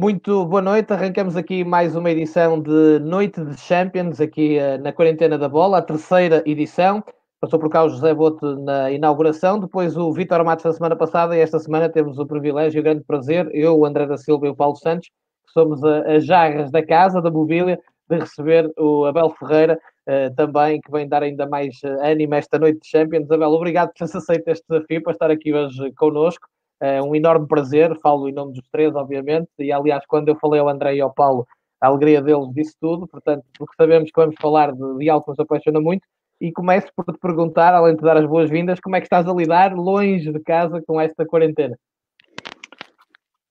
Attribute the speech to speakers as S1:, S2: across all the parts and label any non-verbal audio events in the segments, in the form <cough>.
S1: Muito boa noite, arrancamos aqui mais uma edição de Noite de Champions, aqui uh, na quarentena da bola, a terceira edição. Passou por cá o José Bote na inauguração, depois o Vitor Matos na semana passada e esta semana temos o privilégio e o grande prazer, eu, o André da Silva e o Paulo Santos, que somos as jarras da casa, da mobília, de receber o Abel Ferreira, uh, também, que vem dar ainda mais uh, ânimo esta noite de Champions. Abel, obrigado por teres aceito este desafio, para estar aqui hoje connosco. É um enorme prazer, falo em nome dos três, obviamente, e aliás, quando eu falei ao André e ao Paulo, a alegria deles disse tudo, portanto, porque sabemos que vamos falar de, de algo que nos apaixona muito, e começo por te perguntar, além de dar as boas-vindas, como é que estás a lidar longe de casa com esta quarentena?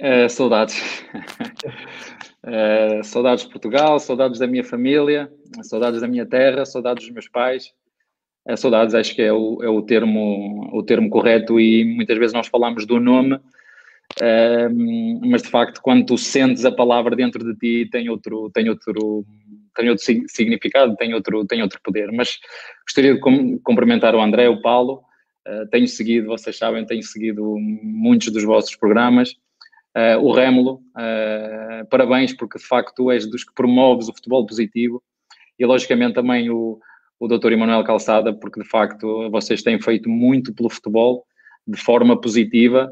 S2: Uh, saudades. uh, <laughs> saudades de Portugal, saudades da minha família, saudades da minha terra, saudades dos meus pais, é, saudades acho que é o, é o, termo, o termo correto e muitas vezes nós falamos do nome, uh, mas de facto quando tu sentes a palavra dentro de ti tem outro, tem outro, tem outro significado, tem outro, tem outro poder. Mas gostaria de cumprimentar o André, o Paulo, uh, tenho seguido, vocês sabem, tenho seguido muitos dos vossos programas, uh, o Rémulo, parabéns porque de facto tu és dos que promoves o futebol positivo e logicamente também o o Dr. Emanuel Calçada, porque de facto vocês têm feito muito pelo futebol de forma positiva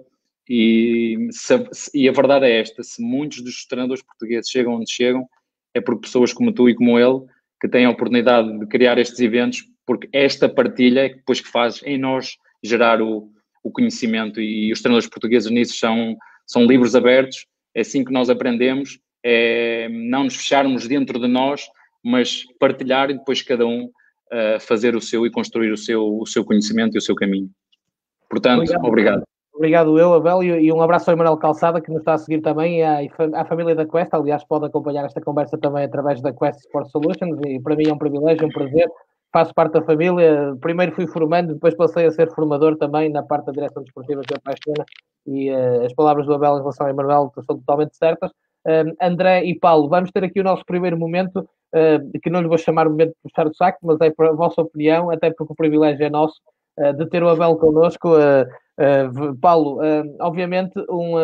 S2: e, se, e a verdade é esta: se muitos dos treinadores portugueses chegam onde chegam, é por pessoas como tu e como ele que têm a oportunidade de criar estes eventos, porque esta partilha é depois que faz em nós gerar o, o conhecimento e os treinadores portugueses nisso são, são livros abertos, é assim que nós aprendemos, é não nos fecharmos dentro de nós, mas partilhar e depois cada um uh, fazer o seu e construir o seu, o seu conhecimento e o seu caminho. Portanto, obrigado.
S1: obrigado. Obrigado eu, Abel, e um abraço ao Emanuel Calçada, que nos está a seguir também, e à, à, família da Quest. Aliás, pode acompanhar esta conversa também através da Quest Sport Solutions, e para mim é um privilégio, um prazer. Faço parte da família. Primeiro fui formando, depois passei a ser formador também na parte da direção desportiva que é apaixona. E uh, as palavras do Abel em relação ao Emanuel são totalmente certas. André e Paulo, vamos ter aqui o nosso primeiro momento que não lhe vou chamar o momento de puxar o saco, mas é para a vossa opinião, até porque o privilégio é nosso, uh, de ter o Abel connosco. Uh, Paulo, obviamente, um,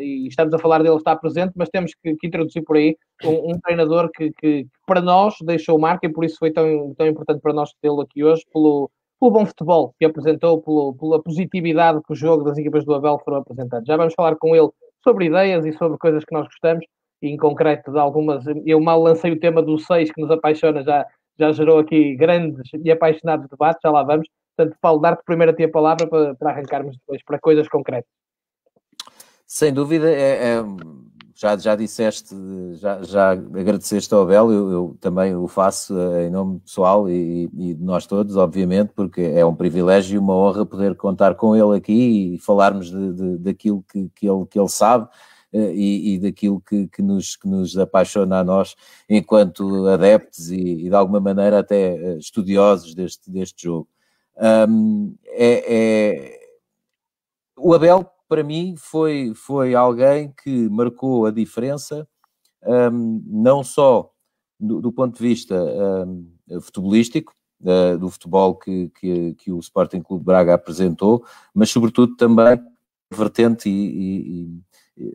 S1: e estamos a falar dele, está presente, mas temos que, que introduzir por aí um, um treinador que, que, para nós deixou marca e por isso foi tão, tão importante para nós tê-lo aqui hoje, pelo, pelo bom futebol que apresentou, pelo, pela positividade que o jogo das equipas do Abel foram apresentados. Já vamos falar com ele sobre ideias e sobre coisas que nós gostamos, em concreto de algumas. Eu mal lancei o tema do 6 que nos apaixona, já, já gerou aqui grandes e apaixonados debates, já lá vamos. Portanto, Paulo, dar-te primeiro a ti a palavra para, para arrancarmos depois para coisas concretas.
S3: Sem dúvida, é, é, já, já disseste, já, já agradeceste ao Abel, eu, eu, também o faço eh, em nome pessoal e, e, de nós todos, obviamente, porque é um privilégio e uma honra poder contar com ele aqui e falarmos de, de, daquilo que, que, ele, que ele sabe e, e daquilo que, que, nos, que nos apaixona a nós enquanto adeptos e, e de alguma maneira até eh, estudiosos deste, deste jogo. Um, é, é, o Abel, para mim, foi, foi alguém que marcou a diferença, um, não só do, do, ponto de vista um, futebolístico, uh, do futebol que, que, que, o Sporting Clube Braga apresentou, mas sobretudo também vertente e, e,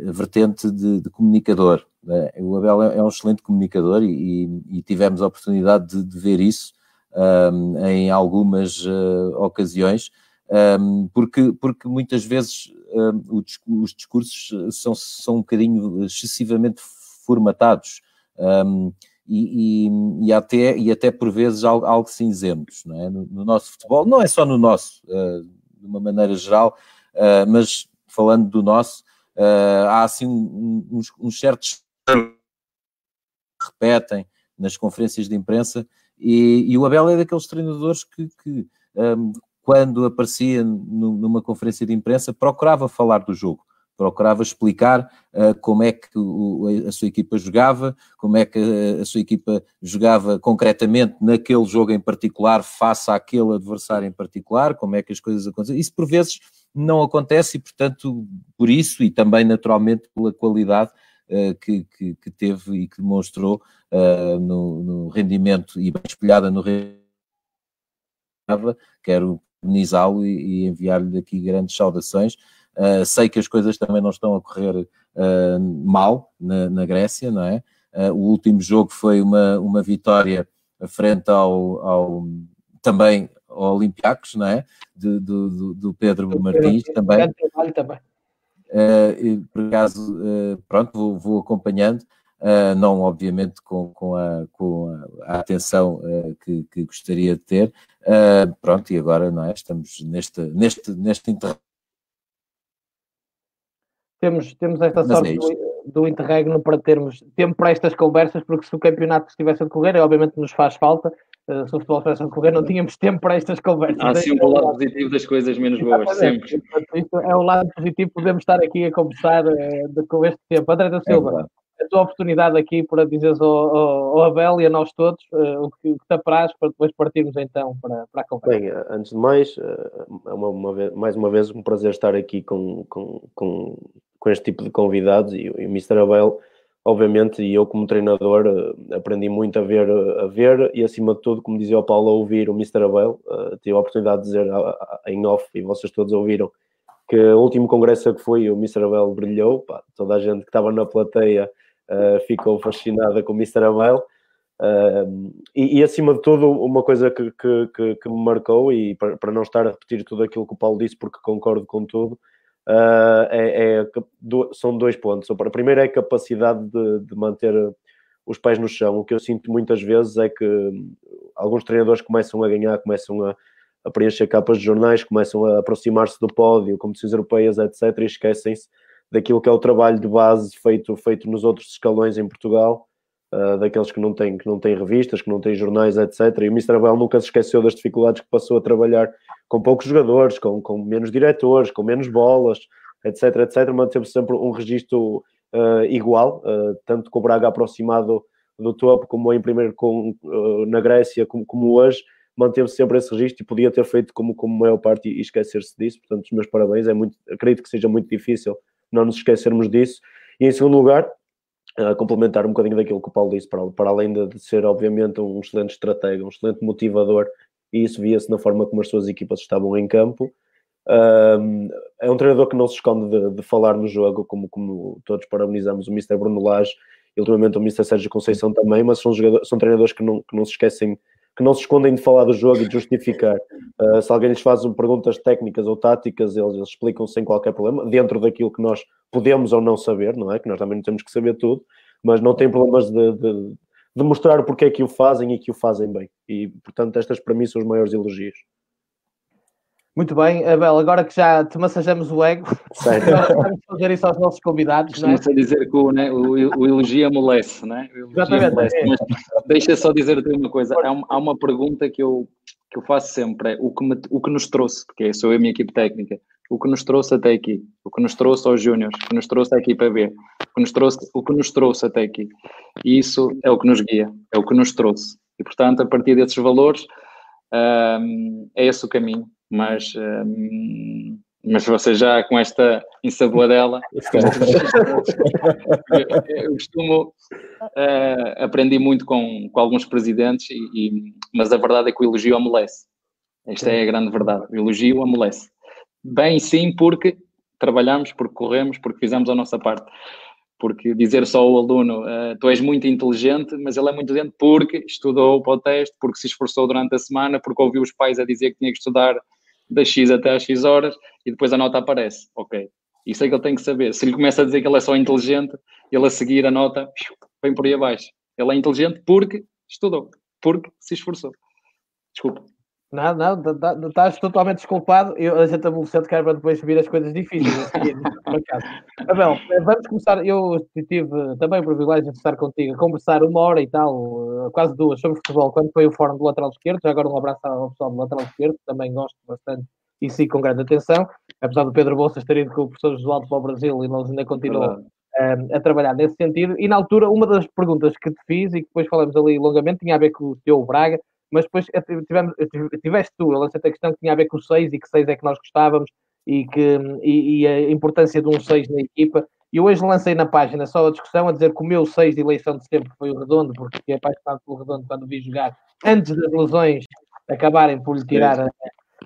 S3: a vertente de, de comunicador. Né? O Abel é, é um excelente comunicador e, e tivemos a oportunidade de, de ver isso um, em algumas uh, ocasiões, um, porque, porque muitas vezes um, os discursos são, são um bocadinho excessivamente formatados. E, e, e, até, e até por vezes algo, algo cinzentos é? no, no, nosso futebol, não é só no nosso, uh, de uma maneira geral, uh, mas falando do nosso, uh, há assim uns, uns certos repetem nas conferências de imprensa e, e, o Abel é daqueles treinadores que, que um, quando aparecia numa conferência de imprensa procurava falar do jogo procurava explicar uh, como é que o, a sua equipa jogava, como é que a, a, sua equipa jogava concretamente naquele jogo em particular, face àquele adversário em particular, como é que as coisas acontecem. Isso por vezes não acontece e, portanto, por isso e também naturalmente pela qualidade uh, que, que, que, teve e que demonstrou uh, no, no, rendimento e bem espelhada no rendimento, quero parabenizá-lo e, e enviar-lhe aqui grandes saudações. Uh, sei que as coisas também não estão a correr uh, mal na, na, Grécia, não é? Uh, o último jogo foi uma, uma vitória frente ao, ao também ao Olympiacos, não é? De, do, do, Pedro Martins também. também. por acaso, pronto, vou, vou acompanhando. Uh, não obviamente com, com, a, com a, atenção uh, que, que, gostaria de ter. Uh, pronto, e agora não é? estamos neste, neste, neste interregno.
S1: Temos, temos esta Mas sorte é do, do interregno para termos tempo para estas conversas, porque se o campeonato estivesse a decorrer, obviamente nos faz falta. Uh, se o futebol estivesse a decorrer, não tínhamos tempo para estas conversas.
S2: Há sempre o lado positivo das coisas menos boas, sempre.
S1: Portanto, é o lado positivo, podemos estar aqui a conversar uh, com este tempo. André da Silva. É a tua oportunidade aqui para dizeres ao, ao, Abel e a nós todos uh, o, que, o que te apraz para depois partirmos então para, para a conversa.
S4: Bem, eh, antes de mais, uh, é uma, uma vez, mais uma vez um prazer estar aqui com, com, com, com este tipo de convidados e, e o Mr. Abel, obviamente, e eu como treinador uh, aprendi muito a ver, a ver e acima de tudo, como dizia o Paulo, a ouvir o Mr. Abel, tive a oportunidade de dizer em off e vocês todos ouviram que o último congresso que foi o Mr. Abel brilhou, pá, toda a gente que estava na plateia uh, ficou fascinada com o Mr. Abel. Uh, e, e, acima de tudo, uma coisa que, que, que, que me marcou, e para, para, não estar a repetir tudo aquilo que o Paulo disse, porque concordo com tudo, uh, é, é, são dois pontos. A primeira é a capacidade de, de, manter os pés no chão. O que eu sinto muitas vezes é que alguns treinadores começam a ganhar, começam a, a preencher capas de jornais, começam a aproximar-se do pódio, competições europeias, etc., e esquecem-se daquilo que é o trabalho de base feito, feito nos outros escalões em Portugal, uh, daqueles que não, têm, que não têm revistas, que não têm jornais, etc. E o Mr. Abel nunca se esqueceu das dificuldades que passou a trabalhar com poucos jogadores, com, com menos diretores, com menos bolas, etc, etc. Manteve sempre um registro uh, igual, uh, tanto com o Braga aproximado do topo, como em primeiro com, na Grécia, como, como hoje, manteve sempre esse registro e podia ter feito como, como maior parte e, esquecer-se disso. Portanto, os meus parabéns. É muito, acredito que seja muito difícil não nos esquecermos disso. E em segundo lugar, uh, complementar um bocadinho daquilo que o Paulo disse, para, para além de, ser, obviamente, um excelente estratega, um excelente motivador, e isso via-se na forma como as suas equipas estavam em campo. Uh, é um treinador que não se esconde de, de, falar no jogo, como, como todos parabenizamos o Mr. Bruno Lage e ultimamente o Mr. Sérgio Conceição também, mas são, são treinadores que não, que não se esquecem que não se escondem de falar do jogo e de justificar. Uh, se alguém lhes faz perguntas técnicas ou táticas, eles, eles, explicam sem qualquer problema, dentro daquilo que nós podemos ou não saber, não é? Que nós também não temos que saber tudo, mas não tem problemas de, de, de mostrar o porquê é que o fazem e que o fazem bem. E, portanto, estas para mim são os maiores elogios.
S1: Muito bem, Abel, agora que já te massajamos o ego, vamos fazer isso aos nossos convidados.
S2: Não é? dizer que o, né, o, o elogio amolece, não é? Exatamente. Amolece, é. deixa só dizer-te uma coisa, há uma, há uma, pergunta que eu, que eu faço sempre, é o que, me, o que nos trouxe, porque sou eu a minha equipe técnica, o que nos trouxe até aqui, o que nos trouxe aos Júniors, o que nos trouxe à equipa B, o que nos trouxe, o que nos trouxe até aqui. E isso é o que nos guia, é o que nos trouxe. E, portanto, a partir desses valores, um, é esse o caminho mas, um, mas você já com esta ensaboadela, eu <laughs> costumo, uh, aprendi muito com, com alguns presidentes, e, e, mas a verdade é que o elogio amolece. Esta é a grande verdade. O elogio amolece. Bem, sim, porque trabalhamos, porque corremos, porque fizemos a nossa parte. Porque dizer só ao aluno, uh, tu és muito inteligente, mas ele é muito inteligente porque estudou para o teste, porque se esforçou durante a semana, porque ouviu os pais a dizer que tinha que estudar das X até às X horas e depois a nota aparece. Ok. Isso é que ele tem que saber. Se ele começa a dizer que ele é só inteligente, ele a seguir a nota vem por aí abaixo. Ele é inteligente porque estudou, porque se esforçou. Desculpa.
S1: Não, não, tá, tá, estás totalmente desculpado. Eu, a gente quer para depois subir as coisas difíceis. Abel, vamos começar. Eu tive também o privilégio de estar contigo a conversar uma hora e tal, quase duas, sobre futebol, quando foi o fórum do lateral esquerdo. Já agora um abraço ao pessoal do lateral esquerdo, também gosto bastante e sigo com grande atenção. Apesar do Pedro Bolsas ter ido com o professor Josualdo para o Brasil e nós ainda continuamos a, a trabalhar nesse sentido. E na altura, uma das perguntas que te fiz e que depois falamos ali longamente tinha a ver com o teu Braga mas depois tivemos, tiveste tu, eu lancei a questão que tinha a ver com o 6 e que 6 é que nós gostávamos e, que, e, e a importância de um 6 na equipa. E hoje lancei na página só a discussão a dizer que o meu 6 de eleição de sempre foi o Redondo, porque fiquei apaixonado pelo Redondo quando vi jogar, antes das lesões acabarem por lhe tirar a,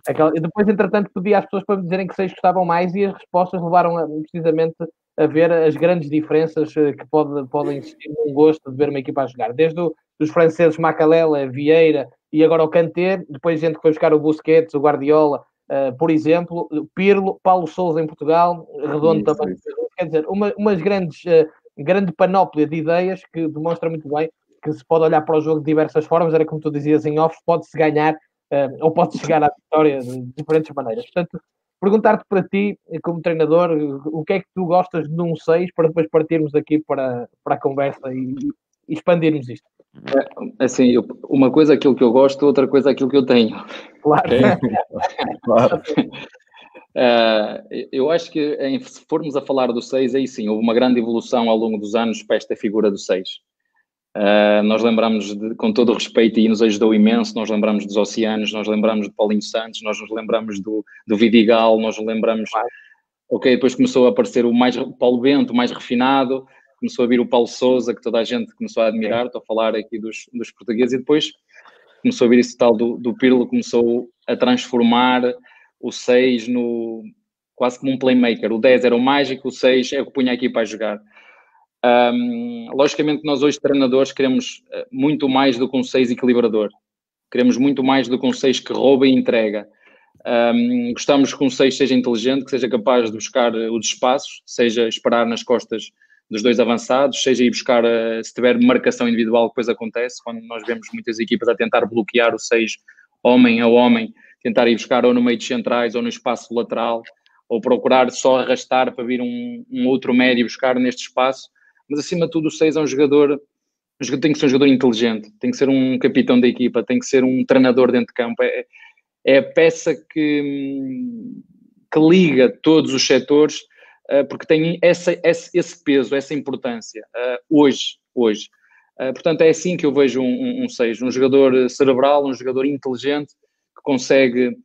S1: Aquela, depois, entretanto, pedi às pessoas para me dizerem que seis gostavam mais e as respostas levaram a, precisamente a ver as grandes diferenças eh, que pode, podem existir num gosto de ver uma equipa a jogar. Desde o, os franceses Macalela, Vieira e agora o Kanté, depois gente que foi buscar o Busquets, o Guardiola, uh, por exemplo, Pirlo, Paulo Souza em Portugal, Redondo isso, também. Isso. Quer dizer, uma, umas grandes, uh, grande panóplia de ideias que demonstra muito bem que se pode olhar para o jogo de diversas formas, era como tu dizias em off, pode-se ganhar uh, ou pode chegar à vitória de diferentes maneiras. Portanto, perguntar-te para ti, como treinador, o que é que tu gostas de um 6 para depois partirmos daqui para, para a conversa e, e expandirmos isto.
S2: É, assim, eu, uma coisa é aquilo que eu gosto, outra coisa é aquilo que eu tenho.
S1: Claro. <laughs>
S2: claro. Uh, <laughs> eu acho que em, se formos a falar do 6, aí sim, houve uma grande evolução ao longo dos anos para esta figura do 6. Uh, nós lembramos, de, com todo o respeito, e nos ajudou imenso, nós lembramos dos Oceanos, nós lembramos de Paulinho Santos, nós nos lembramos do, do Vidigal, nós nos lembramos... Ok, depois começou a aparecer o mais Paulo Bento, o mais refinado, começou a vir o Paulo Souza, que toda a gente começou a admirar, estou a falar aqui dos, dos portugueses, e depois começou a vir esse tal do, do Pirlo, começou a transformar o 6 no quase como um playmaker. O 10 era o mágico, o 6 é o que punha a equipa a jogar. Um, logicamente, nós hoje, treinadores, queremos eh, muito mais do que um 6 equilibrador. Queremos muito mais do que um 6 que rouba e entrega. Um, gostamos que um 6 seja inteligente, que seja capaz de buscar eh, os espaços, seja esperar nas costas dos dois avançados, seja ir buscar, uh, se tiver marcação individual, depois acontece, quando nós vemos muitas equipas a tentar bloquear o 6 homem a homem, tentar ir buscar ou no meio de centrais ou no espaço lateral, ou procurar só arrastar para vir um, um outro médio buscar neste espaço. Mas acima de tudo o 6 é um jogador, tem que ser um jogador inteligente, tem que ser um capitão da equipa, tem que ser um treinador dentro de campo, é, é a peça que, que liga todos os setores, porque tem essa, esse, esse, peso, essa importância, uh, hoje, hoje. Uh, portanto, é assim que eu vejo um 6, um, um, jogador cerebral, um jogador inteligente, que consegue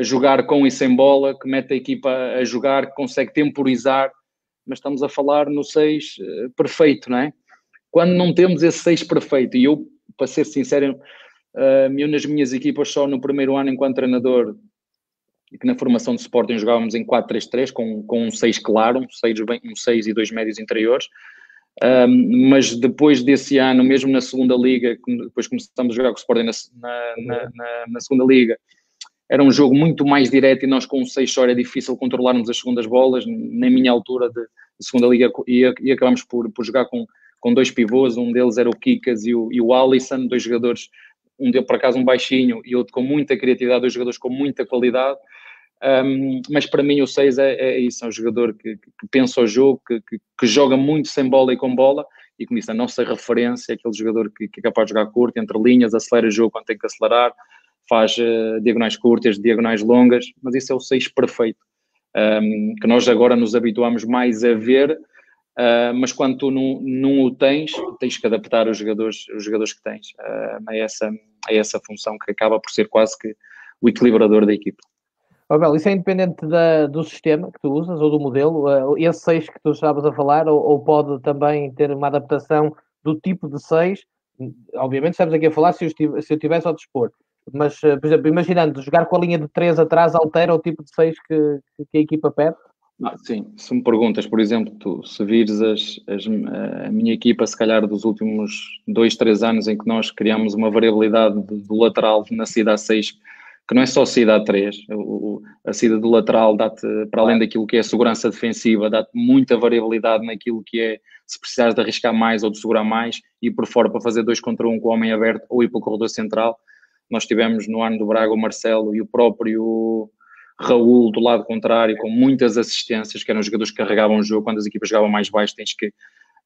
S2: jogar com e sem bola, que mete a equipa a jogar, que consegue temporizar, mas estamos a falar no 6 eh, perfeito, não é? Quando não temos esse 6 perfeito, e eu, para ser sincero, eu nas minhas equipas só no primeiro ano enquanto treinador, que na formação de Sporting jogávamos em 4-3-3 com, com um 6 claro, um 6, um 6 e dois médios interiores, um, mas depois desse ano, mesmo na segunda liga, depois começamos a jogar com o Sporting na, na, na, na segunda liga, era um jogo muito mais direto e nós com o 6 só era difícil controlarmos as segundas bolas, na minha altura de, de segunda liga, e, e por, por jogar com, com dois pivôs, um deles era o Kikas e o, e o Alisson, dois jogadores, um dele por acaso um baixinho e outro com muita criatividade, dois jogadores com muita qualidade, um, mas para mim o 6 é, é, isso, é um jogador que, que pensa o jogo, que, que, que, joga muito sem bola e com bola, e como disse, a nossa referência é aquele jogador que, é capaz de jogar curto, entre linhas, acelera o jogo quando tem que acelerar, faz uh, diagonais curtas, diagonais longas, mas isso é o 6 perfeito, um, que nós agora nos habituamos mais a ver, uh, mas quando tu não, não o tens, tens que adaptar os jogadores, os jogadores que tens uh, a, essa, a essa função que acaba por ser quase que o equilibrador da equipe.
S1: Oh, Bel, isso é independente da, do sistema que tu usas ou do modelo? Esse 6 que tu estavas a falar, ou, ou, pode também ter uma adaptação do tipo de 6? Obviamente, estamos aqui a falar se eu, se eu tivesse ao dispor. Mas, eh, por exemplo, imaginando jogar com a linha de 3 atrás, altera o tipo de 6 que, que a equipa pede?
S2: Ah, sim, se me perguntas, por exemplo, tu, se vires as, as, a minha equipa, se calhar dos últimos 2, 3 anos em que nós criamos uma variabilidade do lateral na saída a 6, que não é só saída a 3, o, a saída do lateral dá-te, para além daquilo que é a segurança defensiva, dá-te muita variabilidade naquilo que é se precisares de arriscar mais ou de segurar mais, ir por fora para fazer 2 contra 1 um com o homem aberto ou ir para o corredor central nós tivemos no ano do Braga o Marcelo e o próprio Raul do lado contrário, com muitas assistências, que eram jogadores que carregavam o jogo. Quando as equipas jogavam mais baixo, tens que.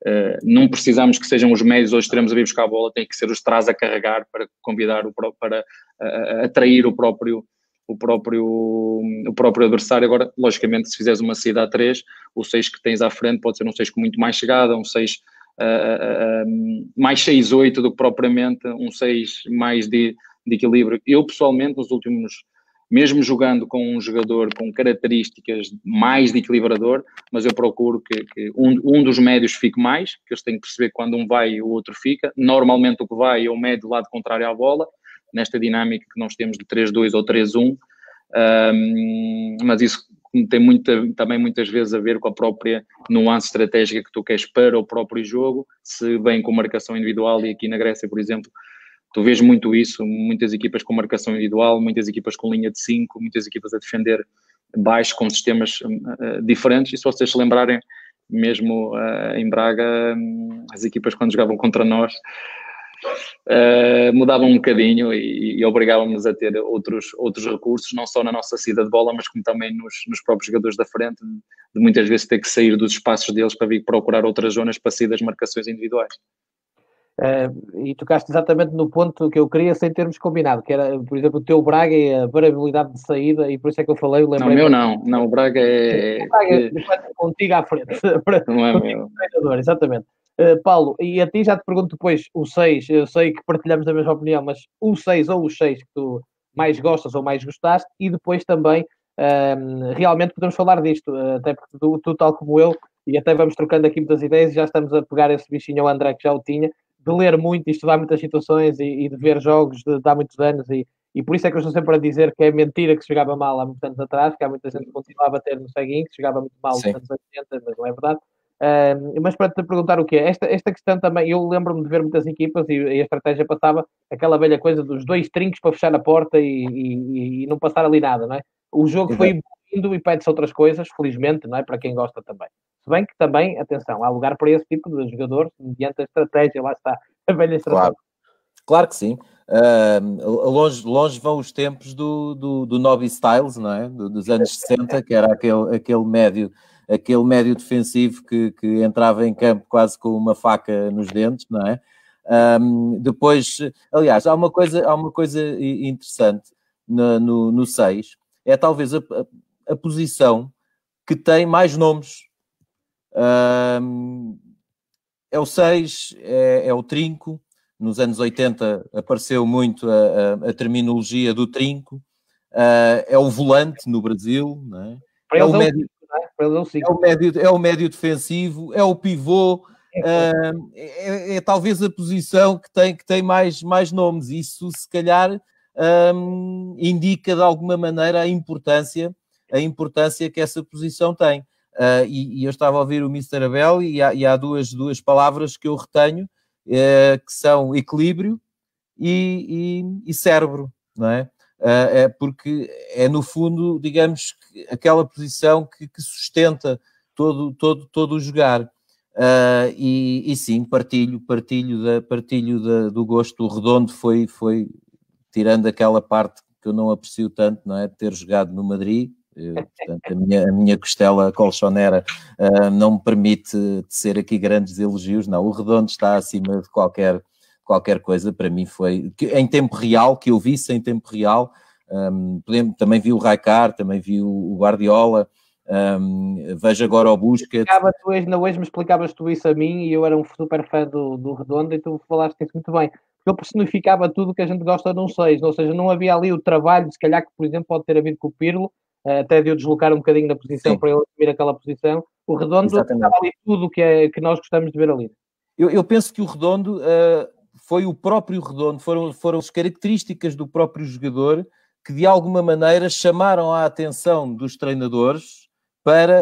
S2: Uh, não precisamos que sejam os médios ou extremos a vir buscar a bola, tem que ser os trás a carregar para convidar o para uh, atrair o próprio o próprio, o próprio adversário. Agora, logicamente, se fizeres uma saída a 3, o 6 que tens à frente pode ser um 6 com muito mais chegada, um 6 uh, mais 6-8 do que propriamente um 6 mais de, de equilíbrio. Eu, pessoalmente, nos últimos, mesmo jogando com um jogador com características mais de equilibrador, mas eu procuro que, que um, um, dos médios fique mais, que eles têm que perceber quando um vai o outro fica. Normalmente o que vai é o médio do lado contrário à bola, nesta dinâmica que nós temos de 3-2 ou 3-1. Um, mas isso tem muita, também muitas vezes a ver com a própria nuance estratégica que tu queres para o próprio jogo, se bem com marcação individual, e aqui na Grécia, por exemplo, tu vês muito isso, muitas equipas com marcação individual, muitas equipas com linha de 5, muitas equipas a defender baixo com sistemas uh, diferentes, e se vocês se lembrarem, mesmo uh, em Braga, um, as equipas quando jogavam contra nós, uh, mudavam um bocadinho e, e obrigavam-nos a ter outros, outros recursos, não só na nossa saída de bola, mas como também nos, nos próprios jogadores da frente, de muitas vezes ter que sair dos espaços deles para vir procurar outras zonas para sair das marcações individuais.
S1: Uh, e tocaste exatamente no ponto que eu queria sem termos combinado, que era, por exemplo, o teu Braga e a variabilidade de saída, e por isso é que eu falei.
S2: Não, meu não, não, o Braga é. O Braga é
S1: contigo à frente. <laughs>
S2: Não é meu.
S1: Exatamente. Uh, Paulo, e a ti já te pergunto depois o 6, eu sei que partilhamos a mesma opinião, mas o 6 ou os 6 que tu mais gostas ou mais gostaste, e depois também uh, realmente podemos falar disto, uh, até porque tu, tu, tal como eu, e até vamos trocando aqui muitas ideias, e já estamos a pegar esse bichinho ao André que já o tinha, de ler muito e estudar muitas situações e, e de ver jogos de, de, há muitos anos, e, e por isso é que eu estou sempre a dizer que é mentira que se jogava mal há muitos anos atrás, que há muita gente que continuava a ter no seguinte, que jogava muito mal nos anos 80, mas não é verdade. Uh, mas para te perguntar o que é, esta, esta questão também, eu lembro-me de ver muitas equipas e, e, a estratégia passava aquela velha coisa dos dois trincos para fechar a porta e, e, e não passar ali nada, não é? O jogo Exato. foi indo e pede-se outras coisas, felizmente, não é? Para quem gosta também. Se bem que também, atenção, há lugar para esse tipo de jogador, mediante a estratégia, lá está, a velha estratégia.
S3: Claro, claro que sim. Uh, longe, longe vão os tempos do, do, do Nobby Styles, não é? Do, dos anos <laughs> 60, que era aquele, aquele médio aquele médio defensivo que, que entrava em campo quase com uma faca nos dentes, não é? Um, depois, aliás, há uma coisa, há uma coisa interessante no, no, no 6, é talvez a, a, a, posição que tem mais nomes. É o 6, é, é, o trinco. Nos anos 80 apareceu muito a, a terminologia do trinco. Uh, é o volante no Brasil, não é? é o médio, é o, médio, é o médio defensivo, é o pivô, é, é, é, talvez a posição que tem, que tem mais, mais nomes. Isso, se calhar, um, indica de alguma maneira a importância, a importância que essa posição tem. Uh, e, e, eu estava a ouvir o Mr. Abel e há, e há duas, duas palavras que eu retenho, uh, que são equilíbrio e, e, e cérebro, não é? uh, é porque é no fundo, digamos, aquela posição que, que sustenta todo, todo, todo o jogar. Uh, e, sim, partilho, partilho, da, partilho da, do gosto. Redondo foi, foi, tirando aquela parte que eu não aprecio tanto, não é? De ter jogado no Madrid, portanto, a minha, a minha costela colchonera uh, não me permite ser aqui grandes elogios, não. O Redondo está acima de qualquer, qualquer coisa, para mim foi em tempo real, que eu visse em tempo real. Um, também vi o Raikar, também vi o Guardiola. Um, vejo agora o.
S1: Tu ainda hoje me explicavas tu isso a mim e eu era um super fã do, do Redondo e tu falaste isso muito bem. Ele personificava tudo que a gente gosta num 6, ou seja, não havia ali o trabalho, se calhar que, por exemplo, pode ter havido com o Pirlo, eh, até de eu deslocar um bocadinho na posição Sim. para ele assumir aquela posição. O Redondo estava ali tudo que, é, que nós gostamos de ver ali.
S3: Eu, eu penso que o Redondo uh, foi o próprio Redondo, foram, foram as características do próprio jogador que de alguma maneira chamaram a atenção dos treinadores para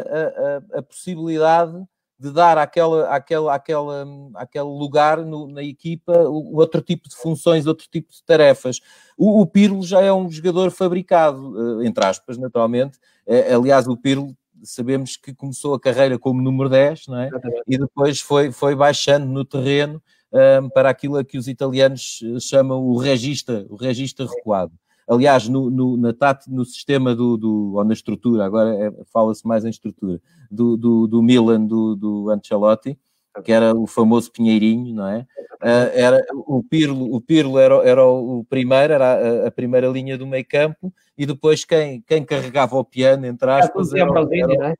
S3: a, a, a possibilidade de dar àquela, àquela, àquela, àquele lugar no, na equipa outro tipo de funções, outro tipo de tarefas. O, o Pirlo já é um jogador fabricado, eh, entre aspas, naturalmente. É, aliás, o Pirlo sabemos que começou a carreira como número 10, não é? E depois foi, foi baixando no terreno um, para aquilo a que os italianos eh, chamam o regista, o regista recuado. Aliás, no, no, na TAT, no sistema do, do ou na estrutura, agora é, fala-se mais em estrutura, do, do, do Milan, do, do Ancelotti, que era o famoso Pinheirinho, não é? Uh, era, o Pirlo, o Pirlo era, era o primeiro, era a, a primeira linha do meio campo, e depois quem, quem carregava o piano, entre aspas, era, era, era, é?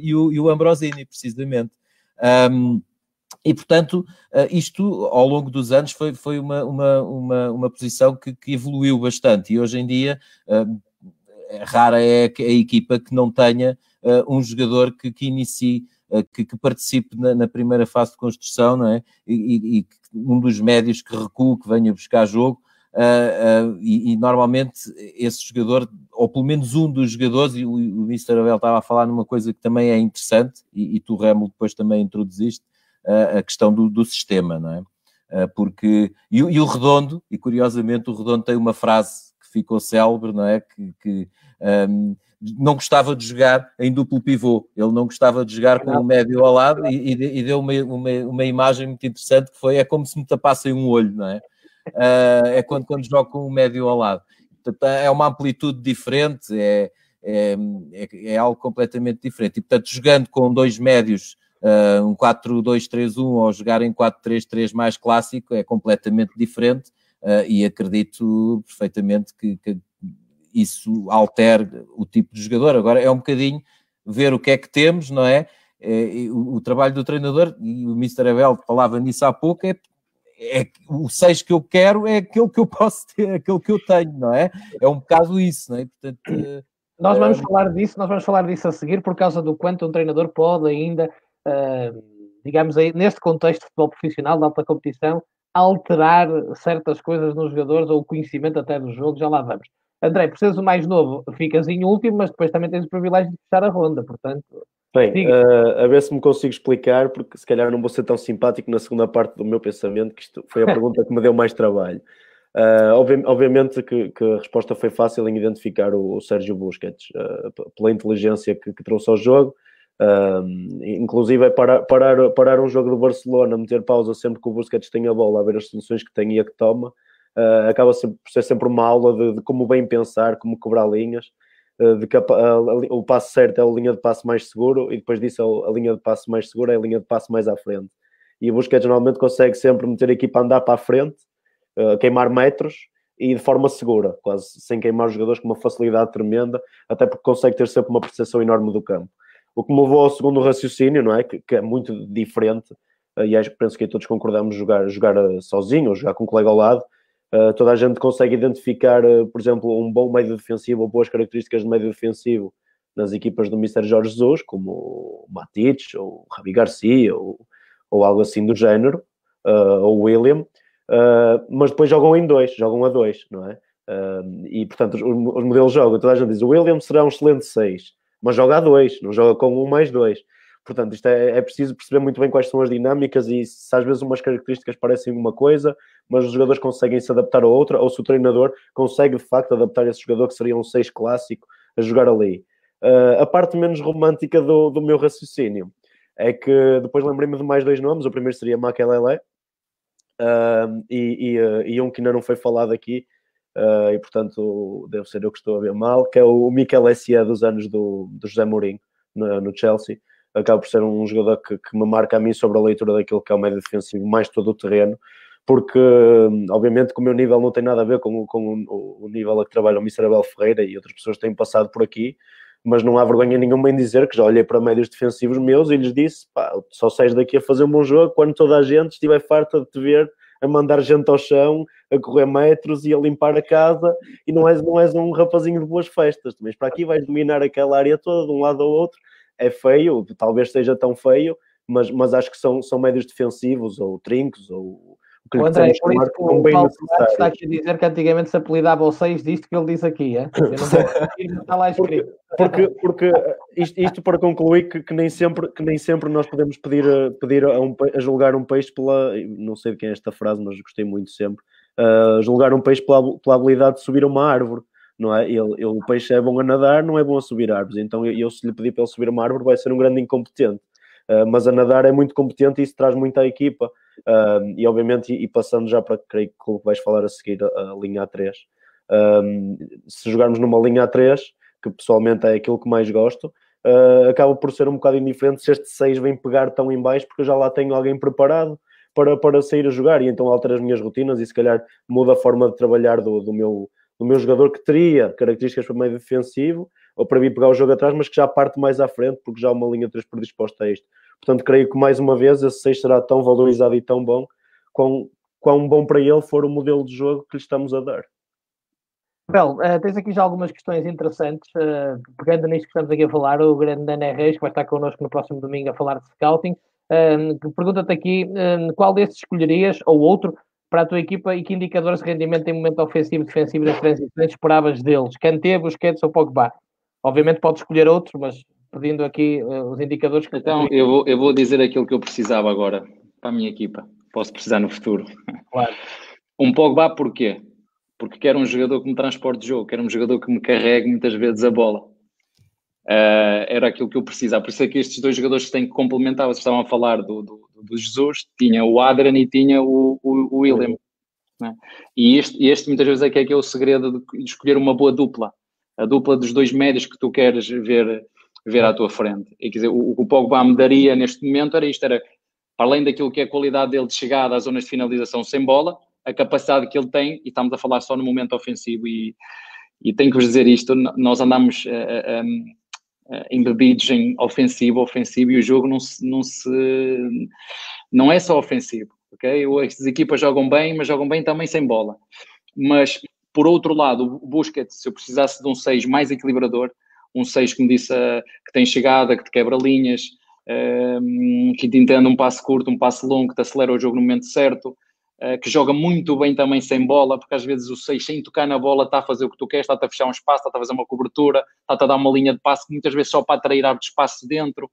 S3: e, o, e o Ambrosini, precisamente. Um, e, portanto, eh, isto ao longo dos anos foi, foi uma, uma, uma, uma posição que, que evoluiu bastante e hoje em dia eh, é rara é a equipa que não tenha eh, um jogador que, que inicie, que, que participe na, na, primeira fase de construção, não é? E, e, um dos médios que recua, que venha buscar jogo. uh, uh, e, e, normalmente esse jogador, ou pelo menos um dos jogadores, e o, o Mr. Abel estava a falar numa coisa que também é interessante, e, e tu, Remo, depois também introduziste, a questão do, do, sistema, não é? porque, e, e, o Redondo, e curiosamente o Redondo tem uma frase que ficou célebre, não é? Que, que um, não gostava de jogar em duplo pivô, ele não gostava de jogar com o médio ao lado e, e deu uma, uma, uma, imagem muito interessante que foi, é como se me tapassem um olho, não é? uh, é quando, quando jogo com o médio ao lado. Portanto, é uma amplitude diferente, é, é, é, é algo completamente diferente. E, portanto, jogando com dois médios, uh, um 4-2-3-1 ou jogar em 4-3-3 mais clássico, é completamente diferente uh, e acredito perfeitamente que, que isso altere o tipo de jogador. Agora é um bocadinho ver o que é que temos, não é? é o, o, trabalho do treinador, e o Mr. Abel falava nisso há pouco, é é, o 6 que eu quero é aquele que eu posso ter, aquele que eu tenho, não é? É um bocado isso, não é? Portanto,
S1: nós vamos uh, falar disso, nós vamos falar disso a seguir por causa do quanto um treinador pode ainda, digamos aí, neste contexto de futebol profissional, de alta competição, alterar certas coisas nos jogadores ou o conhecimento até do jogo, já lá vamos. André, por seres o mais novo, ficas em último, mas depois também tens o privilégio de fechar a ronda, portanto.
S4: Bem, uh, a ver se me consigo explicar, porque se calhar não vou ser tão simpático na segunda parte do meu pensamento, que isto foi a pergunta que me deu mais trabalho. <laughs> Uh, obvi obviamente que, que, a resposta foi fácil em identificar o, o Sérgio Busquets, uh, pela inteligência que, que, trouxe ao jogo, inclusive é parar, parar, parar um jogo do Barcelona, meter pausa sempre que o Busquets tem a bola, a ver as soluções que tem e a que toma, acaba por ser sempre uma aula de, de como bem pensar, como cobrar linhas, eh, de que a, a, o passo certo é a linha de passo mais seguro e depois disso a, a, linha de passo mais segura é a linha de passo mais à frente. E o Busquets normalmente consegue sempre meter a equipa a andar para a frente, uh, queimar metros e de forma segura, quase sem queimar os jogadores com uma facilidade tremenda, até porque consegue ter sempre uma percepção enorme do campo. O que me levou ao segundo raciocínio, não é? Que, que é muito diferente, uh, e acho que penso que todos concordamos jogar, jogar sozinho ou jogar com um colega ao lado, Uh, toda a gente consegue identificar, uh, por exemplo, um bom médio defensivo ou boas características de médio defensivo nas equipas do Mr. Jorge Jesus, como o Matic, ou o Rabi Garcia, ou, ou algo assim do género, uh, ou William, mas depois jogam em dois, jogam a dois, não é? e portanto, os, os modelos jogam, toda a gente diz o William será um excelente seis, mas joga a dois, não joga com um mais dois. Portanto, isto é, é preciso perceber muito bem quais são as dinâmicas e se às vezes umas características parecem uma coisa, mas os jogadores conseguem se adaptar a outra, ou se o treinador consegue de facto adaptar esse jogador que seria um 6 clássico a jogar ali. Uh, a parte menos romântica do, do meu raciocínio é que depois lembrei-me de mais dois nomes. O primeiro seria Makelele uh, e, e, uh, e, um que ainda não foi falado aqui, e portanto deve ser eu que estou a ver mal, que é o Mikel Essia dos anos do, do José Mourinho no, no Chelsea acaba por ser um jogador que, que, me marca a mim sobre a leitura daquilo que é o médio defensivo, mais todo o terreno, porque obviamente que o meu nível não tem nada a ver com, com o, o, nível a que trabalha o Mr. Abel Ferreira e outras pessoas têm passado por aqui, mas não há vergonha nenhuma em dizer que já olhei para médios defensivos meus e lhes disse, pá, só sais daqui a fazer um bom jogo quando toda a gente estiver farta de te ver a mandar gente ao chão, a correr metros e a limpar a casa, e não és, não és um rapazinho de boas festas, mas para aqui vais dominar aquela área toda, de um lado ao outro, é feio, talvez seja tão feio, mas, mas acho que são, são médios defensivos ou trincos ou
S1: o André, é por isso que o Paulo está aqui a dizer que antigamente se apelidava ao 6 disto que ele diz aqui, é? Eu não vou <laughs> está lá escrito.
S4: Porque, porque isto, isto para concluir que, que, nem sempre, que nem sempre nós podemos pedir, a, pedir a, um, a julgar um peixe pela, não sei de quem é esta frase, mas gostei muito sempre, uh, julgar um peixe pela, pela habilidade de subir uma árvore não é? Ele, ele, o peixe é bom a nadar, não é bom a subir árvores. Então, eu, eu se lhe pedir para ele subir uma árvore, vai ser um grande incompetente. Uh, mas a nadar é muito competente e isso traz muito à equipa. Uh, e, obviamente, e, e, passando já para, creio que o que vais falar a seguir, a, a linha A3. Uh, se jogarmos numa linha A3, que pessoalmente é aquilo que mais gosto, acaba por ser um bocado indiferente se este 6 vem pegar tão em baixo, porque eu já lá tenho alguém preparado para, para sair a jogar e então altero as minhas rotinas e se calhar muda a forma de trabalhar do, do meu do meu jogador que teria características para meio defensivo ou para vir pegar o jogo atrás, mas que já parte mais à frente porque já há uma linha 3 predisposta a isto. Portanto, creio que mais uma vez esse 6 será tão valorizado e tão bom quão, quão bom para ele for o modelo de jogo que lhe estamos a dar.
S1: Bel, uh, tens aqui já algumas questões interessantes, uh, pegando nisto que estamos aqui a falar, o grande Dana Reis, que vai estar connosco no próximo domingo a falar de scouting, uh, pergunta-te aqui qual destes escolherias, ou outro, para a tua equipa e que indicadores de rendimento em momento ofensivo e defensivo das transições esperavas deles? Kanté, Busquets ou Pogba? Obviamente pode escolher outros, mas pedindo aqui uh, os indicadores que...
S2: Então, eu vou, eu vou dizer aquilo que eu precisava agora para a minha equipa. Posso precisar no futuro.
S1: Claro.
S2: Um Pogba porquê? Porque quero um jogador que me transporte jogo, quero um jogador que me carregue muitas vezes a bola. Uh, era aquilo que eu precisava. Por isso é que estes dois jogadores têm que complementar. Vocês estavam a falar do, do, do Jesus, tinha o Adrian e tinha o, o, o William. Né? E este, este muitas vezes é que é, que é o segredo de escolher uma boa dupla. A dupla dos dois médios que tu queres ver, ver à tua frente. E, quer dizer, o, o Pogba me daria neste momento era isto, era além daquilo que é a qualidade dele de chegada às zonas de finalização sem bola, a capacidade que ele tem, e estamos a falar só no momento ofensivo, e, e tenho que vos dizer isto, nós andamos uh, uh, embebidos em ofensivo, ofensivo, e o jogo não se, não se, não é só ofensivo, ok? As equipas jogam bem, mas jogam bem também sem bola. Mas, por outro lado, o Busquets, se eu precisasse de um 6 mais equilibrador, um 6 que me disse uh, que tem chegada, que te quebra linhas, uh, que te entende um passo curto, um passo longo, que te acelera o jogo no momento certo, uh, que joga muito bem também sem bola, porque às vezes o 6 sem tocar na bola está a fazer o que tu queres, está-te a fechar um espaço, está a fazer uma cobertura, está-te a dar uma linha de passe, muitas vezes só para atrair abre espaço dentro.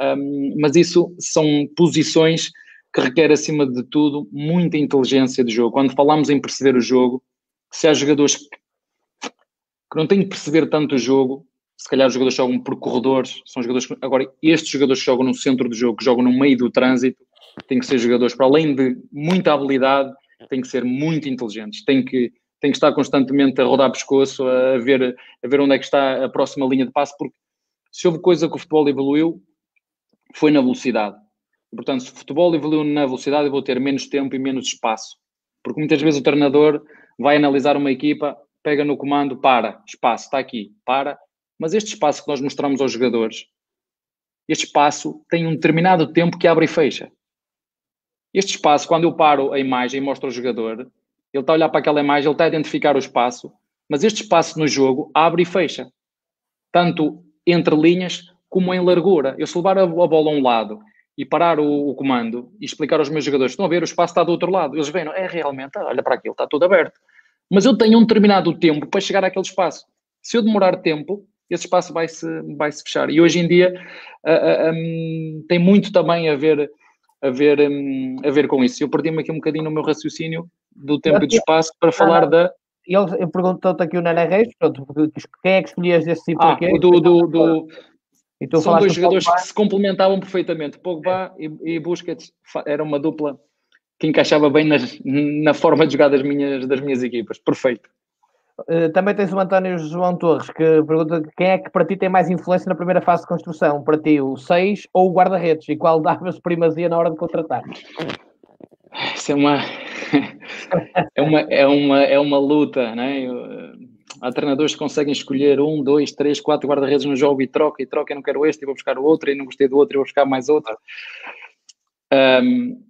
S2: Um, mas isso são posições que requer, acima de tudo, muita inteligência de jogo. Quando falamos em perceber o jogo, se há jogadores que não têm que perceber tanto o jogo, se calhar os jogadores jogam por corredores, são jogadores que, agora estes jogadores que jogam no centro do jogo, que jogam no meio do trânsito, têm que ser jogadores para além de muita habilidade, têm que ser muito inteligentes, têm que, têm que estar constantemente a rodar pescoço, a ver, a ver onde é que está a próxima linha de passe, porque se houve coisa que o futebol evoluiu, foi na velocidade. Portanto, se o futebol evoluiu na velocidade, eu vou ter menos tempo e menos espaço. Porque muitas vezes o treinador vai analisar uma equipa, pega no comando, para, espaço, está aqui, para, mas este espaço que nós mostramos aos jogadores, este espaço tem um determinado tempo que abre e fecha. Este espaço, quando eu paro a imagem e mostro ao jogador, ele está a olhar para aquela imagem, ele está a identificar o espaço, mas este espaço no jogo abre e fecha. Tanto entre linhas como em largura. Eu se levar a, bola a um lado e parar o, o, comando e explicar aos meus jogadores, estão a ver, o espaço está do outro lado. Eles veem, é realmente, olha para aquilo, está tudo aberto. Mas eu tenho um determinado tempo para chegar àquele espaço. Se eu demorar tempo, esse espaço vai se, vai -se fechar. E hoje em dia uh, uh, um, tem muito também a ver, a, ver, um, a ver com isso. Eu perdi-me aqui um bocadinho no meu raciocínio do tempo e do espaço para falar da.
S1: Ele perguntou-te aqui o Nana Reis, pronto, quem é que escolhias desse tipo
S2: ah, aqui? Do, do, do, São dois jogadores Pogba. que se complementavam perfeitamente. Pogba é. e, e Busquets era uma dupla que encaixava bem nas, na forma de jogar das minhas, das minhas equipas. Perfeito.
S1: Uh, também tens o António João Torres que pergunta quem é que para ti tem mais influência na primeira fase de construção? Para ti, o 6 ou o guarda-redes? E qual davas primazia na hora de contratar?
S2: Isso é uma, <laughs> é uma, é uma, é uma luta, né? Eh, há treinadores que conseguem escolher um, dois, três, quatro guarda-redes no jogo e troca e troca. Eu não quero este, e vou buscar o outro, e não gostei do outro, e vou buscar mais outro. Um,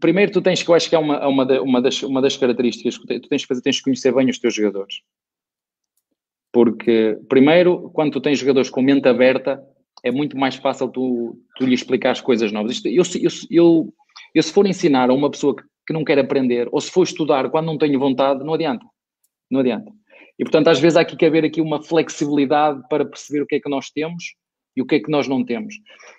S2: primeiro tu tens que eu acho que é uma, uma, uma, das, uma das características que tu tens que fazer, tens que conhecer bem os teus jogadores. Porque, primeiro, quando tu tens jogadores com mente aberta, é muito mais fácil tu, tu lhe explicar as coisas novas. Isto, eu, eu, eu, eu, se for ensinar a uma pessoa que, que não quer aprender, ou se for estudar quando não tenho vontade, não adianta. Não adianta. E, portanto, às vezes há que haver aqui uma flexibilidade para perceber o que é que nós temos e o que é que nós não temos.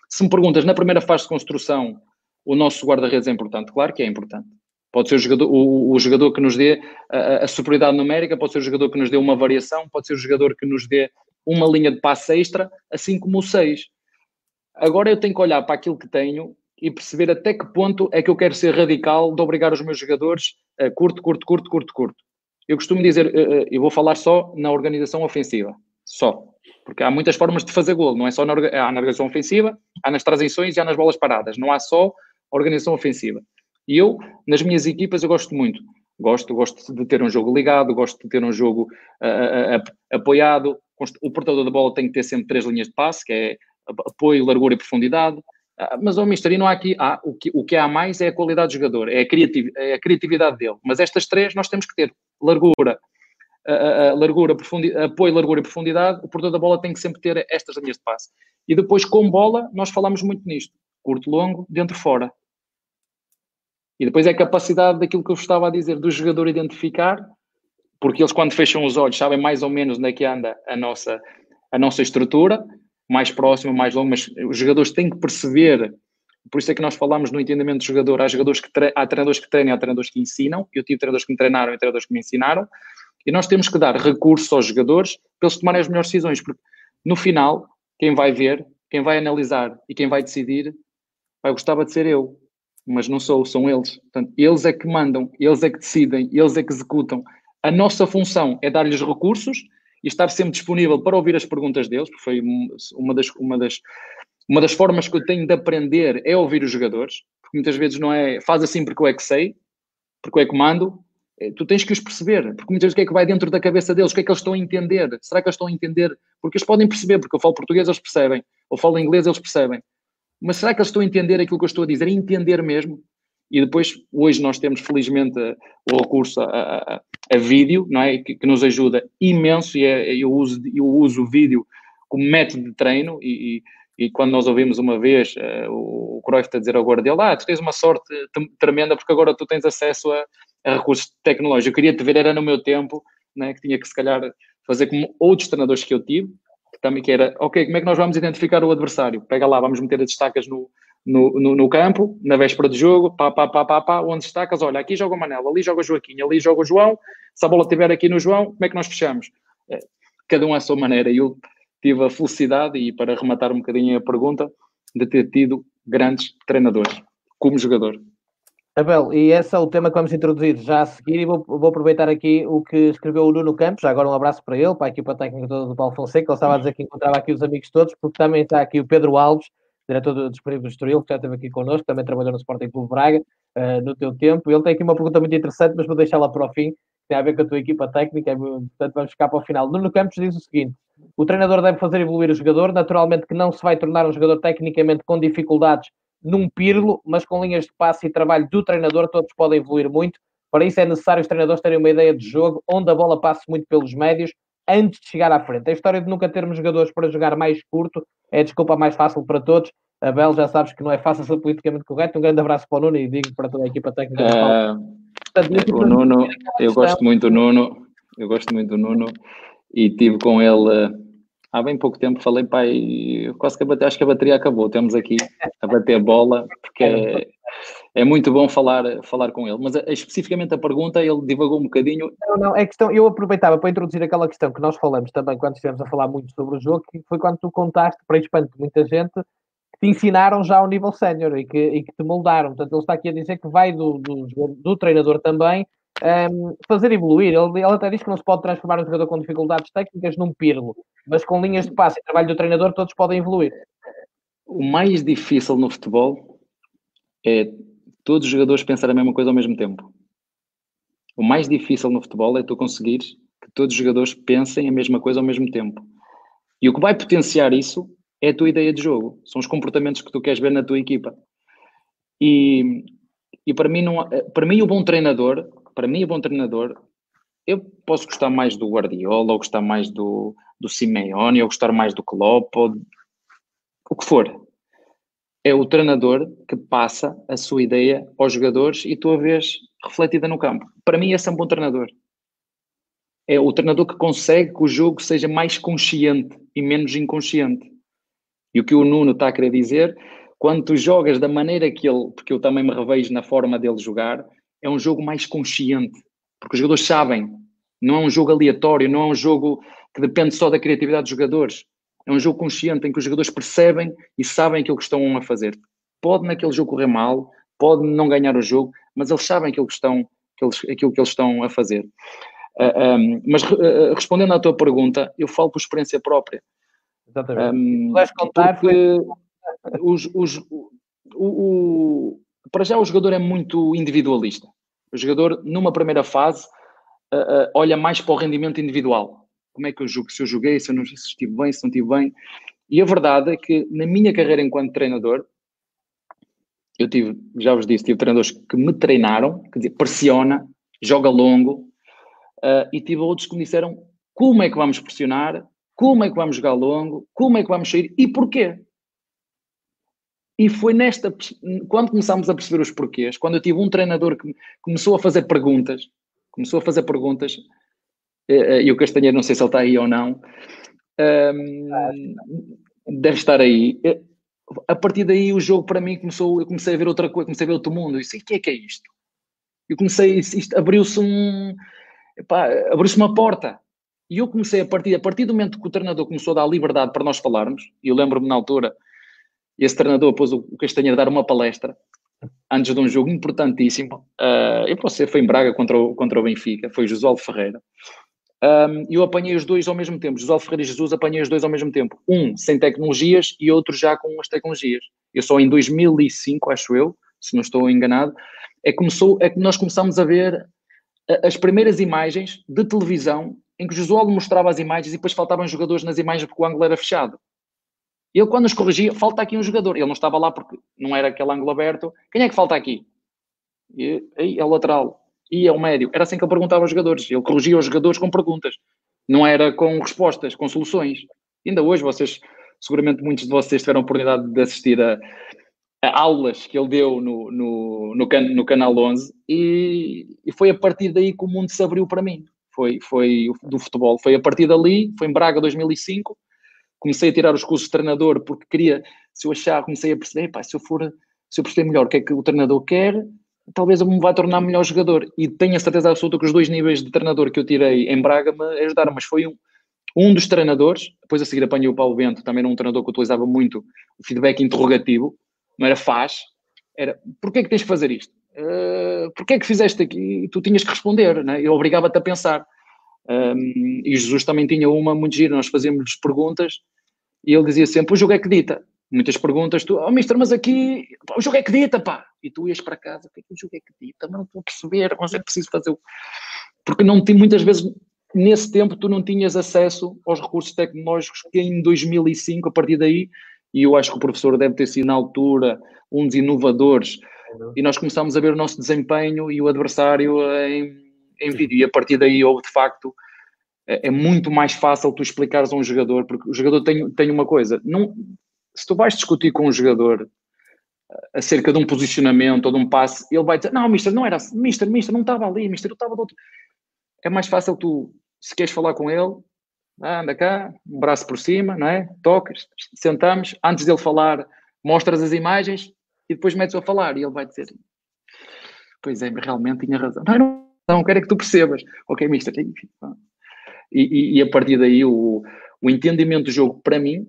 S2: Se me perguntas, na primeira fase de construção, o nosso guarda-redes é importante? Claro que é importante. Pode ser o jogador, o, o jogador que nos dê a, a, superioridade numérica, pode ser o jogador que nos dê uma variação, pode ser o jogador que nos dê uma linha de passe extra, assim como o 6. Agora eu tenho que olhar para aquilo que tenho e perceber até que ponto é que eu quero ser radical de obrigar os meus jogadores a curto, curto, curto, curto, curto. Eu costumo dizer, eh, eh, eu vou falar só na organização ofensiva, só. Porque há muitas formas de fazer golo, não é só na, na organização ofensiva, há nas transições e há nas bolas paradas. Não há só organização ofensiva. E eu, nas minhas equipas, eu gosto muito. Gosto, gosto de ter um jogo ligado, gosto de ter um jogo uh, uh, apoiado. O portador da bola tem que ter sempre três linhas de passe, que é apoio, largura e profundidade. Uh, mas, oh, Mister, não há aqui... Ah, o, que, o que há mais é a qualidade do jogador, é a, criativ, é a criatividade dele. Mas estas três nós temos que ter. Largura, largura, apoio, largura e profundidade. O portador da bola tem que sempre ter estas linhas de passe. E depois, com bola, nós falamos muito nisto. Curto, longo, dentro, fora. E depois é a capacidade daquilo que eu estava a dizer, do jogador identificar, porque eles quando fecham os olhos sabem mais ou menos onde é que anda a nossa, a nossa estrutura, mais próxima, mais longa, mas os jogadores têm que perceber, por isso é que nós falamos no entendimento do jogador, há, jogadores que há treinadores que treinam, há treinadores que ensinam, eu tive treinadores que me treinaram e treinadores que me ensinaram, e nós temos que dar recursos aos jogadores para eles tomarem as melhores decisões, porque no final, quem vai ver, quem vai analisar e quem vai decidir, gostava de ser eu, mas não sou, são eles. Portanto, eles é que mandam, eles é que decidem, eles é que executam. A nossa função é dar-lhes recursos e estar sempre disponível para ouvir as perguntas deles, porque foi uma das, uma das, uma das formas que eu tenho de aprender é ouvir os jogadores, porque muitas vezes não é faz assim porque eu é que sei, porque eu é que mando, é, tu tens que os perceber, porque muitas vezes o que é que vai dentro da cabeça deles, o que é que eles estão a entender, será que eles estão a entender? Porque eles podem perceber, porque eu falo português, eles percebem, ou falo inglês, eles percebem, mas será que eles estão a entender aquilo que eu estou a dizer? entender mesmo? E depois, hoje nós temos felizmente o recurso a, a, a vídeo, não é? Que, que, nos ajuda imenso e é, eu, uso, eu uso o vídeo como método de treino e, e, e quando nós ouvimos uma vez uh, o Cruyff a dizer ao Guardiola, ah, tu tens uma sorte tremenda porque agora tu tens acesso a, a recursos tecnológicos. Eu queria te ver, era no meu tempo, né, que tinha que se calhar fazer como outros treinadores que eu tive, que também que era, ok, como é que nós vamos identificar o adversário? Pega lá, vamos meter as destacas no, no, no, no, campo, na véspera de jogo, pá, pá, pá, pá, pá, onde destacas, olha, aqui joga o Manel, ali joga o Joaquim, ali joga o João, se a bola estiver aqui no João, como é que nós fechamos? É, cada um à sua maneira. E eu tive a felicidade, e para rematar um bocadinho a pergunta, de ter tido grandes treinadores como jogador.
S1: Abel, e esse é o tema que vamos introduzir. Já a seguir e vou, vou, aproveitar aqui o que escreveu o Nuno Campos, já agora um abraço para ele, para a equipa técnica toda do Paulo Fonseca, ele estava a dizer que encontrava aqui os amigos todos, porque também está aqui o Pedro Alves, diretor do Disponível do Estoril, que já esteve aqui connosco, também trabalhou no Sporting Clube Braga, uh, no teu tempo, ele tem aqui uma pergunta muito interessante, mas vou deixá-la para o fim, tem a ver com a tua equipa técnica, portanto vamos ficar para o final. Nuno Campos diz o seguinte, o treinador deve fazer evoluir o jogador, naturalmente que não se vai tornar um jogador tecnicamente com dificuldades num pirlo, mas com linhas de passe e trabalho do treinador, todos podem evoluir muito. Para isso é necessário os treinadores terem uma ideia de jogo onde a bola passe muito pelos médios antes de chegar à frente. A história de nunca termos jogadores para jogar mais curto é a desculpa mais fácil para todos. Abel, já sabes que não é fácil ser politicamente correto. Um grande abraço para o Nuno e digo para toda a equipa técnica. Uh,
S2: o Nuno, eu gosto muito do Nuno, eu gosto muito do Nuno e tive com ele há bem pouco tempo falei, pai, quase que a bateria, acho que a bateria acabou, temos aqui a bater bola, porque é, é muito bom falar, falar com ele. Mas a, especificamente a pergunta, ele divagou um bocadinho.
S1: Não, não, é questão, eu aproveitava para introduzir aquela questão que nós falamos também quando estivemos a falar muito sobre o jogo, que foi quando tu contaste, para espanto de muita gente, que te ensinaram já ao nível sénior e que, e que te moldaram. Portanto, ele está aqui a dizer que vai do, do, do treinador também um, fazer evoluir. Ele, ele até diz que não se pode transformar um jogador com dificuldades técnicas num pirlo, mas com linhas de passe e trabalho do treinador todos podem evoluir.
S2: O mais difícil no futebol é todos os jogadores pensarem a mesma coisa ao mesmo tempo. O mais difícil no futebol é tu conseguires que todos os jogadores pensem a mesma coisa ao mesmo tempo. E o que vai potenciar isso é a tua ideia de jogo, são os comportamentos que tu queres ver na tua equipa. E, e para mim, não, para mim, o bom treinador para mim, o bom treinador, eu posso gostar mais do Guardiola, ou gostar mais do, do Simeone, ou gostar mais do Klopp, ou o que for. É o treinador que passa a sua ideia aos jogadores e tu a vês refletida no campo. Para mim, esse é um bom treinador. É o treinador que consegue que o jogo seja mais consciente e menos inconsciente. E o que o Nuno está a querer dizer, quando tu jogas da maneira que ele, porque eu também me revejo na forma dele jogar, é um jogo mais consciente, porque os jogadores sabem, não é um jogo aleatório, não é um jogo que depende só da criatividade dos jogadores. É um jogo consciente em que os jogadores percebem e sabem aquilo que estão a fazer. Pode naquele jogo correr mal, pode não ganhar o jogo, mas eles sabem aquilo que estão, aquilo que eles estão a fazer. Uh, ah, um, mas uh, respondendo à tua pergunta, eu falo por experiência própria.
S1: Exatamente. Um, contar?
S2: Porque os, os, o, o, para já o jogador é muito individualista. O jogador, numa primeira fase, uh, uh, olha mais para o rendimento individual. Como é que eu jogo? Se eu joguei, se eu não se estive bem, se não estive bem. E a verdade é que na minha carreira enquanto treinador, eu tive, já vos disse, tive treinadores que me treinaram, quer dizer, pressiona, joga longo, uh, e tive outros que me disseram como é que vamos pressionar, como é que vamos jogar longo, como é que vamos sair e porquê. E foi nesta, quando começámos a perceber os porquês, quando eu tive um treinador que começou a fazer perguntas, começou a fazer perguntas, eh, eh, e o Castanheiro, não sei se ele está aí ou não, um, deve estar aí. Eh, a partir daí o jogo para mim começou, eu comecei a ver outra coisa, comecei a ver outro mundo. Eu disse, o que é que é isto? Eu comecei, isto abriu-se um, abriu-se uma porta. E eu comecei a partir, a partir do momento que o treinador começou a dar liberdade para nós falarmos, e eu lembro-me na altura, esse treinador pôs o Castanheira a dar uma palestra antes de um jogo importantíssimo. Uh, eu posso ser, foi em Braga contra o, contra o Benfica, foi Josualdo Ferreira. Um, eu apanhei os dois ao mesmo tempo. Josualdo Ferreira e Jesus apanhei os dois ao mesmo tempo. Um sem tecnologias e outro já com as tecnologias. Eu só em 2005, acho eu, se não estou enganado, é, começou, é que nós começámos a ver as primeiras imagens de televisão em que o Josualdo mostrava as imagens e depois faltavam jogadores nas imagens porque o ângulo era fechado. Ele, quando nos corrigia, falta aqui um jogador. Ele não estava lá porque não era aquele ângulo aberto. Quem é que falta aqui? E, aí é o lateral. E é o médio. Era assim que ele perguntava aos jogadores. Ele corrigia os jogadores com perguntas. Não era com respostas, com soluções. Ainda hoje, vocês, seguramente muitos de vocês tiveram a oportunidade de assistir a, a aulas que ele deu no, no, no, can, no Canal 11 e, e foi a partir daí que o mundo se abriu para mim. Foi, foi do futebol. Foi a partir dali, foi em Braga 2005 comecei a tirar os cursos de treinador porque queria, se eu achar, comecei a perceber, pá, se eu for, se eu perceber melhor o que é que o treinador quer, talvez eu me vá tornar melhor jogador. E tenho a certeza absoluta que os dois níveis de treinador que eu tirei em Braga me ajudaram, mas foi um, um dos treinadores, depois a seguir apanhei o Paulo Bento, também era um treinador que utilizava muito o feedback interrogativo, não era faz, era porquê é que tens que fazer isto? Uh, porquê é que fizeste aqui? E tu tinhas que responder, né? eu obrigava-te a pensar. Um, e Jesus também tinha uma muito gira, nós fazíamos perguntas e ele dizia sempre: o jogo é que dita. Muitas perguntas, tu, oh mister, mas aqui o jogo é que dita, pá. E tu ias para casa: o que é que o jogo é que dita? Não estou a perceber, mas é preciso fazer o. Porque não tem, muitas vezes, nesse tempo, tu não tinhas acesso aos recursos tecnológicos que em 2005, a partir daí, e eu acho que o professor deve ter sido na altura um dos inovadores, e nós começámos a ver o nosso desempenho e o adversário em, em vídeo, e a partir daí houve de facto é, é muito mais fácil tu explicares a um jogador, porque o jogador tem, tem uma coisa, não, se tu vais discutir com um jogador eh, acerca de um posicionamento ou de um passe, ele vai dizer, não, mister, não era assim, mister, mister, não estava ali, mister, eu estava do outro. É mais fácil tu, se queres falar com ele, anda cá, um braço por cima, não é? Tocas, sentamos, antes dele falar, mostras as imagens e depois metes-o a falar e ele vai dizer, pois é, realmente tinha razão. Não, não, não quero é que tu percebas. Ok, mister, enfim, e, e, a partir daí o, o entendimento do jogo, para mim,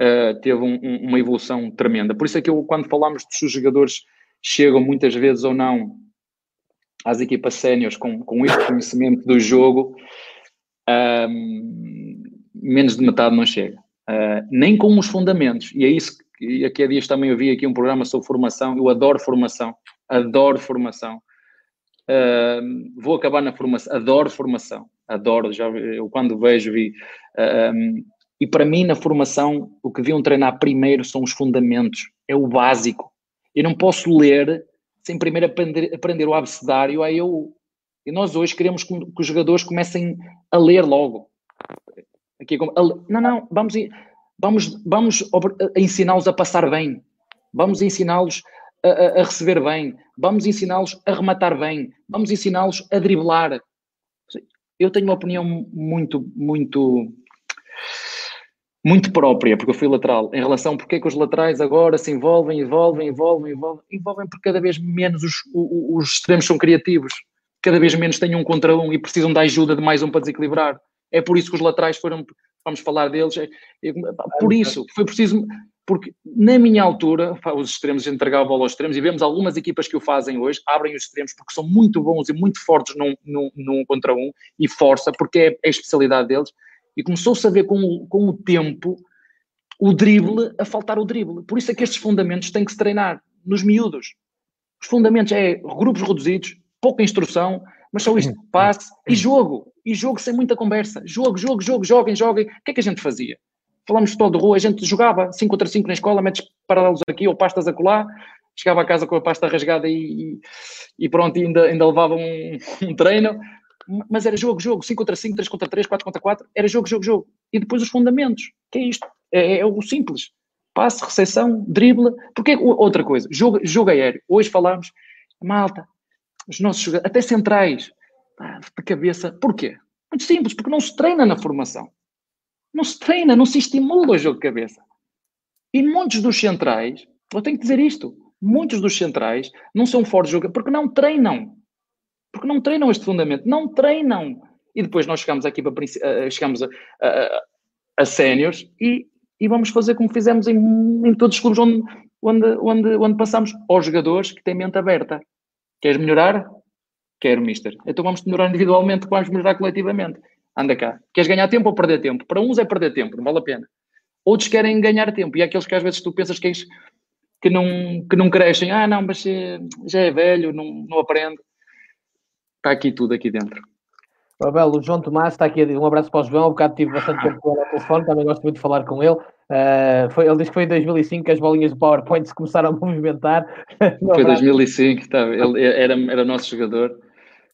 S2: uh, teve um, um, uma evolução tremenda. Por isso é que eu, quando falamos de se os jogadores chegam muitas vezes ou não às equipas séniores com, com este conhecimento do jogo, um, menos de metade não chega. Uh, nem com os fundamentos. E é isso que aqui há dias também eu vi aqui um programa sobre formação. Eu adoro formação, adoro formação. Uh, vou acabar na formação, adoro formação, adoro, já eu quando vejo vi, uh, um, e para mim na formação o que deviam treinar primeiro são os fundamentos, é o básico. Eu não posso ler sem primeiro aprender, aprender o abecedário, aí eu, e nós hoje queremos que, que os jogadores comecem a ler logo. Aqui, é a, não, não, vamos, vamos, vamos ensiná-los a passar bem, vamos ensiná-los a, a, receber bem, vamos ensiná-los a rematar bem, vamos ensiná-los a driblar. Eu tenho uma opinião muito, muito, muito própria, porque eu fui lateral, em relação a porque é que os laterais agora se envolvem, envolvem, envolvem, envolvem, envolvem porque cada vez menos os, os, os extremos são criativos, cada vez menos têm um contra um e precisam da ajuda de mais um para desequilibrar. É por isso que os laterais foram, vamos falar deles, é, é, por isso, foi preciso, porque na minha altura, os extremos, a gente entregava a bola aos extremos e vemos algumas equipas que o fazem hoje, abrem os extremos porque são muito bons e muito fortes num, num, num contra um e força, porque é, a especialidade deles. E começou-se a ver com, com o tempo o drible a faltar o drible. Por isso é que estes fundamentos têm que se treinar nos miúdos. Os fundamentos é grupos reduzidos, pouca instrução, mas só isto, passe e jogo. E jogo sem muita conversa. Jogo, jogo, jogo, joguem, joguem. O que é que a gente fazia? Falamos de de rua, a gente jogava 5 contra 5 na escola, metes paralelos aqui ou pastas a colar, chegava a casa com a pasta rasgada e, e pronto, ainda, ainda levava um, <laughs> um, treino, mas era jogo, jogo, 5 contra 5, 3 contra 3, 4 contra 4, era jogo, jogo, jogo. E depois os fundamentos, que é isto? É, é, é o simples. passe, recepção, drible. Porque outra coisa, jogo, jogo aéreo. Hoje falámos, malta, os nossos jogadores, até centrais, de cabeça. Porquê? Muito simples, porque não se treina na formação. Não se treina, não se estimula o jogo de cabeça. E muitos dos centrais, eu tenho que dizer isto, muitos dos centrais não são fortes jogadores porque não treinam. Porque não treinam este fundamento, não treinam. E depois nós chegamos aqui para uh, chegamos a, a, a séniores e, e vamos fazer como fizemos em, em todos os clubes onde, onde, onde, onde passamos aos jogadores que têm mente aberta. Queres melhorar? Quero, mister. Então vamos melhorar individualmente, vamos melhorar coletivamente. Anda cá. Queres ganhar tempo ou perder tempo? Para uns é perder tempo, não vale a pena. Outros querem ganhar tempo. E aqueles que às vezes tu pensas que, é que, não, que não crescem. Ah, não, mas já é velho, não, não aprende. Está aqui tudo aqui dentro.
S1: Abel, o João Tomás está aqui. Um abraço para o João. Um bocado tive bastante tempo com ele ao telefone, também gosto muito de falar com ele. Uh, foi, ele diz que foi em 2005 que as bolinhas do PowerPoint se começaram a movimentar. <laughs>
S2: foi 2005, tá, ele era, era nosso jogador.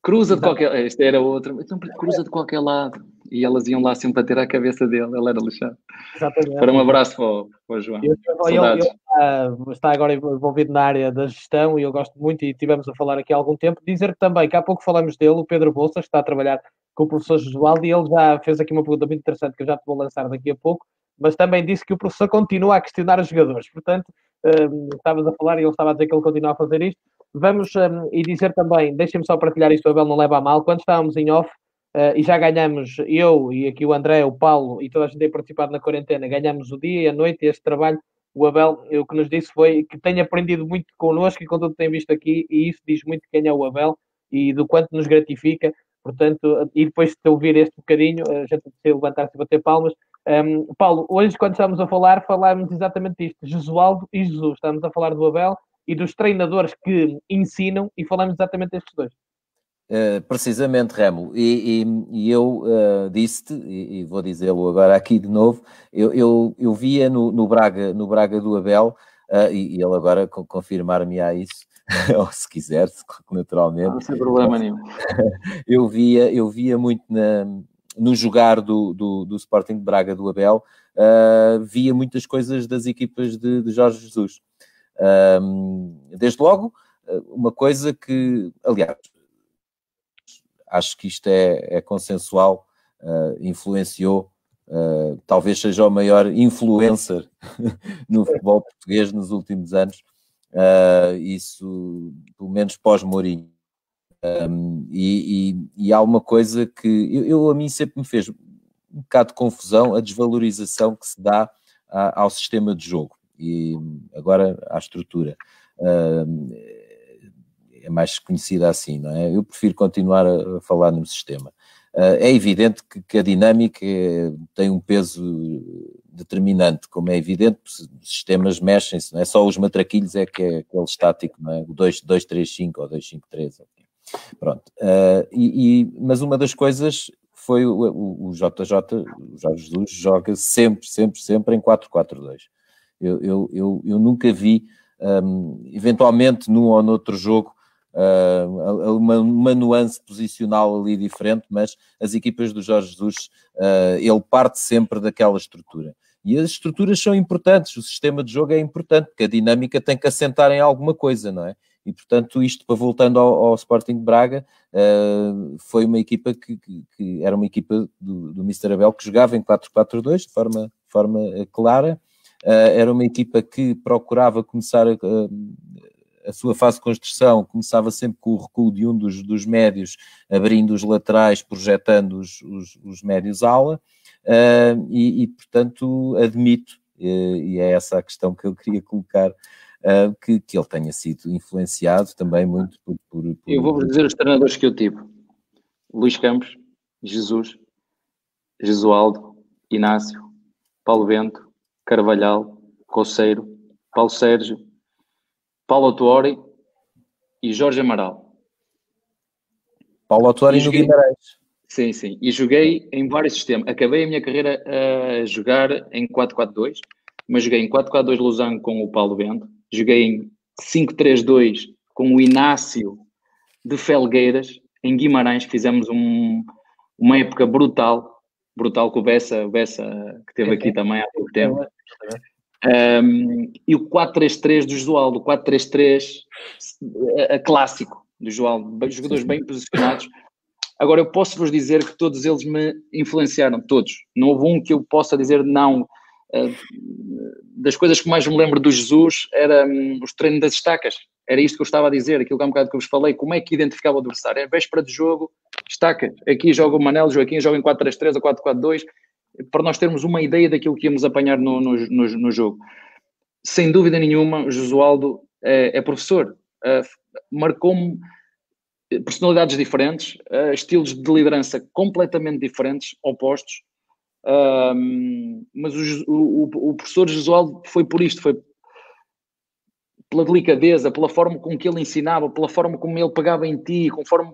S2: Cruza de qualquer. Este era outro. Então, cruza de qualquer lado. E elas iam lá sempre bater à cabeça dele. Ele era lixado. Exatamente. Para um abraço para o, para o João. Eu, eu, ele,
S1: uh, está agora envolvido na área da gestão e eu gosto muito. E tivemos a falar aqui há algum tempo. Dizer também que há pouco falamos dele, o Pedro Bolsas, que está a trabalhar com o professor Josualdo. E ele já fez aqui uma pergunta muito interessante que eu já te vou lançar daqui a pouco. Mas também disse que o professor continua a questionar os jogadores. Portanto, uh, estavas a falar e ele estava a dizer que ele continua a fazer isto Vamos um, e dizer também, deixem-me só partilhar isto, o Abel não leva a mal, quando estávamos em off uh, e já ganhamos, eu e aqui o André, o Paulo e toda a gente tem participado na quarentena, ganhamos o dia e a noite este trabalho, o Abel, o que nos disse foi que tem aprendido muito connosco e com tudo que tem visto aqui e isso diz muito quem é o Abel e do quanto nos gratifica, portanto, e depois de ouvir este bocadinho, a gente precisa levantar-se e bater palmas, um, Paulo, hoje quando estamos a falar, falámos exatamente isto, Jesualdo e Jesus, estamos a falar do Abel, e dos treinadores que ensinam, e falamos exatamente destes dois.
S3: Uh, precisamente, Remo, e, e, e eu uh, disse-te, e, e, vou dizê-lo agora aqui de novo, eu, eu, eu via no, no, Braga, no Braga do Abel, uh, e, ele agora confirmar-me-á isso, <laughs> ou se quiser, naturalmente. Não
S2: tem problema nenhum. <laughs>
S3: eu via, eu via muito na, no jogar do, do, do Sporting de Braga do Abel, via muitas coisas das equipas de, de Jorge Jesus. Desde logo, uma coisa que, aliás, acho que isto é, é consensual, uh, influenciou, uh, talvez seja o maior influencer <laughs> no futebol português nos últimos anos, uh, isso pelo menos pós-Mourinho. Um, e, e, e, há uma coisa que eu, eu, a mim sempre me fez um bocado de confusão a desvalorização que se dá a, ao sistema de jogo e agora à estrutura. É mais conhecida assim, não é? Eu prefiro continuar a, falar no sistema. Uh, é evidente que, a dinâmica é, tem um peso determinante, como é evidente, sistemas mexem-se, não é só os matraquilhos é que é aquele estático, não é? O 235 ou 253. Okay. Pronto. Uh, e, e, mas uma das coisas foi o, o, o JJ, o Jorge Jesus, joga sempre, sempre, sempre em 4-4-2. Eu, eu, eu, eu nunca vi, um, eventualmente num ou noutro jogo, uh, uma, uma, nuance posicional ali diferente, mas as equipas do Jorge Jesus, uh, ele parte sempre daquela estrutura. E as estruturas são importantes, o sistema de jogo é importante, porque a dinâmica tem que assentar em alguma coisa, não é? E portanto, isto para voltando ao, ao Sporting de Braga, uh, foi uma equipa que, que, que, era uma equipa do, do Mr. Abel que jogava em 4-4-2 de forma, forma clara, eh, era uma equipa que procurava começar a, a sua fase de construção, começava sempre com o recuo de um dos, dos médios, abrindo os laterais, projetando os, os, os médios ala, uh, e, e, portanto admito, e, e, é essa a questão que eu queria colocar, uh, que, que ele tenha sido influenciado também muito por... por, por...
S2: Eu vou-vos dizer os treinadores que eu tive. Luís Campos, Jesus, Jesualdo, Inácio, Paulo Bento, Carvalhal, Coceiro, Paulo Sérgio, Paulo Tuori e Jorge Amaral.
S3: Paulo Tuori no Guimarães.
S2: Sim, sim. E joguei em vários sistemas. Acabei a minha carreira a jogar em 4-4-2, mas joguei em 4-4-2 Losango com o Paulo Bento, joguei em 5-3-2 com o Inácio de Felgueiras, em Guimarães, fizemos um, uma época brutal, brutal com o Bessa, o Bessa que esteve aqui também há pouco tempo. Um, e o 4-3-3 do Josualdo, o 4-3-3 clássico do Josualdo, jogadores bem posicionados. Agora, eu posso vos dizer que todos eles me influenciaram, todos. Não houve um que eu possa dizer não. Das coisas que mais me lembro do Jesus era um, os treinos das estacas. Era isto que eu estava a dizer, aquilo que há um bocado que eu vos falei. Como é que identificava o adversário? É véspera de jogo, estaca. Aqui joga o Manel, Joaquim joga em 4-3-3 ou 4-4-2 para nós termos uma ideia daquilo que íamos apanhar no, no, no, no jogo. Sem dúvida nenhuma, Josualdo é, é professor, uh, marcou-me personalidades diferentes, uh, estilos de liderança completamente diferentes, opostos, mas o, o, o, professor Josualdo foi por isto, foi pela delicadeza, pela forma com que ele ensinava, pela forma como ele pegava em ti, conforme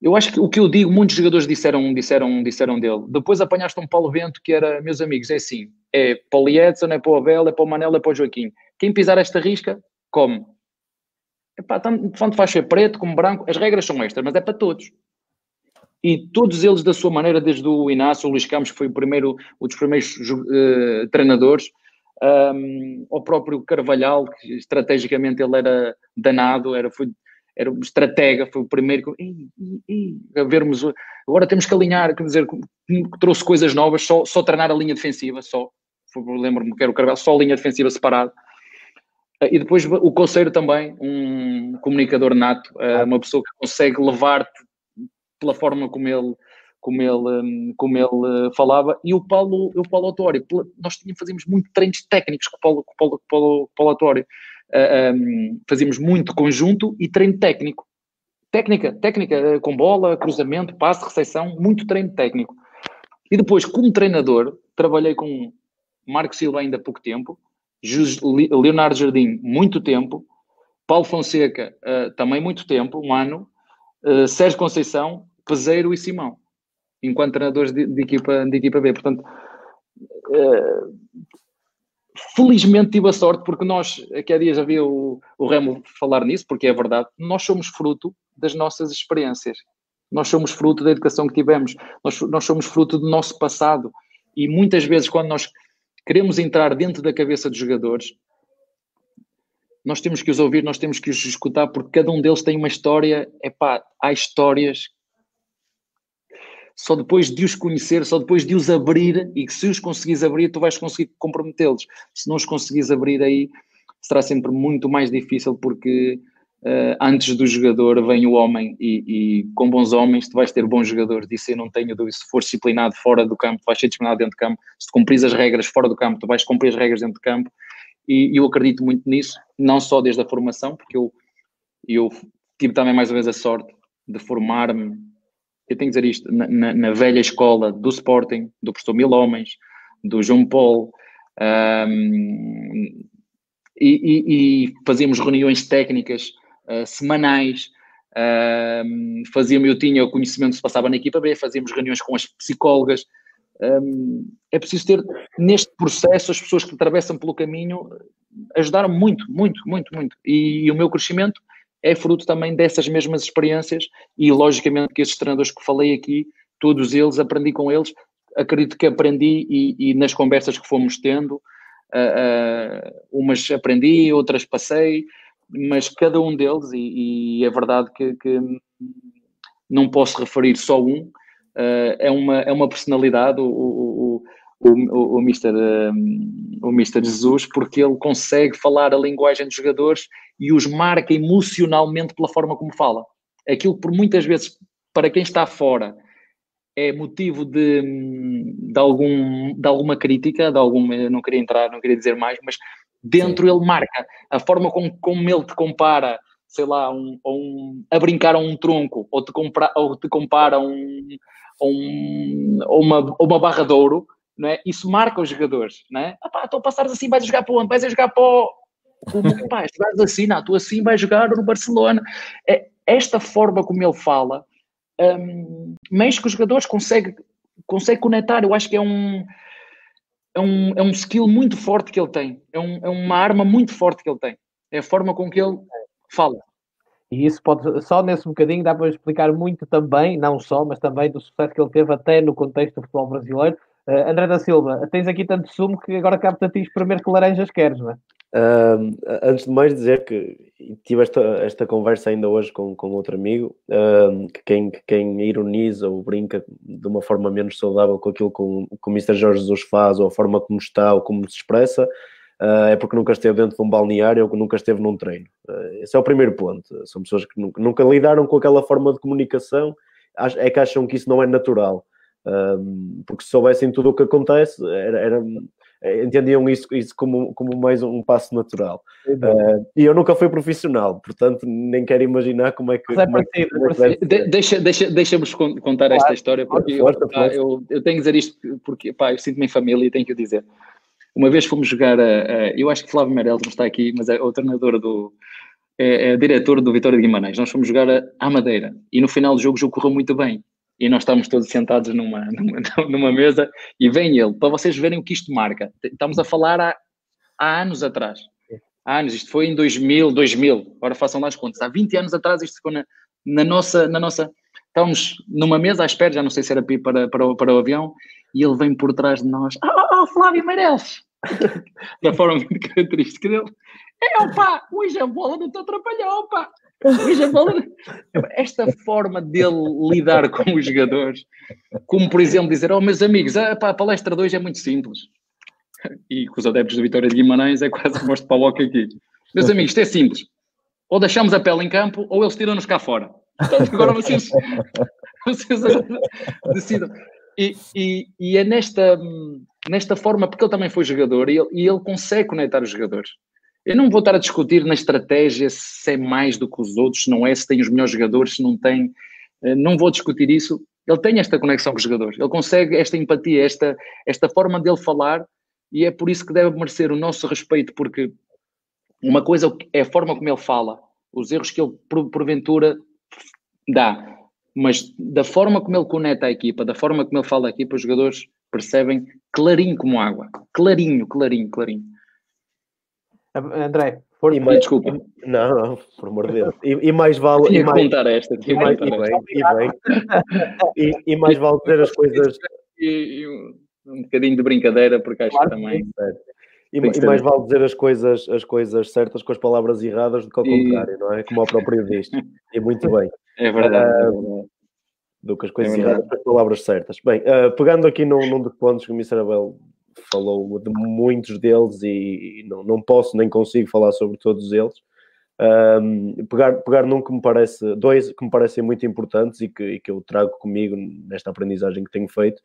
S2: eu acho que o que eu digo, muitos jogadores disseram, disseram, disseram dele. Depois apanhaste um Paulo Vento que era, meus amigos, é assim: é para o Edson, é para o Abel, é para o Manel, é para o Joaquim. Quem pisar esta risca, come. Epá, tanto faz ser preto como branco, as regras são estas, mas é para todos. E todos eles, da sua maneira, desde o Inácio, o Luís Campos, que foi o primeiro, um dos primeiros uh, treinadores, um, ao próprio Carvalhal, que estrategicamente ele era danado, era, foi era um estratega, foi o primeiro que, a vermos, agora temos que alinhar, quer dizer, trouxe coisas novas, só, só treinar a linha defensiva, só, lembro-me que era o Carvalho, só a linha defensiva separada. E depois o Conselho também, um comunicador nato, eh, uma pessoa que consegue levar-te pela forma como ele, como ele, hum, como ele eh, falava, e o Paulo, o Paulo Autório, nós tínhamos, fazíamos muito treinos técnicos com o Paulo, com o Paulo, com o Paulo, com o Paulo Autório uh, ah, um, fazíamos muito conjunto e treino técnico. Técnica, técnica eh, com bola, cruzamento, passe, recepção, muito treino técnico. E depois, como treinador, trabalhei com Marco Silva ainda há pouco tempo, Leonardo Jardim, muito tempo, Paulo Fonseca, uh, também muito tempo, um ano, uh, Sérgio Conceição, Peseiro e Simão, enquanto treinadores de, de, equipa, de equipa B. Portanto, uh, felizmente tive a sorte, porque nós, aqui há dias havia o, o Remo falar nisso, porque é verdade, nós somos fruto das nossas experiências. Nós somos fruto da educação que tivemos, nós, nós somos fruto do nosso passado. E muitas vezes, quando nós queremos entrar dentro da cabeça dos jogadores, nós temos que os ouvir, nós temos que os escutar, porque cada um deles tem uma história. Epá, há histórias só depois de os conhecer, só depois de os abrir, e que se os conseguires abrir, tu vais conseguir comprometê-los. Se não os conseguires abrir aí, será sempre muito mais difícil, porque uh, antes do jogador vem o homem, e, e, com bons homens tu vais ter bons jogadores, disso eu não tenho dúvida. Se for disciplinado fora do campo, vais ser disciplinado dentro do campo. Se cumprir as regras fora do campo, tu vais cumprir as regras dentro do campo. E, e eu acredito muito nisso, não só desde a formação, porque eu, eu tive também mais ou menos a sorte de formar-me eu tenho que dizer isto, na, na, na, velha escola do Sporting, do professor Mil Homens, do João Paulo, um, e, e, e, fazíamos reuniões técnicas uh, semanais, um, fazíamos, eu tinha o conhecimento que se passava na equipa B, fazíamos reuniões com as psicólogas, um, é preciso ter, neste processo, as pessoas que atravessam pelo caminho ajudaram muito, muito, muito, muito, e, e o meu crescimento é fruto também dessas mesmas experiências e, logicamente, que esses treinadores que falei aqui, todos eles, aprendi com eles, acredito que aprendi e, e nas conversas que fomos tendo, uh, uh, umas aprendi, outras passei, mas cada um deles, e, e é verdade que, que, não posso referir só um, uh, é, uma, é uma personalidade, o, o, o, o, o, Mister, um, o Mister Jesus, porque ele consegue falar a linguagem dos jogadores e os marca emocionalmente pela forma como fala. Aquilo por muitas vezes, para quem está fora, é motivo de, de, algum, de alguma crítica, de alguma, não queria entrar, não queria dizer mais, mas dentro Sim. ele marca. A forma como, como ele te compara, sei lá, um, um, a brincar a um tronco, ou te, compara, ou te compara a um, um, uma, uma barra de ouro, não é? isso marca os jogadores. Não é? Ah, pá, estou a passar assim, vais jogar para onde? Vais jogar para o, como, pá, jogares assim, não, tu assim vais jogar no Barcelona. É, esta forma como ele fala, um, mas que os jogadores conseguem consegue conectar. Eu acho que é um, é um, é um skill muito forte que ele tem. É, um, é uma arma muito forte que ele tem. É a forma com que ele fala.
S1: E isso pode, só nesse bocadinho dá para explicar muito também, não só, mas também do sucesso que ele teve até no contexto do futebol brasileiro, Uh, André da Silva, tens aqui tanto sumo que agora cabe-te a ti espremer que laranjas queres, não é?
S4: Uh, antes de mais dizer que tive esta, esta conversa ainda hoje com, com outro amigo, uh, que, quem, que quem ironiza ou brinca de uma forma menos saudável com aquilo que o, que o Mr. Jorge Jesus faz, ou a forma como está, ou como se expressa, uh, é porque nunca esteve dentro de um balneário ou que nunca esteve num treino. esse é o primeiro ponto. São pessoas que nunca, nunca lidaram com aquela forma de comunicação, é que acham que isso não é natural. Porque se soubessem tudo o que acontece, era, era entendiam isso, isso como, como mais um passo natural. Uh, e eu nunca fui profissional, portanto nem quero imaginar como é que.
S2: Mas é parecido, é, é de, deixa, deixa, deixa-vos contar esta história, porque eu, pá, eu, eu, tenho que dizer isto porque pá, eu sinto-me em família e tenho que o dizer. Uma vez fomos jogar, a, a, eu acho que Flávio Meirelles não está aqui, mas é o treinador do. É, é diretor do Vitória de Guimarães. Nós fomos jogar à Madeira e no final do jogo o jogo correu muito bem e nós estamos todos sentados numa, <laughs> numa, numa, mesa e vem ele, para vocês verem o que isto marca. Estamos a falar há, há anos atrás. Há anos, isto foi em 2000, 2000, agora façam lá as contas. Há 20 anos atrás isto ficou na, na nossa, na nossa... Estamos numa mesa à espera, já não sei se era para, para, o, para o avião, e ele vem por trás de nós. Ah, oh, oh, Flávio Meireles! <laughs> da forma muito característica dele. É, opa, hoje a bola não te atrapalhou, opa! Esta forma dele lidar com os jogadores, como por exemplo dizer, oh meus amigos, a, a palestra 2 é muito simples. E com os adeptos da Vitória de Guimarães é quase como este paloca aqui. Meus amigos, isto é simples. Ou deixamos a pele em campo ou eles tiram-nos cá fora. Portanto, agora vocês, <laughs> vocês decidam. E, e, e, é nesta, nesta forma, porque ele também foi jogador e ele, e ele consegue conectar os jogadores. Eu não vou estar a discutir na estratégia se é mais do que os outros, se não é, se tem os melhores jogadores, se não tem. Eh, não vou discutir isso. Ele tem esta conexão com os jogadores, ele consegue esta empatia, esta, esta forma dele falar, e é por isso que deve merecer o nosso respeito, porque uma coisa é a forma como ele fala, os erros que ele porventura dá, mas da forma como ele conecta a equipa, da forma como ele fala a equipa, os jogadores percebem clarinho como água, clarinho, clarinho, clarinho.
S1: André,
S4: por... e mais, desculpa. E, não, não, por amor de Deus. E, e mais vale.
S2: Tinha
S4: e mais,
S2: contar esta.
S4: E mais, e, bem, e, bem. e, e mais vale dizer as coisas.
S2: E, um bocadinho de brincadeira, porque acho claro, que também.
S4: E, e, mais vale dizer as coisas, as coisas certas com as palavras erradas do que ao contrário, não é? Como o próprio diz. E muito <laughs> bem.
S2: É verdade. Uh,
S4: do que as coisas é erradas com as palavras certas. Bem, uh, pegando aqui num, num dos pontos que o Mr. Abel falou de muitos deles e, não, não posso nem consigo falar sobre todos eles. Um, pegar, pegar num que me parece, dois que me parecem muito importantes e que, e que eu trago comigo nesta aprendizagem que tenho feito.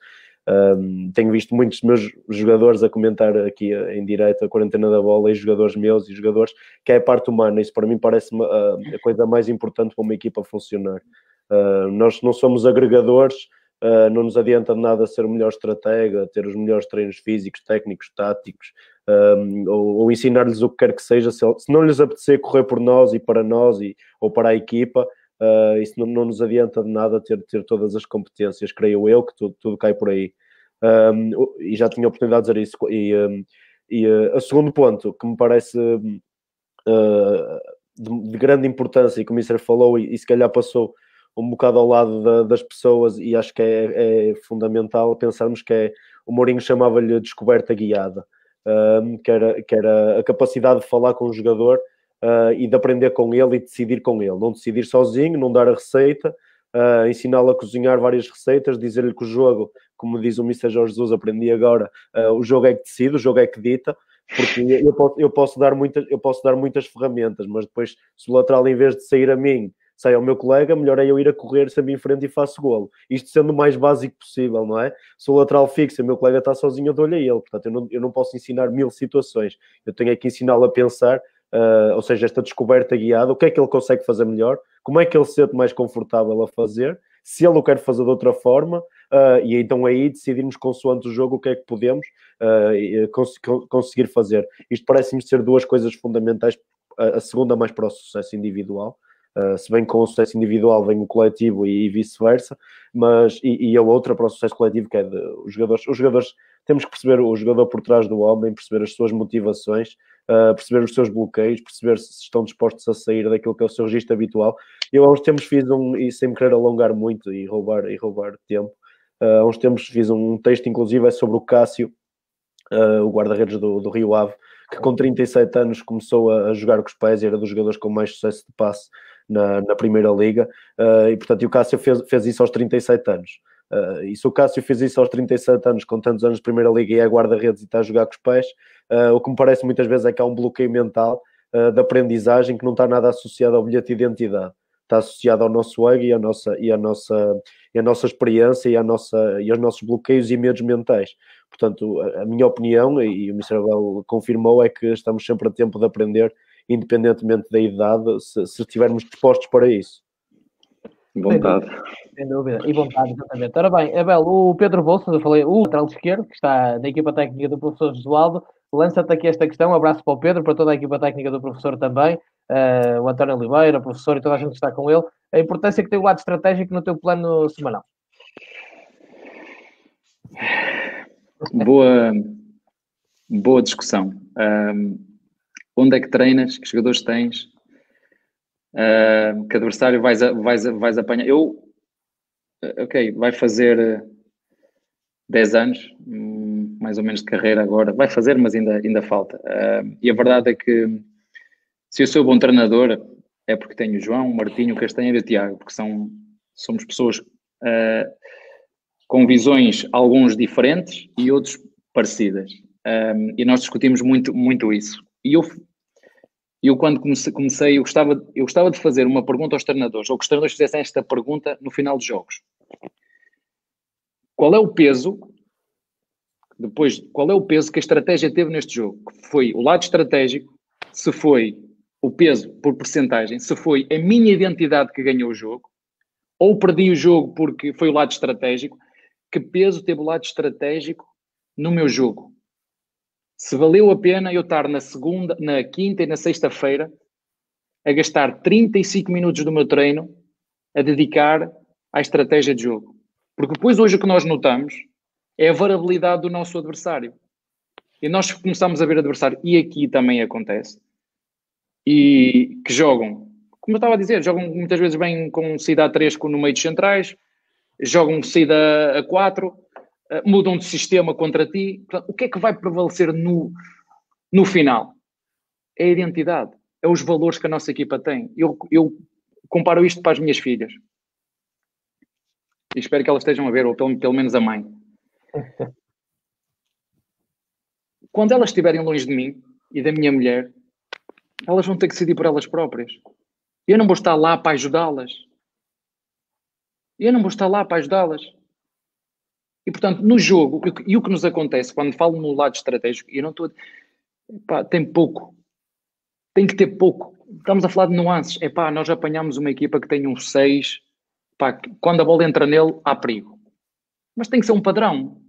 S4: Um, tenho visto muitos meus jogadores a comentar aqui em direto a quarentena da bola e jogadores meus e jogadores, que é a parte humana. Isso para mim parece a, a coisa mais importante para uma equipa funcionar. Uh, nós não somos agregadores, Uh, não nos adianta nada ser o melhor estratega, ter os melhores treinos físicos, técnicos, táticos, um, ou, ou ensinar-lhes o que quer que seja. Se, se, não lhes apetecer correr por nós e para nós e, ou para a equipa, uh, isso não, não, nos adianta de nada ter, ter todas as competências, creio eu, que tudo, tudo cai por aí. Um, e já tinha a oportunidade de dizer isso. E, um, e uh, o segundo ponto, que me parece de, de, grande importância, e que o Mister falou, e, e se calhar passou um bocado ao lado da, das pessoas e acho que é, é, fundamental pensarmos que é, o Mourinho chamava-lhe descoberta guiada, um, que, era, que era a capacidade de falar com o jogador uh, e de aprender com ele e decidir com ele, não decidir sozinho, não dar a receita, uh, ensiná-lo a cozinhar várias receitas, dizer-lhe que o jogo, como diz o Mr. Jorge Jesus, aprendi agora, uh, o jogo é que decide, o jogo é que dita, porque eu posso, eu posso, dar muitas, eu posso dar muitas ferramentas, mas depois se o lateral em vez de sair a mim sai ao meu colega, melhor é eu ir a correr sempre em frente e faço golo. Isto sendo o mais básico possível, não é? O lateral fixa o meu colega está sozinho, eu dou-lhe a ele. Portanto, eu não, eu não posso ensinar mil situações. Eu tenho é que ensiná-lo a pensar, uh, ou seja, esta descoberta guiada, o que é que ele consegue fazer melhor, como é que ele se sente mais confortável a fazer, se ele o quer fazer de outra forma, uh, e então aí decidirmos consoante o jogo o que é que podemos uh, cons conseguir fazer. Isto parece-me ser duas coisas fundamentais, a segunda mais para o sucesso individual, Uh, se bem com o sucesso individual vem o coletivo e, e vice-versa, mas e, e, a outra para o sucesso coletivo que é de, os jogadores, os jogadores temos que perceber o jogador por trás do homem, perceber as suas motivações, uh, perceber os seus bloqueios, perceber se estão dispostos a sair daquilo que é o seu registro habitual. Eu há uns tempos fiz um, e sem me querer alongar muito e roubar, e roubar tempo, Uh, há uns tempos fiz um texto, inclusive, é sobre o Cássio, o guarda-redes do, do, Rio Ave, que com 37 anos começou a, a, jogar com os pés e era dos jogadores com mais sucesso de passe na, na Primeira Liga. Uh, e, portanto, e o Cássio fez, fez isso aos 37 anos. Uh, e se o Cássio fez isso aos 37 anos, com tantos anos de Primeira Liga e é guarda-redes e está a jogar com os pés, uh, o que me parece muitas vezes é que há um bloqueio mental uh, de aprendizagem que não está nada associado ao bilhete de identidade. Está associado ao nosso ego e à nossa, e à nossa, e à nossa experiência e, à nossa, e aos nossos bloqueios e medos mentais. Portanto, a, minha opinião, e o Mr. Abel confirmou, é que estamos sempre a tempo de aprender, independentemente da idade, se, se estivermos dispostos para isso.
S2: Vontade.
S1: Sem dúvida, e vontade, exatamente. Ora bem, Abel, o Pedro Bolsas, eu falei, o lateral esquerdo, que está na equipa técnica do professor Josualdo, lança-te aqui esta questão, um abraço para o Pedro, para toda a equipa técnica do professor também, uh, o António Oliveira, o professor e toda a gente que está com ele, a importância que tem o lado estratégico no teu plano semanal.
S2: Boa, boa discussão. Um, onde é que treinas? Que jogadores tens? Uh, que adversário vais, a, vais, a, vais apanhar? Eu, ok, vai fazer 10 anos, hum, mais ou menos de carreira agora. Vai fazer, mas ainda, ainda falta. Uh, e a verdade é que se eu sou bom treinador, é porque tenho o João, o Martinho, o Castanheira e o Tiago, porque são, somos pessoas uh, com visões, alguns diferentes e outros parecidas. Um, e nós discutimos muito, muito isso. E eu eu quando comecei, eu, gostava, eu gostava de fazer uma pergunta aos treinadores, ou que os treinadores fizessem esta pergunta no final dos jogos. Qual é o peso, depois, qual é o peso que a estratégia teve neste jogo? Foi o lado estratégico, se foi o peso por percentagem, se foi a minha identidade que ganhou o jogo, ou perdi o jogo porque foi o lado estratégico, que peso teve o lado estratégico no meu jogo? se valeu a pena eu estar na segunda, na quinta e na sexta-feira a gastar 35 minutos do meu treino a dedicar à estratégia de jogo. Porque depois hoje o que nós notamos é a variabilidade do nosso adversário. E nós começamos a ver adversário, e aqui também acontece, e que jogam, como eu estava a dizer, jogam muitas vezes bem com a 3 no meio dos centrais, jogam saída a 4, eh, mudam de sistema contra ti. Portanto, o que é que vai prevalecer no, no final? É a identidade, é os valores que a nossa equipa tem. Eu, eu comparo isto para as minhas filhas. E espero que elas estejam a ver, ou pelo, pelo menos a mãe. <laughs> Quando elas estiverem longe de mim e da minha mulher, elas vão ter que decidir por elas próprias. Eu não vou estar lá para ajudá-las. Eu não vou estar lá para ajudá-las. E, portanto, no jogo, e o que nos acontece quando falo no lado estratégico, eu não estou. Pá, tem pouco. Tem que ter pouco. Estamos a falar de nuances. É pá, nós apanhamos uma equipa que tem um 6. Pá, quando a bola entra nele, há perigo. Mas tem que ser um padrão.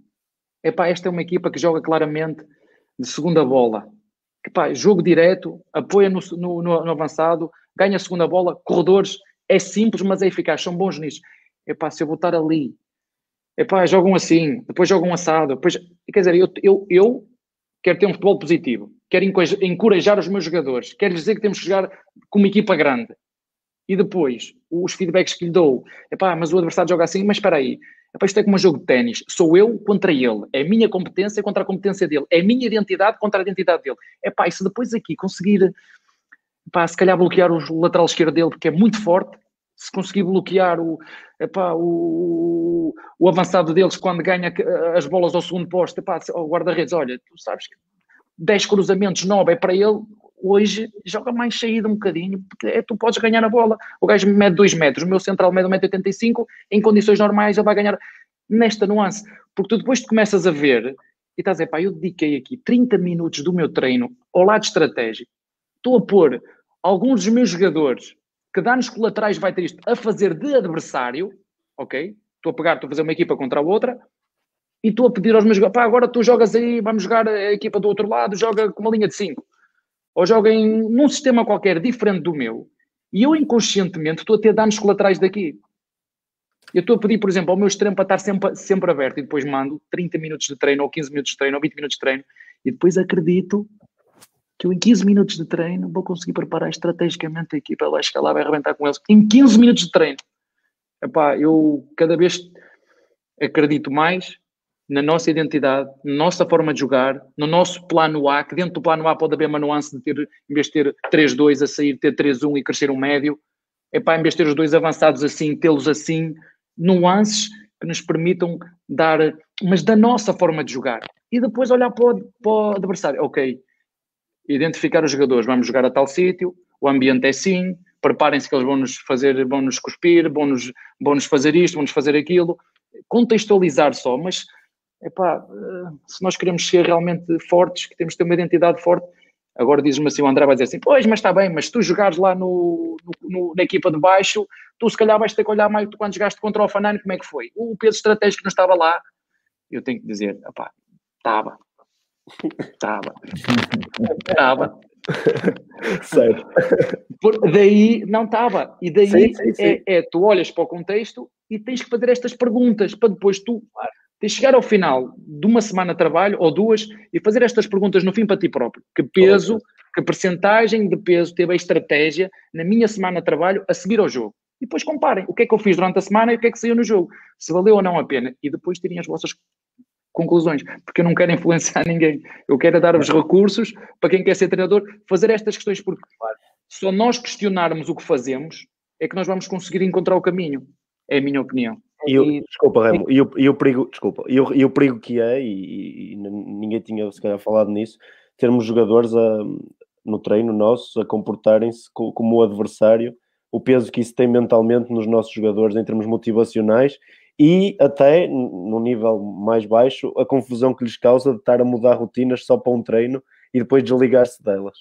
S2: É pá, esta é uma equipa que joga claramente de segunda bola. Que, pá, jogo direto, apoia no, no, no, avançado, ganha a segunda bola, corredores, é simples, mas é eficaz, são bons nisso. É pá, se eu botar ali epá, jogam assim, depois jogam assado, depois, quer dizer, eu, eu, eu quero ter um futebol positivo, quero encorajar os meus jogadores, quero dizer que temos que jogar com uma equipa grande. E depois, os feedbacks que lhe dou, epá, mas o adversário joga assim, mas espera aí, epá, isto é como um jogo de ténis, sou eu contra ele, é a minha competência contra a competência dele, é a minha identidade contra a identidade dele. Epá, e se depois aqui conseguir, epá, se calhar bloquear o lateral esquerdo dele, porque é muito forte, se conseguir bloquear o, epá, o, o avançado deles quando ganha as bolas ao segundo posto, epá, o guarda-redes, olha, tu sabes que 10 cruzamentos, 9 é para ele, hoje joga mais saída um bocadinho, porque é, tu podes ganhar a bola. O gajo mede 2 metros, o meu central mede 1,85m, em condições normais ele vai ganhar nesta nuance, porque tu depois te começas a ver e estás a dizer, pá, eu dediquei aqui 30 minutos do meu treino ao lado estratégico, estou a pôr alguns dos meus jogadores que danos colaterais vai ter isto a fazer de adversário, ok? Estou a pegar, estou a fazer uma equipa contra a outra e estou a pedir aos meus jogadores, pá, agora tu jogas aí, vamos jogar a equipa do outro lado, joga com uma linha de 5. Ou joga em, num sistema qualquer diferente do meu e eu inconscientemente estou a ter danos colaterais daqui. Eu estou a pedir, por exemplo, ao meu extremo para estar sempre, sempre aberto e depois mando 30 minutos de treino, ou 15 minutos de treino, ou 20 minutos de treino, e depois acredito que eu em 15 minutos de treino vou conseguir preparar estrategicamente a equipa, vai chegar lá, vai arrebentar com eles. Em 15 minutos de treino. Epá, eu cada vez acredito mais na nossa identidade, na nossa forma de jogar, no nosso plano A, que dentro do plano A pode haver uma nuance de ter, em vez de ter 3-2 a sair, ter 3-1 e crescer um médio. É pá, em vez de ter os dois avançados assim, tê-los assim, nuances que nos permitam dar, mas da nossa forma de jogar. E depois olhar para o, para o adversário. Ok, identificar os jogadores, vamos jogar a tal sítio, o ambiente é assim, preparem-se que eles vão nos fazer, vão nos cuspir, vão nos, vão nos fazer isto, vão nos fazer aquilo. Contextualizar só, mas epá, eh, se nós queremos ser realmente fortes, que temos de ter uma identidade forte, agora diz-me assim, o André vai dizer assim, pois, mas está bem, mas se tu jogares lá no, no, na equipa de baixo, tu se calhar vais ter que olhar mais quando jogaste contra o Fanani, como é que foi? O peso estratégico não estava lá. Eu tenho que dizer, epá, estava. <laughs> Estava. Estava. <laughs>
S4: certo.
S2: Por, daí não estava. E daí sim, sim, sim. É, é, tu olhas para o contexto e tens que fazer estas perguntas para depois tu Tens de chegar ao final de uma semana de trabalho ou duas e fazer estas perguntas no fim para ti próprio. Que peso, que percentagem de peso teve a estratégia na minha semana de trabalho a seguir ao jogo? E depois comparem o que é que eu fiz durante a semana e o que é que saiu no jogo. Se valeu ou não a pena. E depois tirem as vossas conclusões. Porque eu não quero influenciar <laughs> ninguém. Eu quero dar-vos recursos para quem quer ser treinador fazer estas questões. Porque só nós questionarmos o que fazemos é que nós vamos conseguir encontrar o caminho. É a minha opinião.
S4: E, o, desculpa, Remo, e o, e o perigo, desculpa, e o, e o perigo que é, e, e, ninguém tinha se calhar falado nisso, termos jogadores a, no treino nosso a comportarem-se como o adversário, o peso que isso tem mentalmente nos nossos jogadores em termos motivacionais e até, no nível mais baixo, a confusão que lhes causa de estar a mudar rotinas só para um treino e depois desligar-se delas.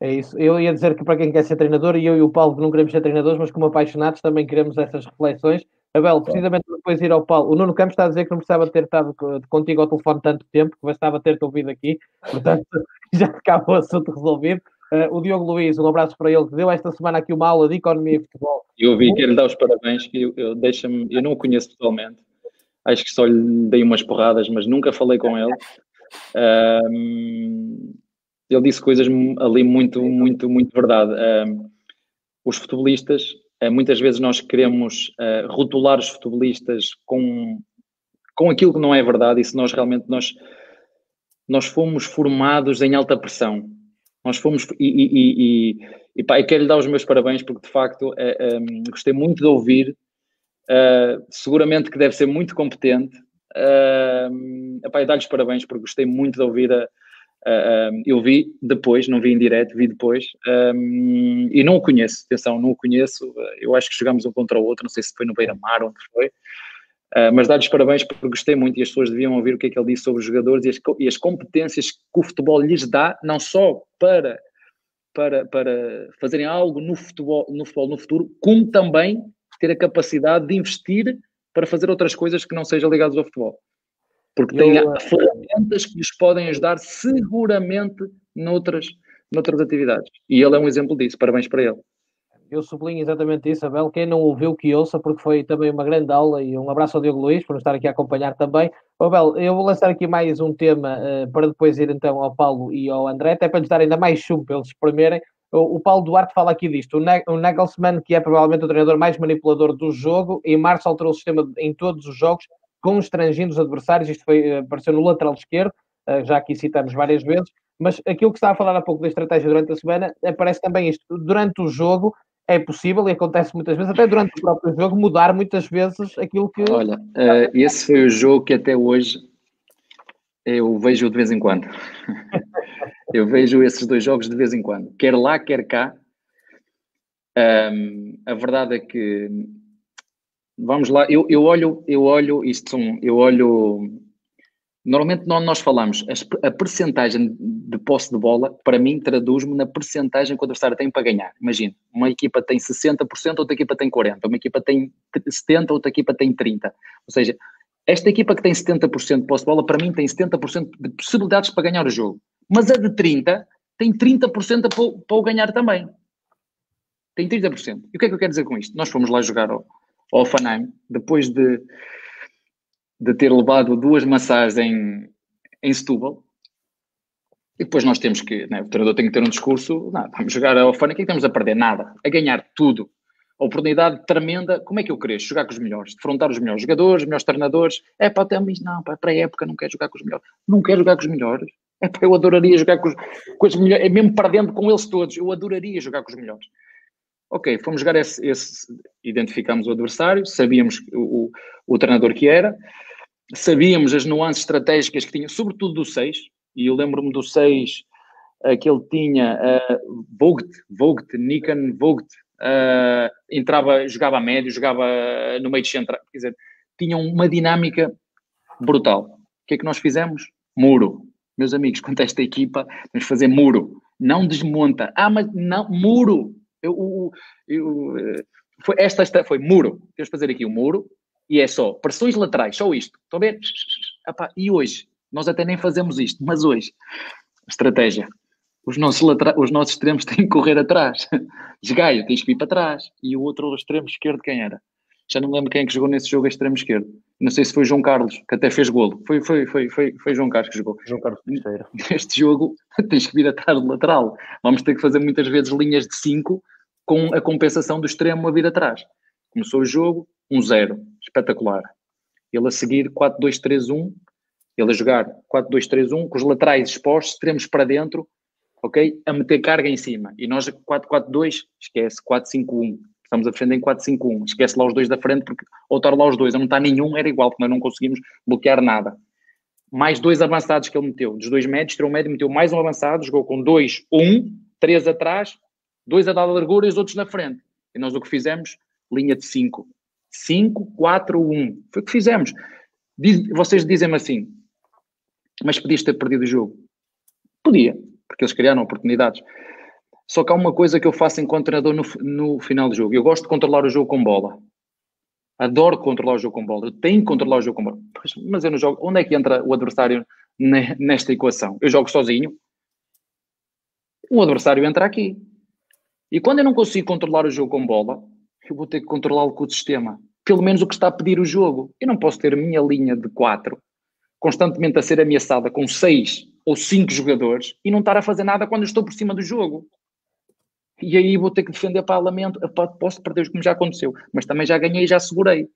S1: É isso. Eu ia dizer que para quem quer ser treinador, e eu e o Paulo que não queremos ser treinadores, mas como apaixonados também queremos essas reflexões Abel, precisamente depois de ir ao Paulo, o Nuno Campos está a dizer que não precisava ter estado contigo ao telefone tanto tempo, que bastava ter-te ouvido aqui, portanto <laughs> já ficava o assunto resolvido. Uh, o Diogo Luiz, um abraço para ele, que deu esta semana aqui uma aula de economia e futebol.
S2: Eu vi que ele dá os parabéns, que eu, eu, deixa-me, eu não o conheço pessoalmente, acho que só lhe dei umas porradas, mas nunca falei com ele. Uh, ele disse coisas ali muito, muito, muito verdade. Uh, os futebolistas eh, muitas vezes nós queremos uh, rotular os futebolistas com, com aquilo que não é verdade e se nós realmente nós, nós fomos formados em alta pressão. Nós fomos e, e, e, e, pá, quero lhe dar os meus parabéns porque de facto eh, um, gostei muito de ouvir. Uh, seguramente que deve ser muito competente. Uh, epá, dar-lhes parabéns porque gostei muito de ouvir a, Uh, eu vi depois, não vi em direto, vi depois, um, e não o conheço, atenção, não o conheço, eu acho que jogamos um contra o outro, não sei se foi no Beira-Mar, onde foi, uh, mas dar-lhes parabéns porque gostei muito e as pessoas deviam ouvir o que é que ele disse sobre os jogadores e as, e as competências que o futebol lhes dá, não só para, para, para fazerem algo no futebol, no futebol no futuro, como também ter a capacidade de investir para fazer outras coisas que não sejam ligadas ao futebol porque tem eu, ferramentas que lhes podem ajudar seguramente noutras, noutras atividades. E ele é um exemplo disso, parabéns para ele.
S1: Eu sublinho exatamente isso, Abel. Quem não ouviu, que ouça, porque foi também uma grande aula e um abraço ao Diogo Luís por nos estar aqui a acompanhar também. Abel, eu vou lançar aqui mais um tema uh, para depois ir então ao Paulo e ao André, até para lhes dar ainda mais chumbo para eles espremerem. O, o Paulo Duarte fala aqui disto. O, ne o Nagelsmann, que é provavelmente o treinador mais manipulador do jogo, em março alterou o sistema em todos os jogos constrangindo os adversários, isto foi, eh, apareceu no lateral esquerdo, eh, já aqui citamos várias vezes, mas aquilo que estava a falar há pouco da estratégia durante a semana, aparece também isto, durante o jogo, é possível e acontece muitas vezes, até durante o próprio jogo, mudar muitas vezes aquilo que.
S2: Olha, uh, esse foi o jogo que até hoje eu vejo de vez em quando. <laughs> eu vejo esses dois jogos de vez em quando, quer lá, quer cá. Um, a verdade é que vamos lá, eu, eu olho, eu olho, isto são, eu olho, normalmente não nós falamos, a, percentagem de posse de bola, para mim, traduz-me na percentagem que o adversário tem para ganhar. Imagina, uma equipa tem 60%, outra equipa tem 40%, uma equipa tem 70%, outra equipa tem 30%. Ou seja, esta equipa que tem 70% de posse de bola, para mim, tem 70% de possibilidades para ganhar o jogo. Mas a de 30% tem 30% para, para o ganhar também. Tem 30%. E o que é que eu quero dizer com isto? Nós fomos lá jogar ao, Offenheim, depois de, de ter levado duas massagens em, em Setúbal, e depois nós temos que, né, o treinador tem que ter um discurso, não, vamos jogar a Offenheim, o que é que estamos a perder? Nada, a ganhar tudo. oportunidade tremenda. Como é que eu cresço? Jogar com os melhores, defrontar os melhores jogadores, os melhores treinadores. É para até não, para a época não quero jogar com os melhores. Não quero jogar com os melhores. É para eu adoraria jogar com os, com os melhores, é mesmo para dentro com eles todos. Eu adoraria jogar com os melhores. Ok, fomos jogar esse, esse identificámos o adversário, sabíamos o, o, o treinador que era, sabíamos as nuances estratégicas que tinha, sobretudo do 6, e eu lembro-me do 6 uh, que ele tinha uh, Vogt, Vogt, Nikon Vogt, uh, entrava, jogava a médio, jogava no meio de central, quer dizer, tinham uma dinâmica brutal. O que é que nós fizemos? Muro. Meus amigos, <laughs> quanto a esta equipa, que fazer muro. Não desmonta. Ah, mas não, muro. Eu, eu, eu, foi, esta, esta foi muro. Temos que fazer aqui o um muro e é só pressões laterais, só isto. Estão a ver? Epá, e hoje? Nós até nem fazemos isto, mas hoje, estratégia. Os nossos, laterais, os nossos extremos <laughs> têm que correr atrás. Esgaio, tens que ir para trás. E o outro extremo esquerdo, quem era? Já não me lembro quem é que jogou nesse jogo extremo esquerdo. Não sei se foi João Carlos, que até fez golo. Foi, foi, foi, foi, foi João Carlos que jogou.
S4: João Carlos Teixeira. <laughs>
S2: Neste jogo, <laughs> tens que vir atrás do lateral. Vamos ter que fazer muitas vezes linhas de 5 com a compensação do extremo a vir atrás. Começou o jogo, 1-0. Um espetacular. Ele a seguir 4-2-3-1. Ele a jogar 4-2-3-1, com os laterais expostos, extremos para dentro, ok? A meter carga em cima. E nós 4-4-2, esquece, 4-5-1. Estamos a defender em 4-5-1. Esquece lá os dois da frente, porque ou estar lá os dois, a não está nenhum, era igual, porque nós não conseguimos bloquear nada. Mais dois avançados que ele meteu. Dos dois médios, tirou um médio, meteu mais um avançado, jogou com dois, um, três atrás, dois a dar largura e os outros na frente. E nós o que fizemos? Linha de 5. 5, 4, 1. Foi o que fizemos. Diz, vocês dizem-me assim, mas podias ter perdido o jogo. Podia porque eles criaram oportunidades. Só que há uma coisa que eu faço enquanto treinador no, no final do jogo. Eu gosto de controlar o jogo com bola. Adoro controlar o jogo com bola. Eu tenho que controlar o jogo com bola. Mas eu não jogo. Onde é que entra o adversário nesta equação? Eu jogo sozinho. O adversário entra aqui. E quando eu não consigo controlar o jogo com bola, eu vou ter que controlá-lo com o sistema. Pelo menos o que está a pedir o jogo. Eu não posso ter a minha linha de 4 constantemente a ser ameaçada com 6 ou cinco jogadores e não estar a fazer nada quando estou por cima do jogo. E aí vou ter que defender para lamento, posso perder como já aconteceu, mas também já ganhei e já segurei.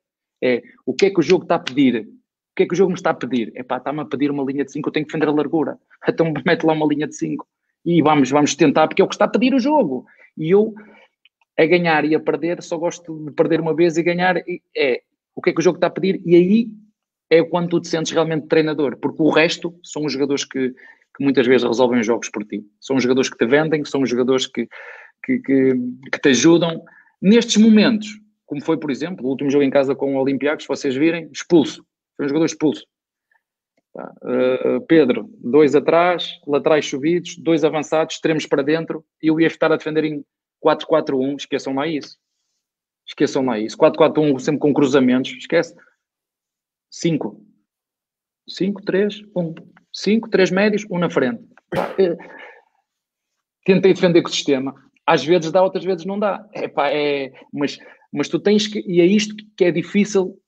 S2: É, o que é que o jogo está a pedir? O que é que o jogo me está a pedir? É pá, está-me a pedir uma linha de 5, eu tenho que defender a largura. <laughs> Então mete lá uma linha de 5 e vamos, vamos tentar, porque é o que está a pedir o jogo. E eu, a ganhar e a perder, só gosto de perder uma vez e ganhar. É o que é que o jogo está a pedir, e aí é quando tu te sentes realmente treinador, porque o resto são os jogadores que, que muitas vezes resolvem os jogos por ti. São os jogadores que te vendem, são os jogadores que, que, que, que te ajudam. Nestes momentos, como foi, por exemplo, o último jogo em casa com o Olympiacos, se vocês virem, expulso. Foi um jogador expulso. Uh, Pedro, dois atrás, laterais subidos, dois avançados, extremos para dentro, e eu ia estar a defender em 4-4-1, esqueçam lá isso. Esqueçam lá isso. 4-4-1 sempre com cruzamentos, esquece. 5. 5, 3, 1. 5, 3 médios, 1 na frente. <laughs> Tentei defender com o sistema. Às vezes dá, outras vezes não dá. É, pá, é, mas, mas tu tens que. E é isto que é difícil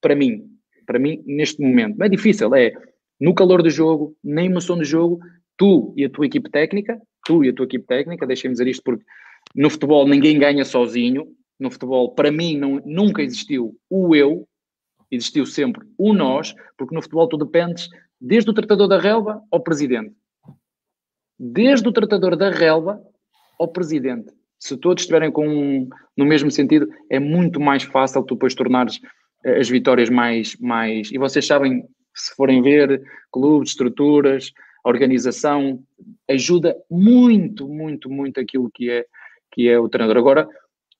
S2: para mim. Para mim, neste momento. Não é difícil, é no calor do jogo, na emoção do jogo, tu e a tua equipe técnica, tu e a tua equipe técnica, deixem-me dizer isto porque no futebol ninguém ganha sozinho. No futebol, para mim, não, nunca existiu o eu, existiu sempre o nós, porque no futebol tu dependes desde o tratador da relva ao presidente. Desde o tratador da relva ao presidente. Se todos estiverem com no mesmo sentido, é muito mais fácil tu depois tornares eh, as vitórias mais, mais. E vocês sabem, se forem ver, clubes, estruturas, organização, ajuda muito, muito, muito aquilo que é, que é o treinador. Agora,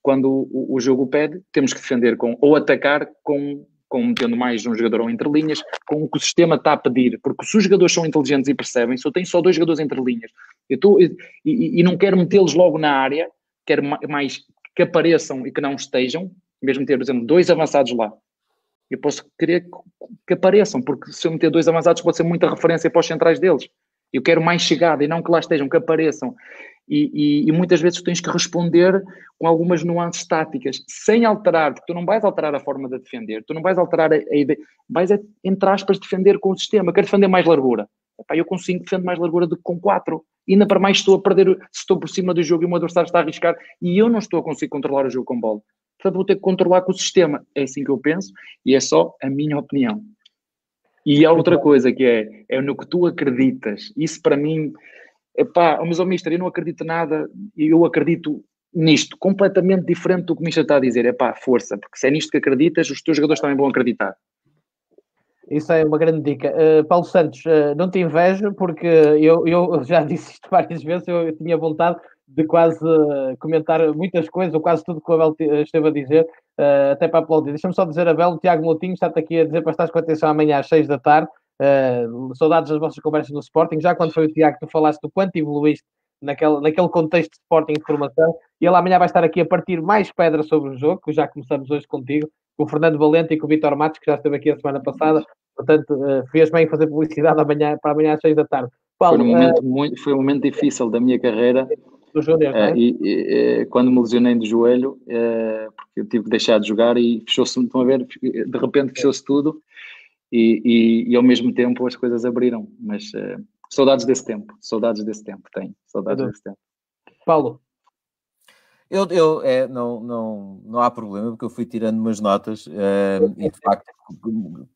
S2: quando o, o jogo pede, temos que defender com, ou atacar com com metendo mais um jogador ou entre linhas, com o que o sistema está a pedir, porque se os jogadores são inteligentes e percebem, se eu tenho só dois jogadores entre linhas, eu estou, e, e, não quero metê-los logo na área, quero mais que apareçam e que não estejam, mesmo ter, por exemplo, dois avançados lá, eu posso querer que apareçam, porque se eu meter dois avançados pode ser muita referência para os centrais deles. Eu quero mais chegada e não que lá estejam, que apareçam. E, e, e, muitas vezes tens que responder com algumas nuances táticas, sem alterar, porque tu não vais alterar a forma de defender, tu não vais alterar a, a ideia, vais, é, entre aspas, defender com o sistema. Quero defender mais largura. Epá, eu consigo defender mais largura do que com quatro. E ainda para mais estou a perder, se estou por cima do jogo e o meu adversário está a arriscar e eu não estou a conseguir controlar o jogo com bola. portanto vou ter que controlar com o sistema. É assim que eu penso e é só a minha opinião. E há outra coisa que é, é no que tu acreditas. Isso para mim, epá, mas o oh, Mister, eu não acredito nada, eu acredito nisto, completamente diferente do que o Mister está a dizer. É pá, força, porque se é nisto que acreditas, os teus jogadores também vão acreditar.
S1: Isso é uma grande dica. Uh, Paulo Santos, uh, não te invejo, porque eu, eu já <laughs> disse isto várias vezes, eu, tinha vontade de quase uh, comentar muitas coisas, ou quase tudo que o Abel esteve a dizer, até para aplaudir. Deixa-me só dizer, Abel, o Tiago Moutinho está-te aqui a dizer para estar com atenção amanhã às 6 da tarde. Saudades das vossas conversas no Sporting. Já quando foi o Tiago que tu falaste do quanto evoluíste naquele, naquele contexto de Sporting de formação, e ele amanhã vai estar aqui a partir mais pedra sobre o jogo, que já começamos hoje contigo, com o Fernando Valente e com o Vitor Matos, que já esteve aqui a semana passada. Portanto, uh, fez bem fazer publicidade amanhã, para amanhã às seis da tarde.
S2: Paulo, foi, um momento uh, muito, foi um momento difícil da minha carreira. Do Júnior, uh, é? e, e, quando me lesionei de joelho, porque eu tive que deixar de jogar e fechou-se, estão a ver, de repente fechou-se tudo e, e, e, ao mesmo tempo as coisas abriram. Mas saudades desse tempo, saudades desse tempo, tenho, saudades desse tempo.
S1: Paulo,
S3: eu, eu é, não, não, não há problema, porque eu fui tirando umas notas uh, e de facto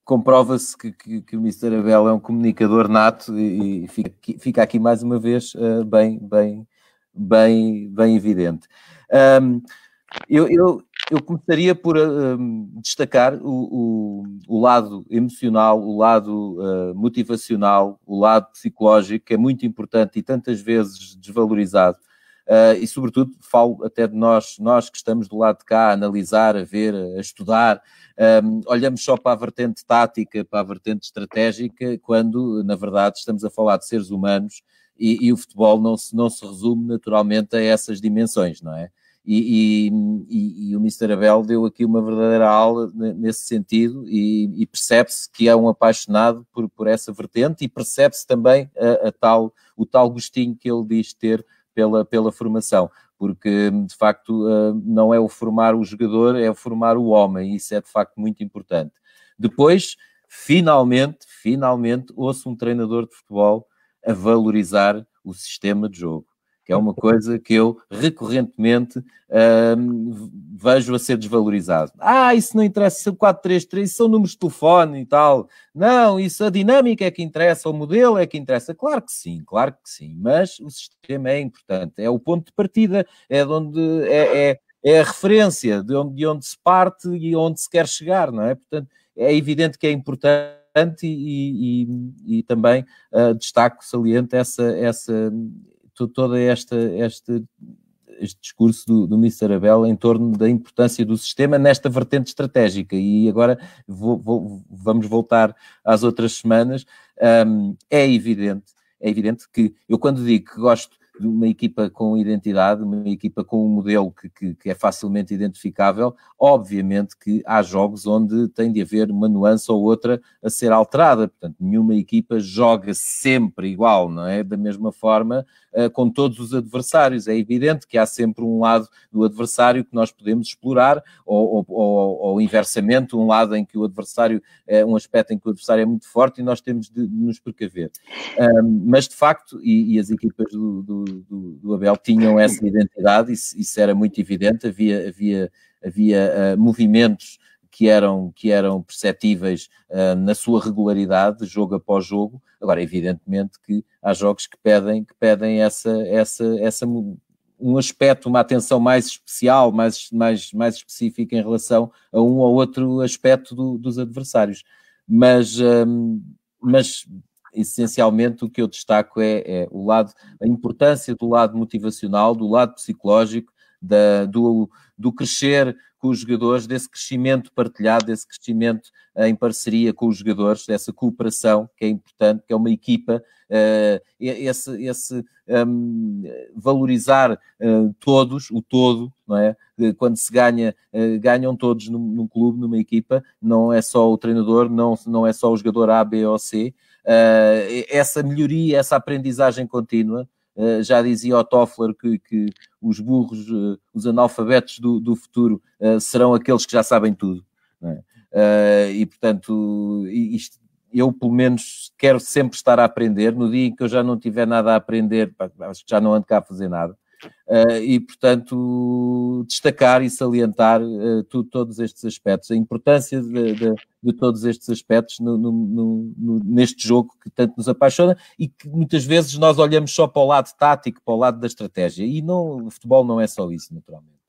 S3: comprova-se que, que, que, o Mr. Abel é um comunicador nato e, e fica, fica, aqui mais uma vez uh, bem, bem, bem, bem evidente. Um, eu, eu, eu começaria por uh, destacar o, o, o, lado emocional, o lado uh, motivacional, o lado psicológico, que é muito importante e tantas vezes desvalorizado Uh, e sobretudo falo até de nós, nós que estamos do lado de cá a analisar, a ver, a estudar, um, olhamos só para a vertente tática, para a vertente estratégica, quando na verdade estamos a falar de seres humanos e, e o futebol não se, não se resume naturalmente a essas dimensões, não é? E, e, e, o Mr. Abel deu aqui uma verdadeira aula nesse sentido e, e percebe-se que é um apaixonado por, por essa vertente e percebe-se também a, a, tal, o tal gostinho que ele diz ter pela, pela formação, porque de facto eh, não é o formar o jogador, é o formar o homem, isso é de facto muito importante. Depois, finalmente, finalmente, ouço um treinador de futebol a valorizar o sistema de jogo que é uma coisa que eu recorrentemente hum, vejo a ser desvalorizado. Ah, isso não interessa, são 433, isso são números de telefone e tal. Não, isso a dinâmica é que interessa, o modelo é que interessa. Claro que sim, claro que sim, mas o sistema é importante, é o ponto de partida, é de onde é, é, é a referência de onde, de onde se parte e onde se quer chegar, não é? Portanto, é evidente que é importante e, e, e, também uh, destaco, saliente essa, essa, todo esta, este, este discurso do, do Mr. Abel em torno da importância do sistema nesta vertente estratégica. E agora vou, vou, vamos voltar às outras semanas. Um, é evidente, é evidente que eu quando digo que gosto uma equipa com identidade, uma equipa com um modelo que, que, que, é facilmente identificável, obviamente que há jogos onde tem de haver uma nuance ou outra a ser alterada, portanto, nenhuma equipa joga sempre igual, não é? Da mesma forma, uh, com todos os adversários. É evidente que há sempre um lado do adversário que nós podemos explorar, ou, ou, ou, ou inversamente, um lado em que o adversário é um aspecto em que o adversário é muito forte e nós temos de, de nos precaver. Um, mas, de facto, e, e as equipas do, do do, do, Abel tinham essa identidade, isso, isso, era muito evidente, havia, havia, havia uh, movimentos que eram, que eram perceptíveis uh, na sua regularidade, jogo após jogo. Agora, evidentemente que há jogos que pedem, que pedem essa, essa, essa um aspecto, uma atenção mais especial, mais, mais, mais específica em relação a um ou outro aspecto do, dos adversários. Mas, um, mas essencialmente o que eu destaco é, é, o lado, a importância do lado motivacional, do lado psicológico, da, do, do crescer com os jogadores, desse crescimento partilhado, desse crescimento uh, em parceria com os jogadores, dessa cooperação que é importante, que é uma equipa, uh, esse, esse um, valorizar uh, todos, o todo, não é? Quando se ganha, ganham todos num, num, clube, numa equipa, não é só o treinador, não, não é só o jogador A, B ou C, Uh, essa melhoria, essa aprendizagem contínua, uh, já dizia o Toffler que, que os burros, uh, os analfabetos do, do futuro serão aqueles que já sabem tudo. É? e portanto, isto, eu pelo menos quero sempre estar a aprender. No dia em que eu já não tiver nada a aprender, acho que já não ando cá a fazer nada. E portanto, destacar e salientar uh, tu, todos estes aspectos, a importância de, de, de todos estes aspectos no, no, no, neste jogo que tanto nos apaixona e que muitas vezes nós olhamos só para o lado tático, para o lado da estratégia, e não, o futebol não é só isso, naturalmente.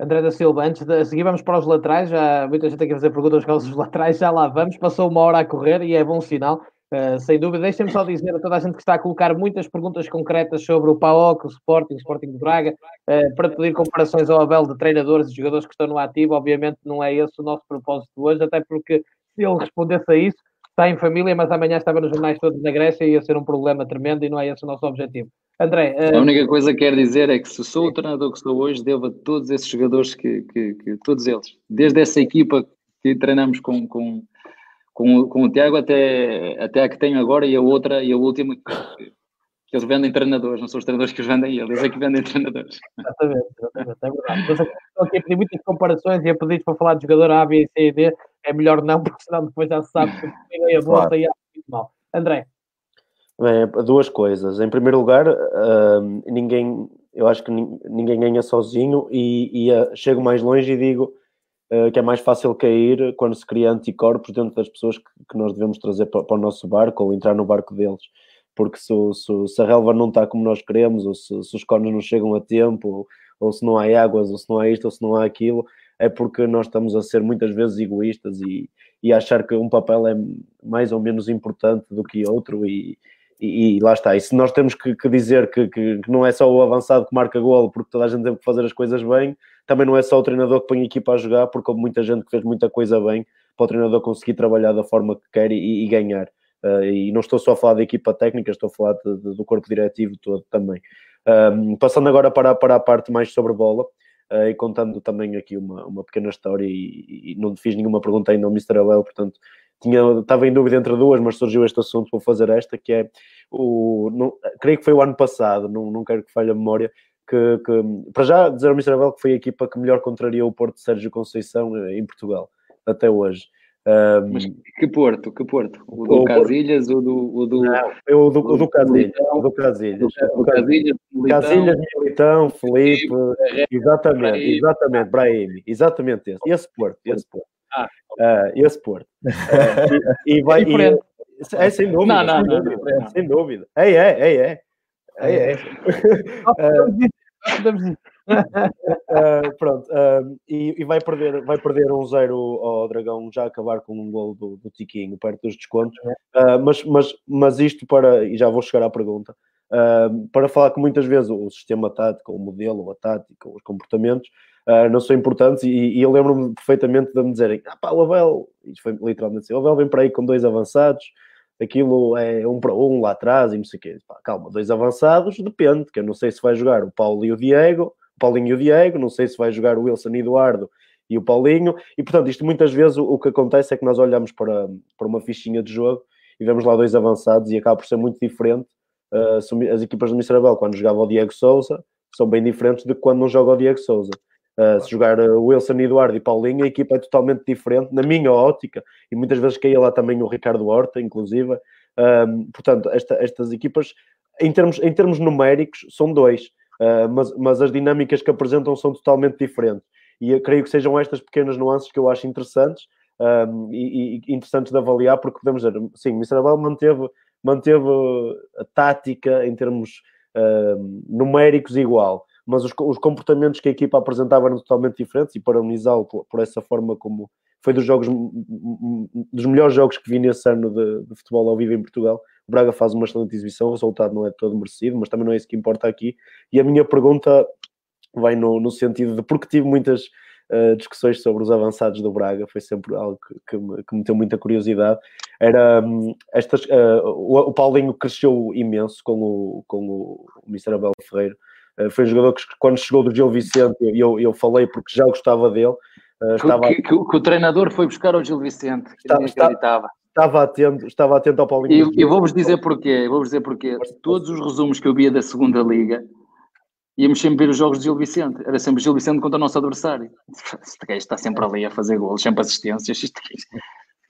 S1: André da Silva, antes de seguir, vamos para os laterais. Já muita gente tem que fazer perguntas com os <laughs> laterais, já lá vamos. Passou uma hora a correr e é bom sinal. Uh, sem dúvida, deixem-me só dizer a toda a gente que está a colocar muitas perguntas concretas sobre o PAOC, o Sporting, o Sporting de Braga, uh, para pedir comparações ao Abel de treinadores e jogadores que estão no ativo. Obviamente, não é esse o nosso propósito hoje, até porque se ele respondesse a isso, está em família, mas amanhã estava nos jornais todos na Grécia e ia ser um problema tremendo e não é esse o nosso objetivo. André.
S2: Uh... A única coisa que quero dizer é que se sou o treinador que sou hoje, devo a todos esses jogadores que, que, que todos eles, desde essa equipa que treinamos com, com com, com o Tiago até, até a que tenho agora e a outra e a última que, que eles vendem treinadores, não são os treinadores que os vendem eles, é que vendem treinadores.
S1: Exatamente, exatamente é verdade. Estou aqui a pedir muitas comparações e a pedir para falar de jogador A, B, C e D, é melhor não, <laughs> porque senão depois já se sabe que a ideia boa claro. e é muito mal. André.
S4: Bem, duas coisas. Em primeiro lugar, uh, ninguém, eu acho que ninguém ganha sozinho e, e uh, chego mais longe e digo que é mais fácil cair quando se cria anticorpos dentro das pessoas que, que nós devemos trazer para, para, o nosso barco ou entrar no barco deles. Porque se, se, se a relva não está como nós queremos, ou se, se os cornos não chegam a tempo, ou, ou, se não há águas, ou se não há isto, ou se não há aquilo, é porque nós estamos a ser muitas vezes egoístas e, e achar que um papel é mais ou menos importante do que outro e, e, e, lá está. E se nós temos que, que dizer que, que, que, não é só o avançado que marca golo porque toda a gente tem que fazer as coisas bem, também não é só o treinador que põe a equipa a jogar, porque houve muita gente que fez muita coisa bem para o treinador conseguir trabalhar da forma que quer e, e ganhar. Uh, e não estou só a falar da equipa técnica, estou a falar de, de, do corpo diretivo todo também. Um, passando agora para, para a parte mais sobre bola. Uh, e contando também aqui uma, uma pequena história e, e, não fiz nenhuma pergunta ainda ao Mr. Abel, portanto tinha, estava em dúvida entre duas, mas surgiu este assunto para fazer esta, que é o. Não, creio que foi o ano passado, não, não quero que falhe a memória. Que, que, para já dizer ao Mr. Abel que foi a equipa que melhor contrariou o Porto de Sérgio Conceição eh, em Portugal, até hoje.
S2: Um, Mas que Porto? Que Porto? O do o Casilhas ou do. O do,
S4: não, o do, o do Casilhas. O do Casilhas.
S2: O Casilhas,
S4: Militão, Casilhas, Militão Felipe. Exatamente, exatamente, Brahim. Exatamente esse. Esse Porto, esse Porto. Ah, uh, esse Porto. Uh, <laughs> e, e, vai. E, é sem dúvida. Não, não, sem, não, dúvida não, sem dúvida. É, é, é, é. É, é. <laughs> uh, pronto, uh, e, e, vai perder, vai perder um zero ao Dragão, já acabar com um gol do, do Tiquinho, perto dos descontos. Uh, mas, mas, mas isto para, e já vou chegar à pergunta, para falar que muitas vezes o sistema tático, o modelo, a tática, os comportamentos não são importantes. E, e eu lembro-me perfeitamente de me dizerem: ah, pá, o Abel, isto foi literalmente assim, o Abel vem para aí com dois avançados aquilo é um para um lá atrás e não sei o quê. Pá, calma, dois avançados, depende, que eu não sei se vai jogar o Paulo e o Diego, Paulinho e o Diego, não sei se vai jogar o Wilson e Eduardo e o Paulinho, e portanto, isto muitas vezes o, o que acontece é que nós olhamos para, para uma fichinha de jogo e vemos lá dois avançados e acaba por ser muito diferente. Uh, as equipas do Miserabel, quando jogava o Diego Souza, são bem diferentes de quando não joga o Diego Souza. Uh, se jogar uh, Wilson, Eduardo e Paulinho, a equipa é totalmente diferente, na minha ótica, e muitas vezes caía lá também o Ricardo Horta, inclusive. Um, portanto, esta, estas equipas, em termos, em termos numéricos, são dois, uh, mas, mas as dinâmicas que apresentam são totalmente diferentes. E eu creio que sejam estas pequenas nuances que eu acho interessantes um, e, e, interessantes de avaliar, porque podemos dizer, sim, Mr. Abel manteve, manteve a tática em termos numéricos igual mas os, os, comportamentos que a equipa apresentava eram totalmente diferentes e parabenizá-lo por, por, essa forma como foi dos jogos dos melhores jogos que vi nesse ano de, de, futebol ao vivo em Portugal. O Braga faz uma excelente exibição, o resultado não é todo merecido, mas também não é isso que importa aqui. E a minha pergunta vai no, no sentido de porque tive muitas uh, discussões sobre os avançados do Braga, foi sempre algo que, que, me, que me deu muita curiosidade. Era um, estas, uh, o, o, Paulinho cresceu imenso com o, com o Mr. Abel Ferreira foi um jogador que, quando chegou do Gil Vicente, eu, eu falei porque já gostava dele.
S2: Uh, estava... Que, que, que, o treinador foi buscar o Gil Vicente, que está,
S4: acreditava. Estava atento, estava atento ao Paulinho.
S2: E, eu vou-vos dizer porquê, vou-vos dizer porquê. Todos os resumos que eu via da segunda liga, íamos sempre ver os jogos de Gil Vicente. Era sempre Gil Vicente contra o nosso adversário. Este gajo está sempre ali a fazer gols, sempre assistências. Isto,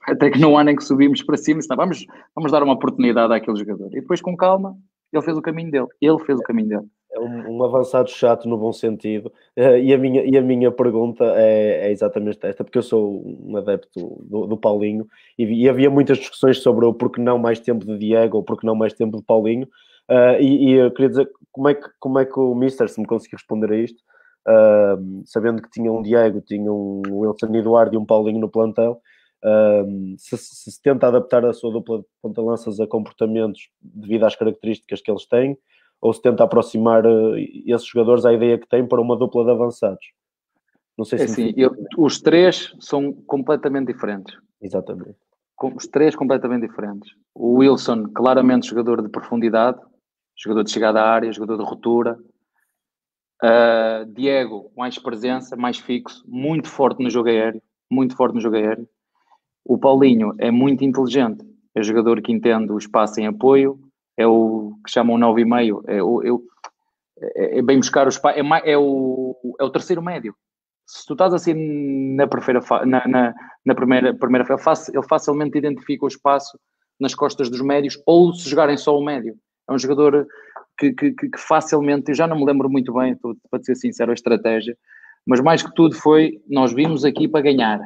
S2: até que no ano em que subimos para cima, vamos, vamos dar uma oportunidade àquele jogador. E depois, com calma, ele fez o caminho dele. Ele fez o caminho dele.
S4: É um, um, avançado chato no bom sentido. Uh, e, a minha, e a minha pergunta é, é, exatamente esta, porque eu sou um adepto do, do Paulinho e, e, havia muitas discussões sobre o porquê não mais tempo de Diego ou porquê não mais tempo de Paulinho. Uh, e, e, eu queria dizer como é, que, como é que o Mister, se me conseguir responder a isto, uh, sabendo que tinha um Diego, tinha um Wilson Eduardo e um Paulinho no plantel, se, se, tenta adaptar a sua dupla de ponta-lanças a comportamentos devido às características que eles têm, ou se tenta aproximar uh, esses jogadores à ideia que têm para uma dupla de avançados.
S2: Não sei se. É assim, eu, os três são completamente diferentes.
S4: Exatamente.
S2: Os três completamente diferentes. O Wilson, claramente jogador de profundidade, jogador de chegada à área, jogador de ruptura. Uh, Diego, mais presença, mais fixo, muito forte no jogo aéreo, muito forte no jogo aéreo. O Paulinho é muito inteligente, é jogador que entende o espaço em apoio, é o que chamam 9,5, é, o, é, é bem buscar os é, é, o, é o terceiro médio. Se tu estás assim na, primeira, na, na, na primeira, primeira ele facilmente identifica o espaço nas costas dos médios, ou se jogarem só o médio. É um jogador que, que, que facilmente, eu já não me lembro muito bem, para ser sincero, a estratégia, mas mais que tudo foi, nós vimos aqui para ganhar.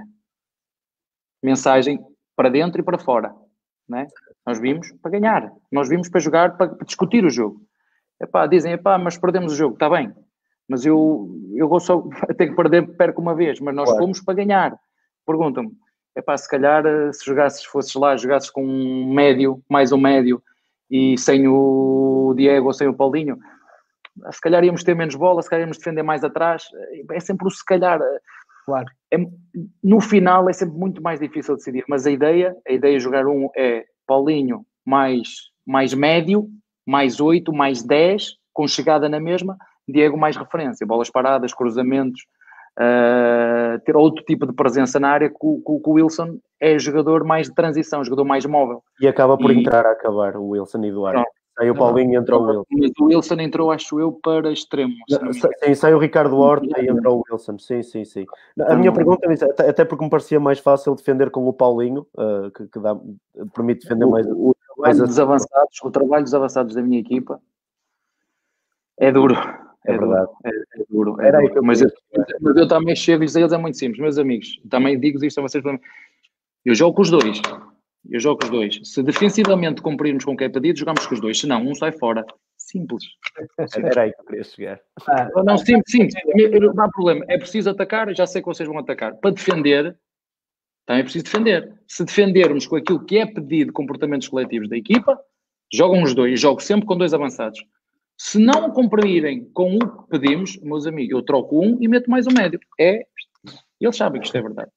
S2: Mensagem para dentro e para fora. Né? Nós vimos para ganhar, nós vimos para jogar, para, para discutir o jogo. Epá, dizem, epá, mas perdemos o jogo, está bem, mas eu, eu vou só, <laughs> tenho que perder, perco uma vez, mas nós claro. fomos para ganhar. Perguntam-me, epá, se calhar eh, se jogasses, fosses lá, jogasses com um médio, mais um médio, e sem o Diego ou sem o Paulinho, se calhar íamos ter menos bola, se calhar íamos defender mais atrás, é sempre o se calhar. Claro. É, no final é sempre muito mais difícil decidir, mas a ideia, a ideia de jogar um é Paulinho mais, mais médio, mais 8, mais 10, com chegada na mesma, Diego mais referência, bolas paradas, cruzamentos, uh, ter outro tipo de presença na área que o, Wilson é jogador mais de transição, jogador mais móvel.
S4: E acaba por e... entrar a acabar o Wilson e Eduardo. Sai o Paulinho e entra o Wilson.
S2: Mas o Wilson entrou, acho eu, para extremo.
S4: Sim, sai o Ricardo Horta e entra o Wilson. Sim, sim, sim. A então, minha pergunta é até, porque me parecia mais fácil defender com o Paulinho, uh, que, que dá, permite defender mais.
S2: O, o mais dos avançados, o trabalho dos avançados da minha equipa é duro.
S4: É, é verdade.
S2: Duro, é, é duro. É Era duro. Mas, eu, mas eu também chego e a eles é muito simples, meus amigos. Também digo isto a vocês. Eu jogo com os dois. Eu jogo com os dois. Se defensivamente cumprirmos com o que é pedido, jogamos com os dois. Se não, um sai fora. Simples.
S4: Era aí que eu queria chegar.
S2: Ah, não, simples, simples. Não há problema. É preciso atacar, já sei que vocês vão atacar. Para defender, também é preciso defender. Se defendermos com aquilo que é pedido, comportamentos coletivos da equipa, jogam os dois. Jogo sempre com dois avançados. Se não cumprirem com o que pedimos, meus amigos, eu troco um e meto mais um médio. É, eles sabem que isto é verdade.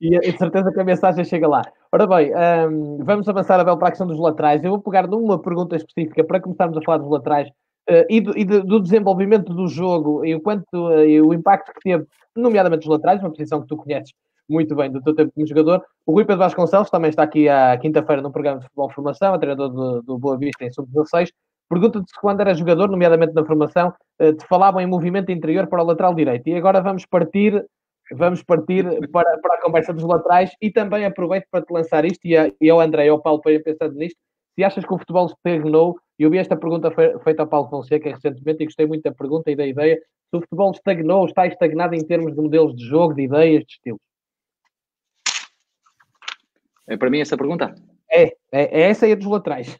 S1: E de certeza que a mensagem chega lá. Ora bem, um, vamos avançar a para a questão dos laterais. Eu vou pegar numa pergunta específica para começarmos a falar dos laterais uh, e, do, e do, desenvolvimento do jogo e o quanto uh, e o impacto que teve, nomeadamente os laterais, uma posição que tu conheces muito bem do teu tempo como jogador. O Rui Pedro Vasconcelos também está aqui à quinta-feira no programa de futebol formação, treinador do, do Boa Vista em sub-16. Pergunta-te se quando era jogador, nomeadamente na formação, uh, te falavam em movimento interior para o lateral direito. E agora vamos partir vamos partir para, para a conversa dos laterais e também aproveito para te lançar isto e, a, e ao André e ao Paulo para ir pensando nisto. Se achas que o futebol estagnou, eu vi esta pergunta feita ao Paulo Fonseca recentemente e gostei muito da pergunta e da ideia. Se o futebol estagnou, está estagnado em termos de modelos de jogo, de ideias, de estilos?
S2: É para mim essa pergunta?
S1: É, é, é essa e a dos laterais.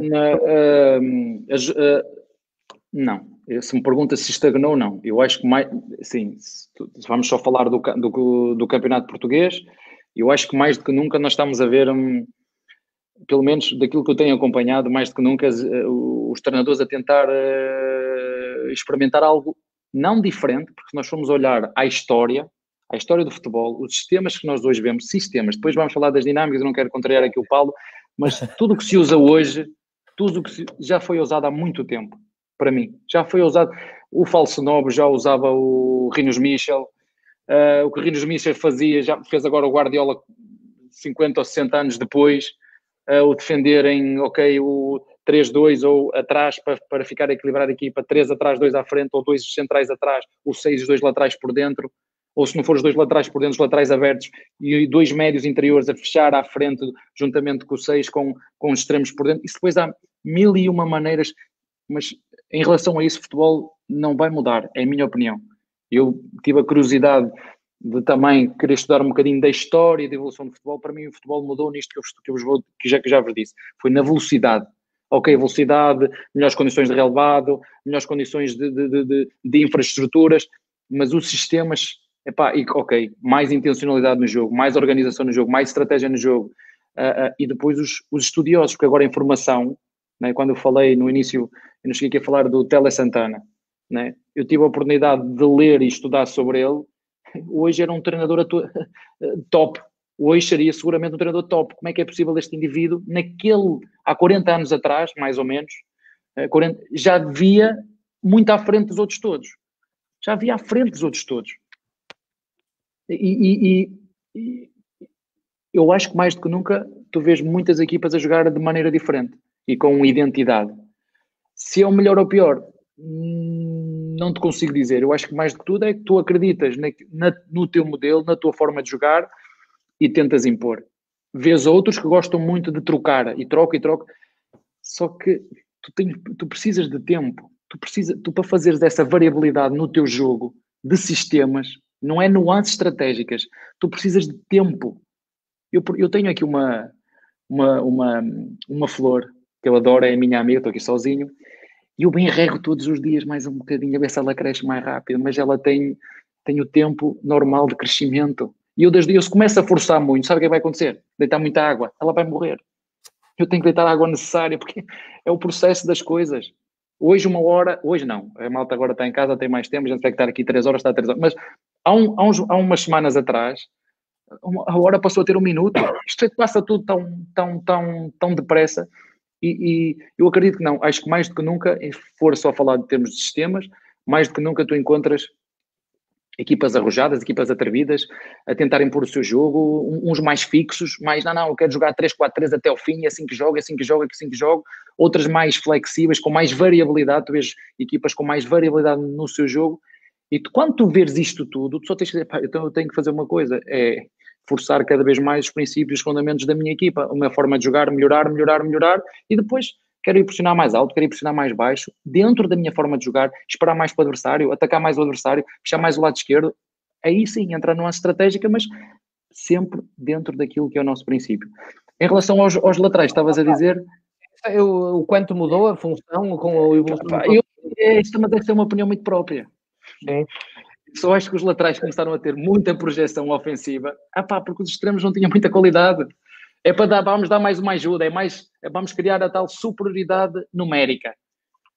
S2: não, uh, uh, não. Se me pergunta se estagnou ou não, eu acho que mais, sim, vamos só falar do, do, do, campeonato português, eu acho que mais do que nunca nós estamos a ver, um, pelo menos daquilo que eu tenho acompanhado, mais do que nunca uh, os treinadores a tentar uh, experimentar algo não diferente, porque nós fomos olhar à história, à história do futebol, os sistemas que nós hoje vemos, sistemas, depois vamos falar das dinâmicas, eu não quero contrariar aqui o Paulo, mas tudo o que se usa hoje, tudo o que já foi usado há muito tempo para mim. Já foi usado, o falso nobre já usava o Rinos Michel, uh, o que Rinos Michel fazia, já fez agora o Guardiola 50 ou 60 anos depois, uh, o defender em, ok, o 3-2 ou atrás para, para ficar equilibrado a equipa, 3 atrás, 2 à frente, ou dois centrais atrás, ou 6 os dois laterais por dentro, ou se não for os dois laterais por dentro, os laterais abertos e dois médios interiores a fechar à frente, juntamente com os seis, com, com os extremos por dentro. Isso depois há mil e uma maneiras, mas em relação a isso, o futebol não vai mudar, é a minha opinião. Eu tive a curiosidade de também querer estudar um bocadinho da história da evolução do futebol. Para mim, o futebol mudou nisto que eu, que eu, vou, que já, que já vos disse. Foi na velocidade. Ok, velocidade, melhores condições de relevado, melhores condições de, de, de, de infraestruturas, mas os sistemas, epá, e, ok, mais intencionalidade no jogo, mais organização no jogo, mais estratégia no jogo, uh, uh, e depois os, os estudiosos, porque agora a informação, né, quando eu falei no início, eu não cheguei aqui a falar do Tele Santana, né, eu tive a oportunidade de ler e estudar sobre ele, hoje era um treinador <laughs> top, hoje seria seguramente um treinador top. Como é que é possível este indivíduo, naquele, há 40 anos atrás, mais ou menos, 40, eh, já via muito à frente dos outros todos. Já via à frente dos outros todos. E, e, e, eu acho que mais do que nunca tu vês muitas equipas a jogar de maneira diferente e com identidade. Se é o melhor ou pior, hum, não te consigo dizer. Eu acho que mais que tudo é que tu acreditas na, na, no teu modelo, na tua forma de jogar e tentas impor. Vês outros que gostam muito de trocar e troca e troca, só que tu, tens, tu precisas de tempo. Tu, precisa, tu para fazeres essa variabilidade no teu jogo de sistemas, não é nuances estratégicas, tu precisas de tempo. Eu, eu tenho aqui uma, uma, uma, uma flor que eu adoro, é a minha amiga, estou aqui sozinho, e eu bem rego todos os dias mais um bocadinho, a ver se ela cresce mais rápido, mas ela tem, tem o tempo normal de crescimento. E eu, desde eu, se começo a forçar muito, sabe o que vai acontecer? Deitar muita água, ela vai morrer. Eu tenho que deitar a água necessária, porque <laughs> é o processo das coisas. Hoje, uma hora, hoje não, a malta agora está em casa, tem mais tempo, a gente vai estar aqui três horas, está três horas, mas há, um, há, uns, há umas semanas atrás, a hora passou a ter um minuto, isto é passa tudo tão, tão, tão, tão depressa, e, e, eu acredito que não, acho que mais do que nunca, se for só falar de termos de sistemas, mais do que nunca tu encontras equipas arrojadas, equipas atrevidas, a tentarem pôr o seu jogo, uns mais fixos, mais, não, não, eu quero jogar 3-4-3 até o fim, é assim que jogo, é assim que jogo, é assim que jogo, outras mais flexíveis, com mais variabilidade, tu vês equipas com mais variabilidade no seu jogo, e tu, quando tu veres isto tudo, tu só tens que dizer, pá, então eu tenho que fazer uma coisa, é forçar cada vez mais os princípios, os fundamentos da minha equipa, a minha forma de jogar, melhorar, melhorar, melhorar, e depois quero ir pressionar mais alto, quero ir pressionar mais baixo, dentro da minha forma de jogar, esperar mais para o adversário, atacar mais o adversário, fechar mais o lado esquerdo, aí sim, entrar numa estratégica, mas sempre dentro daquilo que é o nosso princípio. Em relação aos, aos laterais, estavas a dizer...
S1: Eu, o quanto mudou a função com a evolução...
S2: Eu, é, isto mas deve ser uma opinião muito própria. Sim. Só acho que os laterais começaram a ter muita projeção ofensiva, ah pá, porque os extremos não tinham muita qualidade é para dar, vamos dar mais uma ajuda, é mais, é, vamos criar a tal superioridade numérica.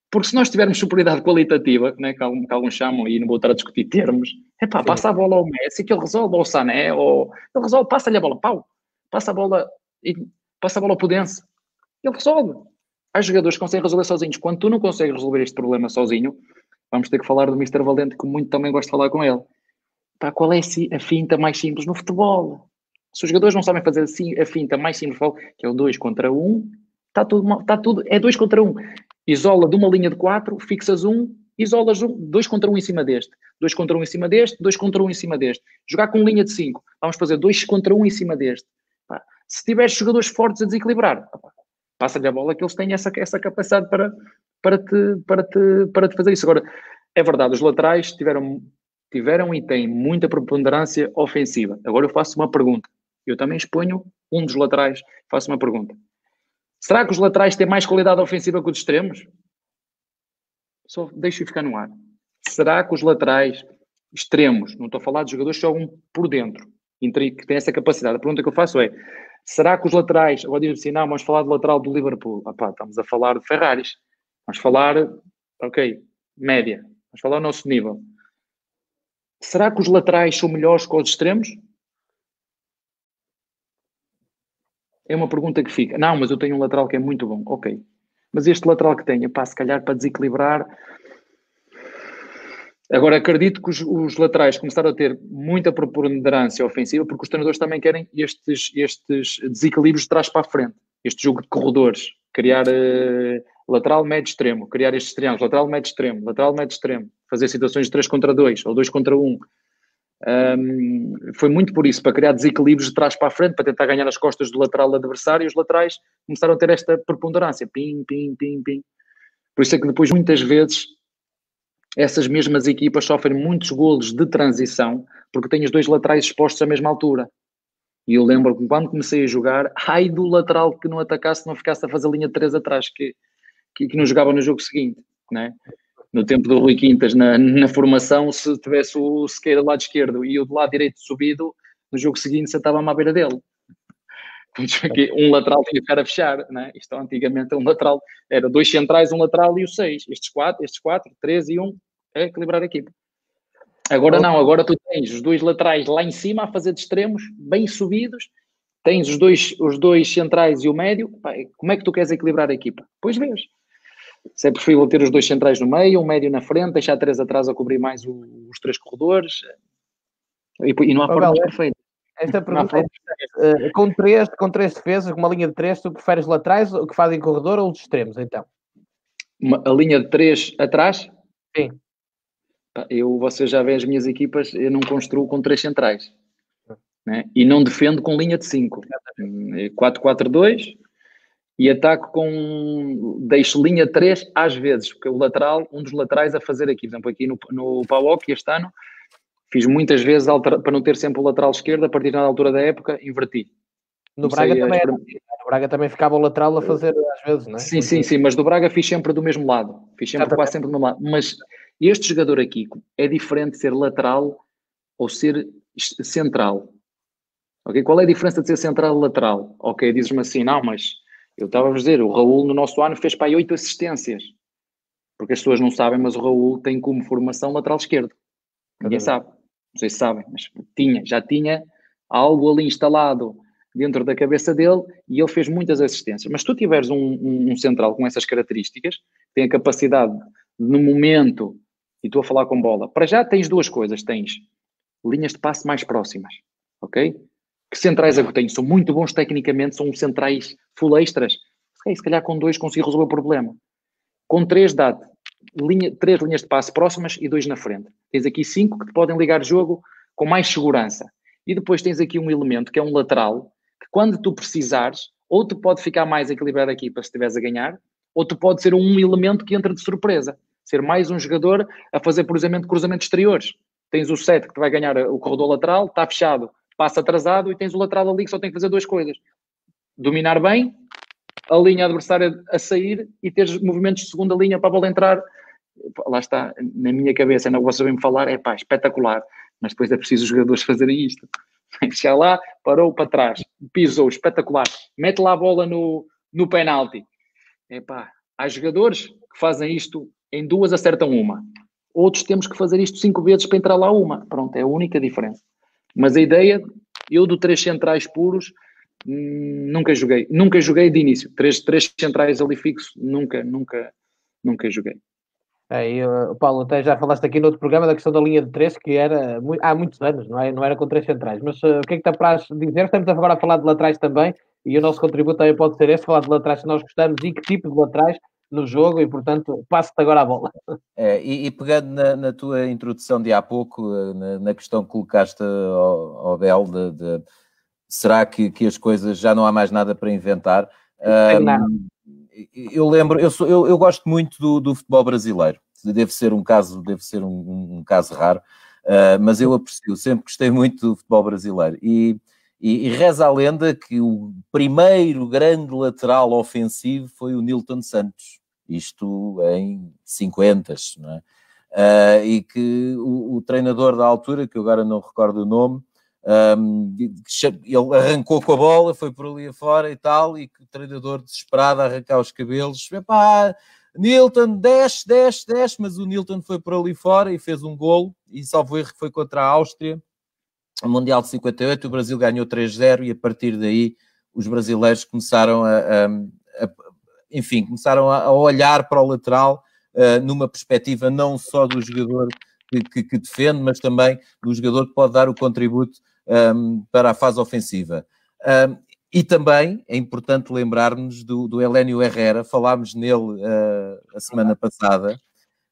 S2: Porque se nós tivermos superioridade qualitativa, né, que, alguns, que alguns chamam, e não vou estar a discutir termos, é pá, passa a bola ao Messi, que ele resolve, ao Sané, ou ele resolve, passa-lhe a bola, pau, passa a bola, e, passa a bola ao Pudense, ele resolve. Há jogadores que conseguem resolver sozinhos. Quando tu não consegues resolver este problema sozinho, vamos ter que falar do Mr. Valente, que muito também gosto de falar com ele. Pá, qual é a finta mais simples no futebol? Se os jogadores não sabem fazer assim a finta mais simples, que é o 2 contra 1, um, está tudo, está tudo, é 2 contra 1. Um. Isola de uma linha de 4, fixas um, isolas um, 2 contra 1 um em cima deste, 2 contra 1 um em cima deste, 2 contra 1 um em cima deste. Jogar com linha de 5, vamos fazer 2 contra 1 um em cima deste. Se tiveres jogadores fortes a desequilibrar, passa-lhe a bola que eles têm essa, essa capacidade para, para, te, para, te, para te fazer isso. Agora, é verdade, os laterais tiveram, tiveram e têm muita preponderância ofensiva. Agora eu faço uma pergunta eu também exponho um dos laterais, faço uma pergunta. Será que os laterais têm mais qualidade ofensiva que os extremos? Só deixo ficar no ar. Será que os laterais extremos, não estou a falar de jogadores que jogam por dentro, que têm essa capacidade. A pergunta que eu faço é: será que os laterais, agora diz assim, não, vamos falar do lateral do Liverpool. Epá, estamos a falar de Ferraris. Vamos falar, ok, média. Vamos falar o nosso nível. Será que os laterais são melhores que os extremos? É uma pergunta que fica. Não, mas eu tenho um lateral que é muito bom. Ok. Mas este lateral que tenho, pá, se calhar para desequilibrar. Agora, acredito que os, os, laterais começaram a ter muita preponderância ofensiva, porque os treinadores também querem estes, estes desequilíbrios de trás para a frente. Este jogo de corredores. Criar uh, lateral, médio, extremo. Criar estes triângulos. Lateral, médio, extremo. Lateral, médio, extremo. Fazer situações de 3 contra 2 ou 2 contra 1. Um, foi muito por isso, para criar desequilíbrios de trás para a frente, para tentar ganhar as costas do lateral adversário, e os laterais começaram a ter esta preponderância, pim, pim, pim, pim. Por isso é que depois, muitas vezes, essas mesmas equipas sofrem muitos golos de transição porque têm os dois laterais expostos à mesma altura. E eu lembro que quando comecei a jogar, ai do lateral que não atacasse, não ficasse a fazer a linha de três atrás, que, que, que não jogava no jogo seguinte, né? No tempo do Rui Quintas, na, na formação, se tivesse o Sequeira do lado esquerdo e o do lado direito subido, no jogo seguinte sentava-me à beira dele. Um lateral tinha que ficar a fechar, né? Isto antigamente um lateral era dois centrais, um lateral e o seis. Estes quatro, estes quatro, três e um, é equilibrar a equipe. Agora não, agora tu tens os dois laterais lá em cima a fazer de extremos, bem subidos, tens os dois, os dois centrais e o médio, como é que tu queres equilibrar a equipa? Pois vês. Se é preferível ter os dois centrais no meio, um médio na frente, deixar três atrás a cobrir mais o, os três corredores, e, e não há forma perfeita.
S1: Esta pergunta é, uh, com, três, com três defesas, com uma linha de três, tu preferes laterais, o que fazem corredor ou os extremos, então?
S2: Uma, a linha de três atrás?
S1: Sim.
S2: Eu, vocês já veem as minhas equipas, eu não construo com três centrais. Né? E não defendo com linha de 5. 4-4-2 e ataco com. Deixo linha 3 às vezes, porque o lateral, um dos laterais a fazer aqui, por exemplo, aqui no, no PAOC este ano, fiz muitas vezes para não ter sempre o lateral esquerdo, a partir da altura da época, inverti.
S1: No Braga também era. No Braga também ficava o lateral a fazer às vezes, não é?
S2: Sim, sim, sim, mas do Braga fiz sempre do mesmo lado. Fiz sempre quase sempre do mesmo lado. Mas este jogador aqui é diferente de ser lateral ou ser central. Ok? Qual é a diferença de ser central e lateral? Ok, dizes-me assim, não, mas eu estava a dizer, o Raul no nosso ano fez para aí oito assistências. Porque as pessoas não sabem, mas o Raul tem como formação lateral esquerdo. Ninguém sabe. Não sei se sabem, mas tinha, já tinha algo ali instalado dentro da cabeça dele e ele fez muitas assistências. Mas se tu tiveres um, um, um central com essas características, tem a capacidade no momento e estou a falar com bola. Para já tens duas coisas: tens linhas de passe mais próximas, ok? Que centrais é que eu tenho? São muito bons tecnicamente, são centrais full extras. Se calhar com dois consigo resolver o problema. Com três dá linha, três linhas de passe próximas e dois na frente. Tens aqui cinco que te podem ligar jogo com mais segurança. E depois tens aqui um elemento que é um lateral, que quando tu precisares, ou tu pode ficar mais equilibrado aqui para se estiveres a ganhar, ou tu pode ser um elemento que entra de surpresa ser mais um jogador a fazer, por exemplo, cruzamentos exteriores. Tens o 7 que vai ganhar o corredor lateral, está fechado, passa atrasado e tens o lateral ali que só tem que fazer duas coisas. Dominar bem, a linha adversária a sair e teres movimentos de segunda linha para a bola entrar. Lá está, na minha cabeça, não vou me falar, é pá, espetacular. Mas depois é preciso os jogadores fazerem isto. <laughs> Já lá, parou para trás, pisou, espetacular. Mete lá a bola no, no penalti. É pá, há jogadores que fazem isto em duas acertam uma. Outros temos que fazer isto cinco vezes para entrar lá uma. Pronto, é a única diferença. Mas a ideia, eu do três centrais puros, hum, nunca joguei. Nunca joguei de início. Três, três centrais ali fixo, nunca, nunca, nunca joguei.
S1: É, eu, Paulo, até já falaste aqui no outro programa da questão da linha de três, que era há muitos anos, não, é? não era com três centrais. Mas uh, o que é que está para dizer? Estamos agora a falar de laterais também, e o nosso contributo também pode ser esse, falar de laterais que nós gostamos e que tipo de laterais no jogo e, portanto, passo-te agora a bola.
S3: É, e, e, pegando na, na, tua introdução de há pouco, eh, na, na questão que colocaste ao, ao Bel, de, de, será que, que as coisas já não há mais nada para inventar? Um, eu lembro, eu, sou, eu, eu gosto muito do, do, futebol brasileiro, deve ser um caso, deve ser um, um caso raro, uh, mas eu aprecio, sempre gostei muito do futebol brasileiro e e, e, reza a lenda que o primeiro grande lateral ofensivo foi o Nilton Santos, isto em 50, não é? Uh, e que o, o, treinador da altura, que eu agora não recordo o nome, um, ele arrancou com a bola, foi por ali afora e tal, e que o treinador desesperado a arrancar os cabelos, epá, Nilton, desce, desce, desce, mas o Nilton foi por ali fora e fez um golo, e salvo erro foi contra a Áustria, o Mundial de 58, o Brasil ganhou 3-0 e a partir daí os brasileiros começaram a, a, a enfim, começaram a, olhar para o lateral uh, numa perspectiva não só do jogador que, que, que, defende, mas também do jogador que pode dar o contributo um, ehm, para a fase ofensiva. Um, ehm, e também é importante lembrarmos do, do Helénio Herrera, falámos nele uh, a semana passada,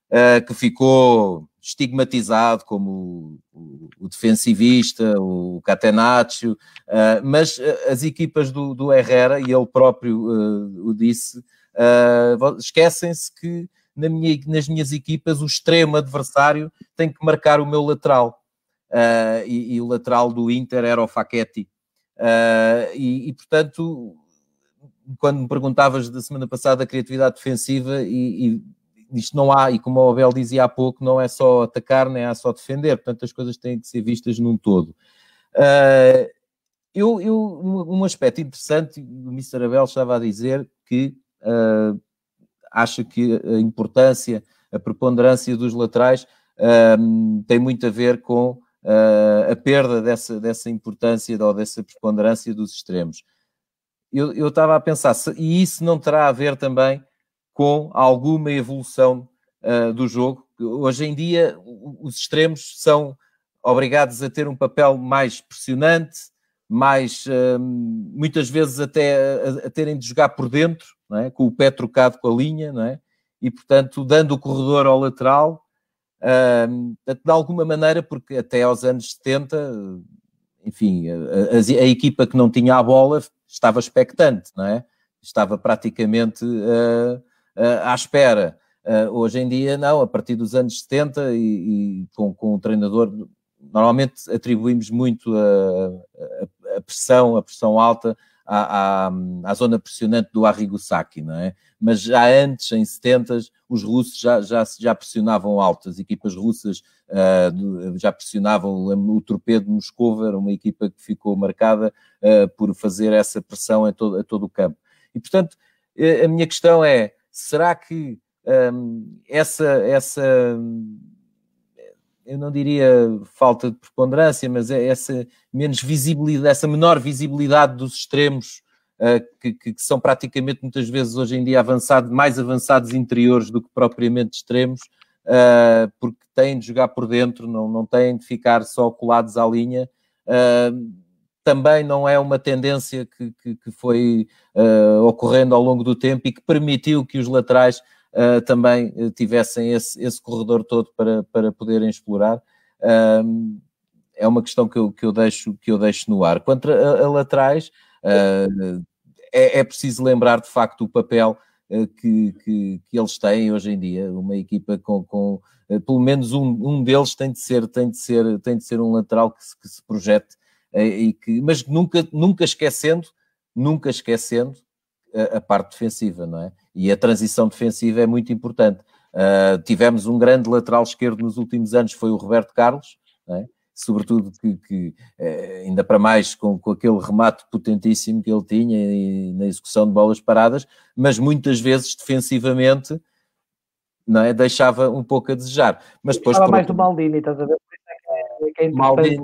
S3: uh, que ficou estigmatizado como o, o defensivista, o Catenaccio, uh, mas as equipas do, do, Herrera, e ele próprio uh, o disse, Uh, Esquecem-se que na minha, nas minhas equipas o extremo adversário tem que marcar o meu lateral. E, e, o lateral do Inter era o Facchetti. E, e, portanto, quando me perguntavas da semana passada a criatividade defensiva, e, e isto não há, e como o Abel dizia há pouco, não é só atacar, nem é só defender, portanto as coisas têm que ser vistas num todo. Uh, eu, eu, um aspecto interessante, o Mr. Abel estava a dizer que uh, acha que a importância, a preponderância dos laterais uh, tem muito a ver com a perda dessa, dessa importância ou dessa preponderância dos extremos. Eu, eu estava a pensar, se, e isso não terá a ver também com alguma evolução do jogo? Hoje em dia, os extremos são obrigados a ter um papel mais pressionante, mais uh, muitas vezes até a, a, terem de jogar por dentro, é? com o pé trocado com a linha, é? e portanto dando o corredor ao lateral, uh, de alguma maneira, porque até aos anos 70, enfim, a, a, a, equipa que não tinha a bola estava expectante, não é? estava praticamente uh, à espera. hoje em dia, não, a partir dos anos 70 e, e com, com o treinador normalmente atribuímos muito a, a, a, pressão, a pressão alta à, à, à, zona pressionante do Arrigo Sacchi, não é? Mas já antes, em 70, os russos já, já, já pressionavam alto, as equipas russas uh, já pressionavam, o Torpedo de Moscou era uma equipa que ficou marcada uh, por fazer essa pressão a todo, a todo o campo. E, portanto, eh, a minha questão é, será que um, essa, essa eu não diria falta de preponderância, mas é essa menos visibilidade, essa menor visibilidade dos extremos, uh, que, que, são praticamente muitas vezes hoje em dia avançados, mais avançados interiores do que propriamente extremos, uh, porque têm de jogar por dentro, não, não têm de ficar só colados à linha. Uh, também não é uma tendência que, que, que foi ocorrendo ao longo do tempo e que permitiu que os laterais uh, também eh, tivessem esse, esse corredor todo para, para poderem explorar. Uh, é uma questão que eu, que eu, deixo, que eu deixo no ar. Quanto a, a laterais, uh, é, é, preciso lembrar de facto o papel que, que, que, eles têm hoje em dia. Uma equipa com, com pelo menos um, um deles tem de ser, tem de ser, tem de ser um lateral que se, que se projete, e que, mas nunca, nunca esquecendo, nunca esquecendo a, a parte defensiva, não é? e a transição defensiva é muito importante. Uh, tivemos um grande lateral esquerdo nos últimos anos, foi o Roberto Carlos, é? sobretudo que, que ainda para mais com, com, aquele remate potentíssimo que ele tinha e, na execução de bolas paradas, mas muitas vezes defensivamente não é? deixava um pouco a desejar. Mas depois,
S1: Estava mais do Maldini, estás a ver? É que é, que é Maldini.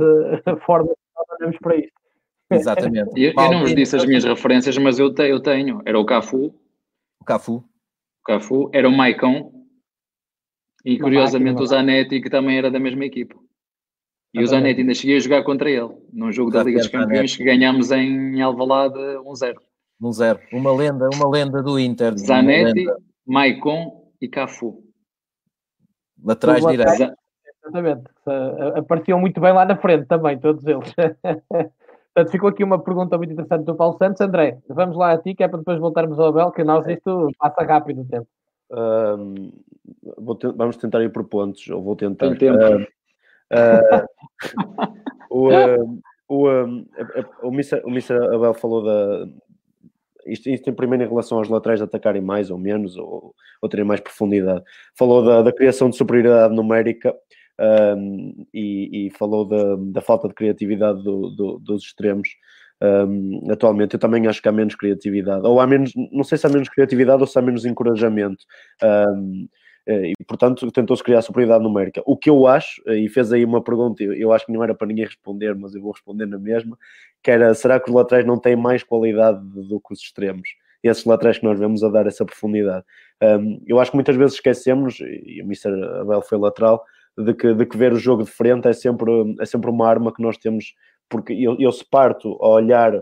S1: a forma olhamos para isto.
S3: Exatamente.
S2: eu, eu, não vos disse as minhas referências, mas eu, te, eu tenho. Era o Cafu,
S3: o Cafu.
S2: O Cafu era o Maicon e uma curiosamente máquina, o Zanetti que também era da mesma equipa. E o Zanetti ainda cheguei a jogar contra ele num jogo da Liga dos Campeões que ganhámos em Alvalade 1-0.
S3: 1-0. Uma lenda, uma lenda do Inter.
S2: Zanetti, Maicon e Cafu.
S3: Laterais direitos.
S1: Exatamente. Apareciam muito bem lá na frente também, todos eles. <laughs> Portanto, ficou aqui uma pergunta muito interessante do Paulo Santos. André, vamos lá a ti, que é para depois voltarmos ao Abel, que nós isto passa rápido o tempo.
S4: Um, vamos tentar ir por pontos, ou vou tentar. Tem tempo. Uh, <laughs> uh, o, uh, o, um, o, Mr. o Mr. Abel falou da. Isto, isto em primeiro em relação aos laterais atacarem mais ou menos, ou, ou terem mais profundidade. Falou da, da criação de superioridade numérica um, e, e, falou da, da, falta de criatividade do, do, dos extremos. Um, atualmente eu também acho que há menos criatividade, ou há menos, não sei se há menos criatividade ou se há menos encorajamento. Um, eh, e portanto tentou-se criar superioridade numérica. O que eu acho, eh, e fez aí uma pergunta, eu acho que não era para ninguém responder, mas eu vou responder na mesma, que era, será que os laterais não têm mais qualidade do que os extremos? Esses laterais que nós vemos a dar essa profundidade. Um, eu acho que muitas vezes esquecemos, e o Mr. Abel foi lateral, de que, de que ver o jogo de frente é sempre, é sempre uma arma que nós temos, porque eu, eu se parto a olhar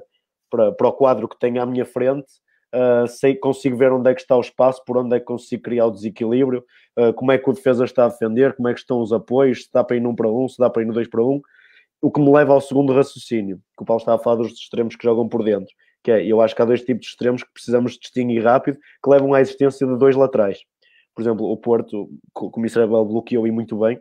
S4: para, para o quadro que tenho à minha frente, uh, sei, consigo ver onde é que está o espaço, por onde é que consigo criar o desequilíbrio, uh, como é que o defesa está a defender, como é que estão os apoios, se dá para ir num para um, se dá para ir no dois para um, o que me leva ao segundo raciocínio, que o Paulo estava a falar dos extremos que jogam por dentro. que é, eu acho que há dois tipos de extremos que precisamos distinguir rápido, que levam à existência de dois laterais. Por exemplo, o Porto, como Israel bloqueou e muito bem,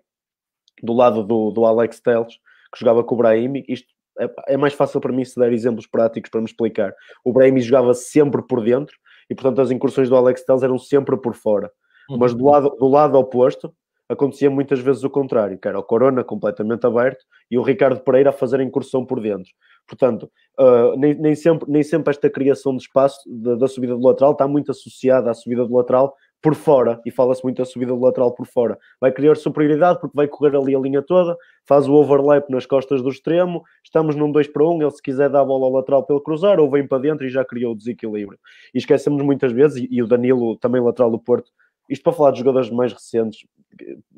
S4: do lado do, do Alex Teles, que jogava com o Brahim, isto é, é, mais fácil para mim se dar exemplos práticos para me explicar. O Brahim jogava sempre por dentro e, portanto, as incursões do Alex Teles eram sempre por fora. Uhum. Mas do lado, do lado oposto, acontecia muitas vezes o contrário, que era o Corona completamente aberto e o Ricardo Pereira a fazer a incursão por dentro. Portanto, uh, nem, nem, sempre, nem sempre esta criação de espaço da, da subida do lateral está muito associada à subida do lateral por fora, e fala-se muito da subida do lateral por fora. Vai criar superioridade porque vai correr ali a linha toda, faz o overlap nas costas do extremo, estamos num 2 para 1, um, ele se quiser dar a bola ao lateral pelo cruzar, ou vem para dentro e já criou o desequilíbrio. E esquecemos muitas vezes, e, o Danilo, também lateral do Porto, isto para falar de jogadores mais recentes,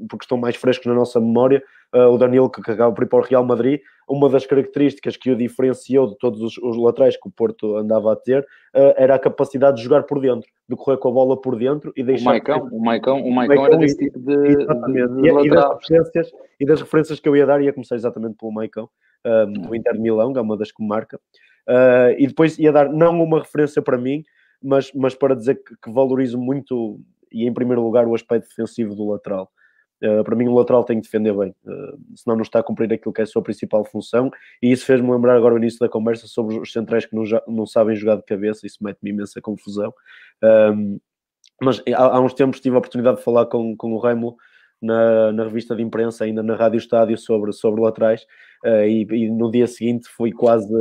S4: porque estão mais frescos na nossa memória, o Danilo que acaba por ir para o Real Madrid, uma das características que o diferenciou de todos os, os laterais que o Porto andava a ter uh, era a capacidade de jogar por dentro, de correr com a bola por dentro e deixar...
S2: O Maicão, o Maicão, o Maicão era desse tipo de, exatamente. de,
S4: e, e, das referências, e das referências que eu ia dar, ia começar exatamente pelo Maicão, um, do Inter de Milão, que é uma das que me marca, uh, e depois ia dar não uma referência para mim, mas, mas para dizer que, que valorizo muito e em primeiro lugar o aspecto defensivo do lateral. Uh, para mim, o lateral tem que defender bem, uh, senão não está a cumprir aquilo que é a sua principal função. E isso fez-me lembrar agora o início da conversa sobre os centrais que não, não sabem jogar de cabeça, isso mete-me imensa confusão. Um, mas há, há, uns tempos tive a oportunidade de falar com, com o Remo na, na revista de imprensa, ainda na Rádio Estádio, sobre, sobre laterais, uh, e, e, no dia seguinte fui quase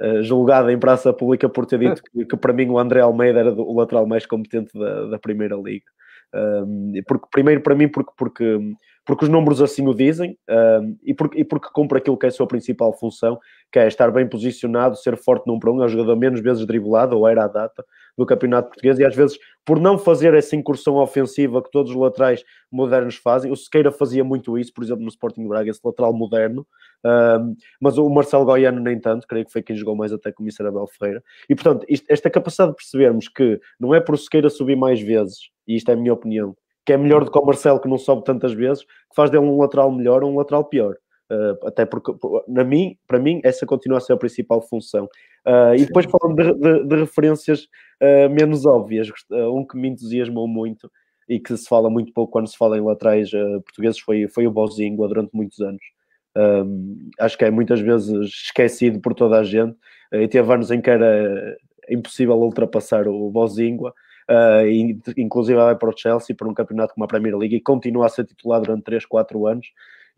S4: Uh, julgado em praça pública por ter dito <laughs> que, que, para mim o André Almeida era o lateral mais competente da, da Primeira Liga. Um, porque, primeiro, para mim, porque, porque, porque os números assim o dizem um, e, porque, e porque cumpre aquilo que é a sua principal função, que é estar bem posicionado, ser forte num para um, é o jogador menos vezes driblado, ou era a data, do Campeonato Português, e às vezes, por não fazer essa incursão ofensiva que todos os laterais modernos fazem, o Sequeira fazia muito isso, por exemplo, no Sporting Braga, esse lateral moderno, um, mas o Marcelo Goiano nem tanto, creio que foi quem jogou mais até com o Miserabel Ferreira, e portanto, isto, esta capacidade de percebermos que não é por o Sequeira subir mais vezes, e isto é a minha opinião, que é melhor do que o Marcelo que não sobe tantas vezes, que faz dele um lateral melhor ou um lateral pior. Uh, até porque, na mim, para mim, essa continua a ser a principal função. Uh, e depois falando de, de, de referências uh, menos óbvias, um que me entusiasmou muito e que se fala muito pouco quando se fala em laterais portugueses foi, foi o Bozingua durante muitos anos. Acho que é muitas vezes esquecido por toda a gente e teve anos em que era impossível ultrapassar o Bozingua. Inclusive vai para o Chelsea para um campeonato como a Premier League e continua a ser titular durante 3, 4 anos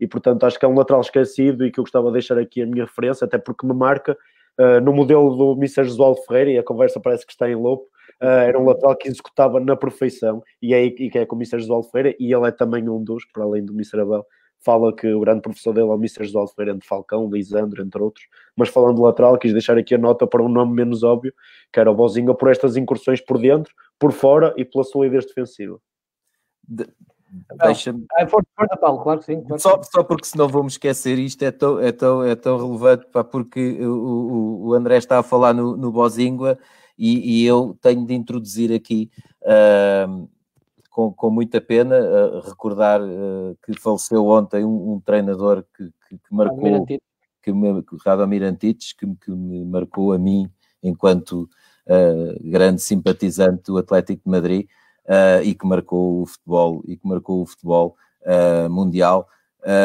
S4: e portanto acho que é um lateral esquecido e que eu gostava de deixar aqui a minha referência, até porque me marca uh, no modelo do Mr. Josualdo Ferreira, e a conversa parece que está em lobo, uh, era um lateral que executava na perfeição, e é, e que é com o Mr. Josualdo Ferreira, e ele é também um dos, para além do Mr. Abel, fala que o grande professor dele é o Mr. Josualdo Ferreira de Falcão, Lisandro, entre outros, mas falando de lateral, quis deixar aqui a nota para um nome menos óbvio, que era o Bozinga, por estas incursões por dentro, por fora e pela solidez defensiva.
S3: De Deixa-me.
S1: É forte, Paulo, claro que sim. Claro
S3: só, só porque senão vamos esquecer isto, é tão, é tão, é tão relevante, pá, porque o, o, o André está a falar no, no Bozingua e, e eu tenho de introduzir aqui, uh, com, com muita pena, uh, recordar uh, que faleceu ontem um, um treinador que, que, que marcou. Que me, Radomir Antites, que, que me marcou a mim enquanto uh, grande simpatizante do Atlético de Madrid uh, e que marcou o futebol e que marcou o futebol uh, mundial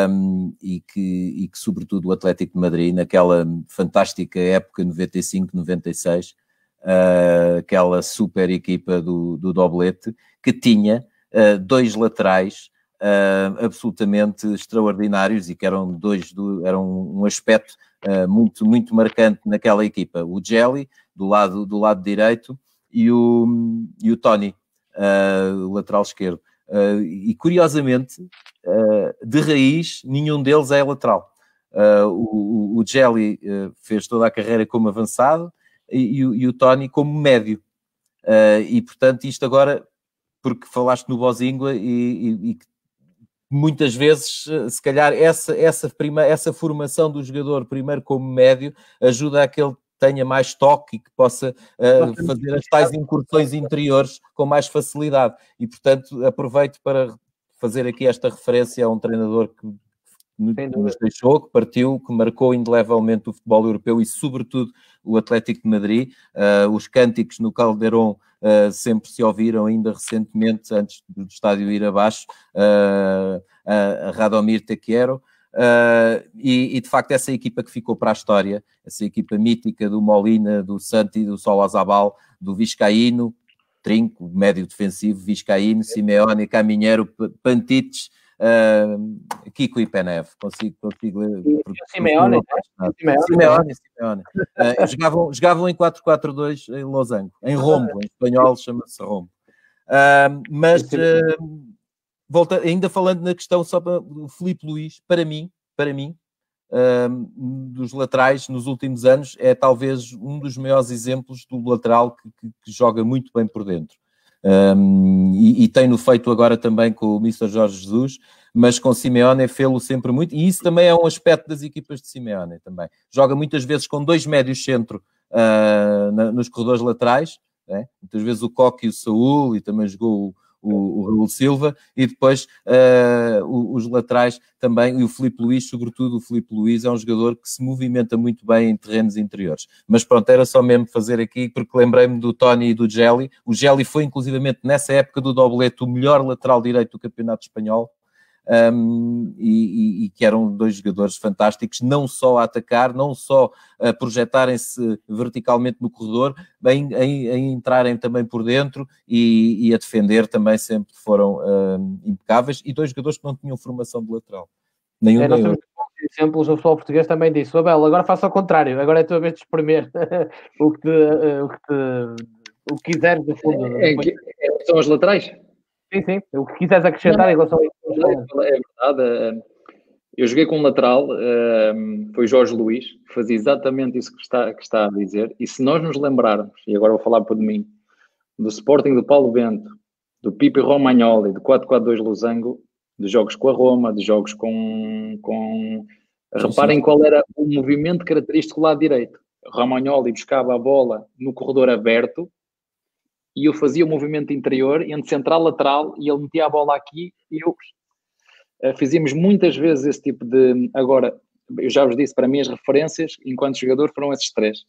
S3: um, e, que, e que sobretudo o Atlético de Madrid naquela fantástica época 95-96 uh, aquela super equipa do, do Doblete que tinha dois laterais Uh, absolutamente extraordinários e que eram dois do, eram um aspecto uh, muito muito marcante naquela equipa. O Jelly do lado do lado direito e o, e o Tony uh, lateral esquerdo. Uh, e curiosamente, uh, de raiz, nenhum deles é lateral. o, o Jelly fez toda a carreira como avançado e, e, e o Tony como médio. e portanto, isto agora, porque falaste no Bozingua e, e muitas vezes, se calhar, essa, essa, prima, essa formação do jogador primeiro como médio ajuda a que ele tenha mais toque e que possa uh, fazer as tais incursões interiores com mais facilidade. E, portanto, aproveito para fazer aqui esta referência a um treinador que nos deixou, que partiu, que marcou indelevelmente o futebol europeu e, sobretudo, o Atlético de Madrid. Uh, os cânticos no Caldeirão uh, sempre se ouviram, ainda recentemente, antes do estádio ir abaixo, uh, a Radomir Tequiero. E, e, de facto, essa equipa que ficou para a história, essa equipa mítica do Molina, do Santi, do Solazabal, do Viscaíno, Trinco, médio defensivo, Viscaíno, Simeone, Caminheiro, Pantites, Uh, Kiko e Penev, consigo, consigo ler.
S1: Simeone,
S3: né? Simeone, Simeone. Uh, jogavam, jogavam em 4-4-2 em Losango, em Rombo, em espanhol chama-se Rombo. Uh, mas volta, ainda falando na questão só para o Filipe Luís, para mim, para mim, dos laterais nos últimos anos, é talvez um dos maiores exemplos do lateral que, que, que joga muito bem por dentro. Um, e, e tem-no feito agora também com o Mr. Jorge Jesus, mas com Simeone fê-lo sempre muito, e isso também é um aspecto das equipas de Simeone também. Joga muitas vezes com dois médios centro uh, na, nos corredores laterais, né? muitas vezes o Coque e o Saúl, e também jogou o, o Raul Silva, e depois uh, os laterais também, e o Filipe Luís, sobretudo o Filipe Luís, é um jogador que se movimenta muito bem em terrenos interiores. Mas pronto, era só mesmo fazer aqui, porque lembrei-me do Tony e do Gelli. O Gelli foi, inclusivamente, nessa época do doblete, o melhor lateral direito do Campeonato Espanhol, um, e, e, que eram dois jogadores fantásticos, não só a atacar, não só a projetarem-se verticalmente no corredor, bem a, a, entrarem também por dentro e, e, a defender também sempre foram um, impecáveis, e dois jogadores que não tinham formação de lateral. Nenhum é.
S1: Exemplos, o futebol português também disse, Abel, agora faça ao contrário, agora é a tua vez de exprimir <laughs> o que te, o que te, o que quiseres do fundo.
S2: É, é, é, são os laterais?
S1: Sim, sim. O que quiseres acrescentar não, em relação a isso.
S2: É, é verdade. Eh, eu joguei com um lateral, eh, foi Jorge Luís, que fazia exatamente isso que está, que está a dizer. E se nós nos lembrarmos, e agora vou falar por mim, do Sporting do Paulo Bento, do Pipe Romagnoli, do 4-4-2 Losango, de jogos com a Roma, de jogos com. com... Reparem qual era o movimento característico do lado direito. Romagnoli buscava a bola no corredor aberto e eu fazia o movimento interior entre central lateral e ele metia a bola aqui e eu uh, fazíamos muitas vezes esse tipo de. Agora, eu já vos disse, para mim as referências enquanto jogador foram esses três.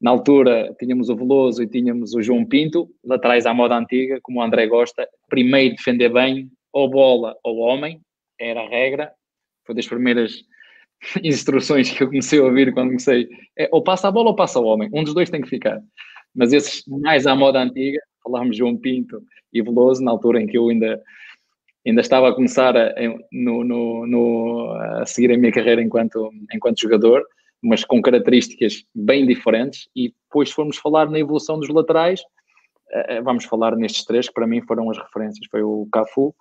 S2: Na altura tínhamos o Veloso e tínhamos o João Pinto, laterais à moda antiga, como o André gosta. Primeiro defender bem, ou bola ou homem, era a regra. Foi das primeiras <laughs> instruções que eu comecei a ouvir quando comecei. É, ou passa a bola ou passa o homem. Um dos dois tem que ficar mas esses mais à moda antiga, falámos João Pinto e Veloso, na altura em que eu ainda, ainda estava a começar a, no, no, no, a seguir a minha carreira enquanto, enquanto jogador, mas com características bem diferentes, e depois fomos falar na evolução dos laterais, eh, eh, vamos falar nestes três, que para mim foram as referências, foi o Cafu,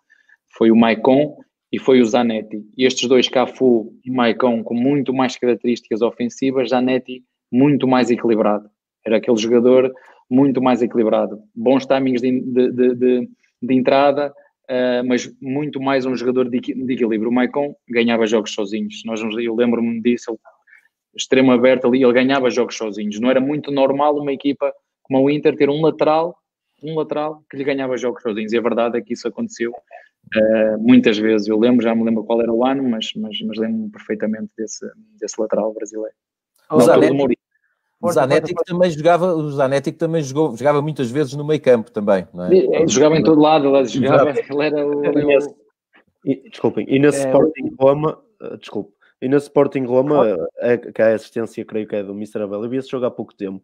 S2: foi o Maicon e foi o Zanetti. E estes dois, Cafu e Maicon, com muito mais características ofensivas, Zanetti muito mais equilibrado. Era aquele jogador muito mais equilibrado. Bons timings de, de, de, de entrada, uh, mas muito mais um jogador de, equilíbrio. O Maicon ganhava jogos sozinhos. Nós, eu lembro-me disso, ele, extremo aberto ali, ele ganhava jogos sozinhos. Não era muito normal uma equipa como o Inter ter um lateral, um lateral que lhe ganhava jogos sozinhos. E a verdade é que isso aconteceu uh, muitas vezes. Eu lembro, já me lembro qual era o ano, mas, mas, mas lembro-me perfeitamente desse, desse lateral brasileiro.
S3: O Zanetti, o Zanetti que também jogava, o Zanetti que também jogou, jogava muitas vezes no meio campo também, não é?
S2: Ele jogava em todo lado, ele jogava, ele era o...
S4: E, desculpem, e na é, Sporting Roma, uh, desculpe, e na Sporting Roma, é, que a assistência creio que é do Mr. Abel, eu vi esse jogo há pouco tempo,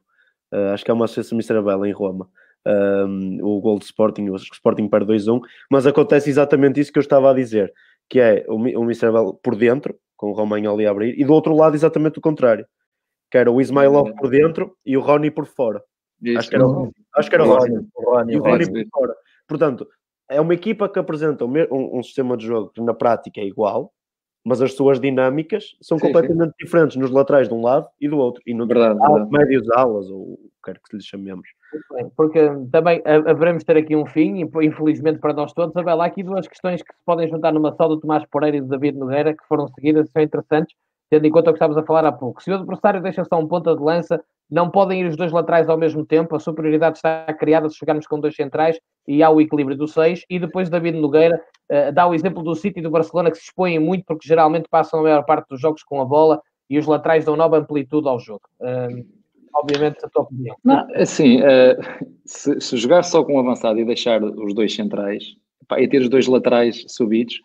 S4: uh, acho que é uma assistência do Mr. Abel em Roma, um, o gol de Sporting, o Sporting para 2-1, mas acontece exatamente isso que eu estava a dizer, que é o, o Mr. Abel por dentro, com o Romagnoli ali a abrir, e do outro lado exatamente o contrário que era o Ismailov por dentro e o Rony por fora. Isso. Acho que era, o, acho que era o Rony. O Rony, e o Rony por fora. Portanto, é uma equipa que apresenta um, um, sistema de jogo que na prática é igual, mas as suas dinâmicas são sim, completamente sim. diferentes nos laterais de um lado e do outro. E no
S2: verdade,
S4: verdade. médios alas, ou o que quer que lhe chamemos.
S1: Porque também haveremos ter aqui um fim, infelizmente para nós todos. Há aqui duas questões que se podem juntar numa só do Tomás Pereira e do David Nogueira, que foram seguidas, são interessantes tendo em conta o que estávamos a falar há pouco. Se o adversário deixa só um ponta de lança, não podem ir os dois laterais ao mesmo tempo, a superioridade está criada se chegarmos com dois centrais e há o equilíbrio do seis, e depois David Nogueira uh, dá o exemplo do City e do Barcelona que se expõem muito porque geralmente passam a maior parte dos jogos com a bola e os laterais dão nova amplitude ao jogo. Uh, obviamente, a tua opinião.
S2: Não, assim, uh, se, se, jogar só com o avançado e deixar os dois centrais pá, e ter os dois laterais subidos,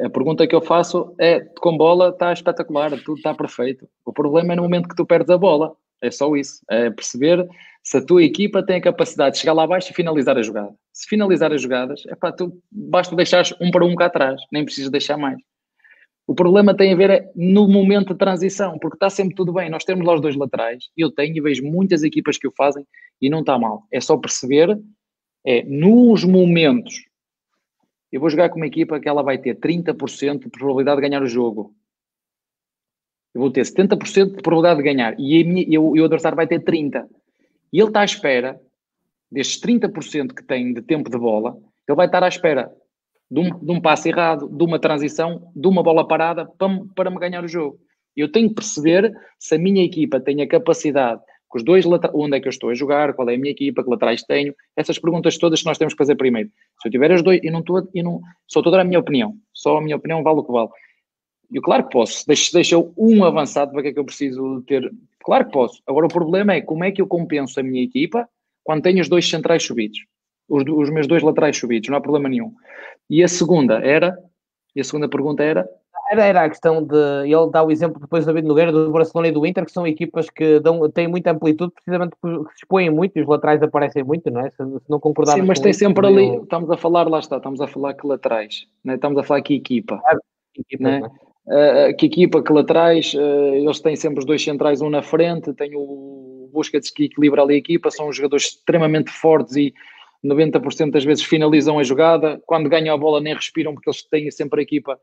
S2: a pergunta que eu faço é: com bola está espetacular, tudo está perfeito. O problema é no momento que tu perdes a bola. É só isso. É perceber se a tua equipa tem a capacidade de chegar lá abaixo e finalizar a jogada. Se finalizar as jogadas, é pá, tu basta deixar um para um cá atrás, nem precisas deixar mais. O problema tem a ver é no momento de transição, porque está sempre tudo bem. Nós temos lá os dois laterais, eu tenho e vejo muitas equipas que o fazem e não está mal. É só perceber, é nos momentos. Eu vou jogar com uma equipa que ela vai ter 30% de probabilidade de ganhar o jogo eu vou ter 70% de probabilidade de ganhar e, minha, e, o, e o adversário vai ter 30%. E ele está à espera destes 30% que tem de tempo de bola, ele vai estar à espera de um, de um passe errado, de uma transição, de uma bola parada para, para me ganhar o jogo. Eu tenho que perceber se a minha equipa tem a capacidade, com os dois onde é que eu estou a jogar, qual é a minha equipa, que laterais tenho, essas perguntas todas que nós temos que fazer primeiro. Se eu tiver as dois, eu não estou, eu não, só estou a dar a minha opinião, só a minha opinião vale o que vale. Eu, claro que posso. Deixa, deixa um avançado para que é que eu preciso ter. Claro que posso. Agora, o problema é como é que eu compenso a minha equipa quando tenho os dois centrais subidos. Os, os meus dois laterais subidos. Não há problema nenhum. E a segunda era. E a segunda pergunta era.
S1: Era, era a questão de. Ele dá o exemplo depois do David Nogueira, do Barcelona e do Inter, que são equipas que dão, têm muita amplitude, precisamente porque se expõem muito e os laterais aparecem muito, não é? Se, se não concordarmos.
S2: Sim, mas tem sempre ali. Estamos a falar, lá está, estamos a falar que laterais, né? estamos a falar que equipa. Ah, equipa né? Uh, que equipa, que laterais, uh, eles têm sempre os dois centrais, um na frente, tem o Busquets que equilibra ali a equipa, são jogadores extremamente fortes e 90% das vezes finalizam a jogada, quando ganham a bola nem respiram porque eles têm sempre a equipa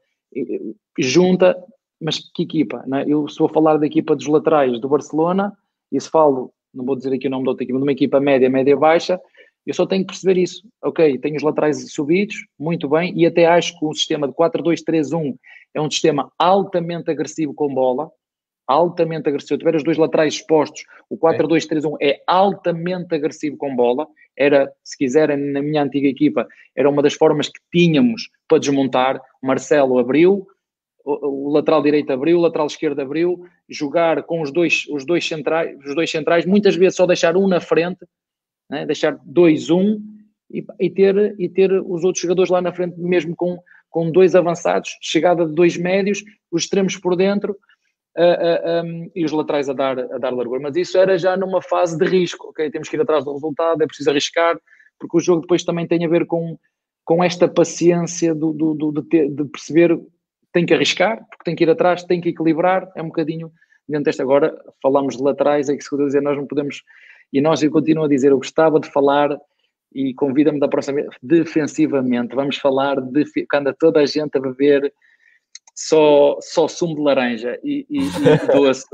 S2: junta, mas que equipa? Né? Eu se vou falar da equipa dos laterais do Barcelona, e se falo, não vou dizer aqui o nome da outra equipa, de uma equipa média, média-baixa, eu só tenho que perceber isso. Ok, tenho os laterais subidos, muito bem, e até acho que o sistema de 4-2-3-1 é um sistema altamente agressivo com bola, altamente agressivo. Tiver os dois laterais expostos, o 4-2-3-1 é altamente agressivo com bola. Era, se quiserem, na minha antiga equipa, era uma das formas que tínhamos para desmontar. Marcelo abriu, o, o lateral direito abriu, o lateral esquerdo abriu, jogar com os dois, os dois, centrais, os dois centrais, muitas vezes só deixar um na frente, né? deixar dois, um, e, e, ter, e ter os outros jogadores lá na frente, mesmo com com dois avançados, chegada de dois médios, os extremos por dentro um, e os laterais a dar, a dar largura. Mas isso era já numa fase de risco, ok? Temos que ir atrás do resultado, é preciso arriscar, porque o jogo depois também tem a ver com, com esta paciência do, do, do de, ter, de, perceber tem que arriscar, porque tem que ir atrás, tem que equilibrar, é um bocadinho dentro desta. Agora, falamos de laterais, é que se eu dizer, nós não podemos, e nós, eu continuo a dizer, eu gostava de falar e convida-me da próxima vez defensivamente. Vamos falar de quando toda a gente a beber só, só sumo de laranja e, e, e doce.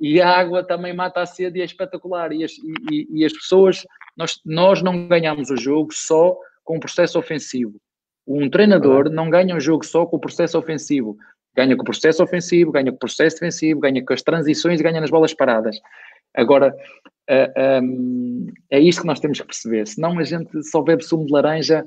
S2: E a água também mata a sede e é espetacular. E as, e, e as pessoas, nós, nós não ganhamos o jogo só com o processo ofensivo. Um treinador não ganha um jogo só com o processo ofensivo. Ganha com o processo ofensivo, ganha com o processo defensivo, ganha com as transições e ganha nas bolas paradas. Agora, ah, um, é isto que nós temos que perceber. Senão a gente só bebe sumo de laranja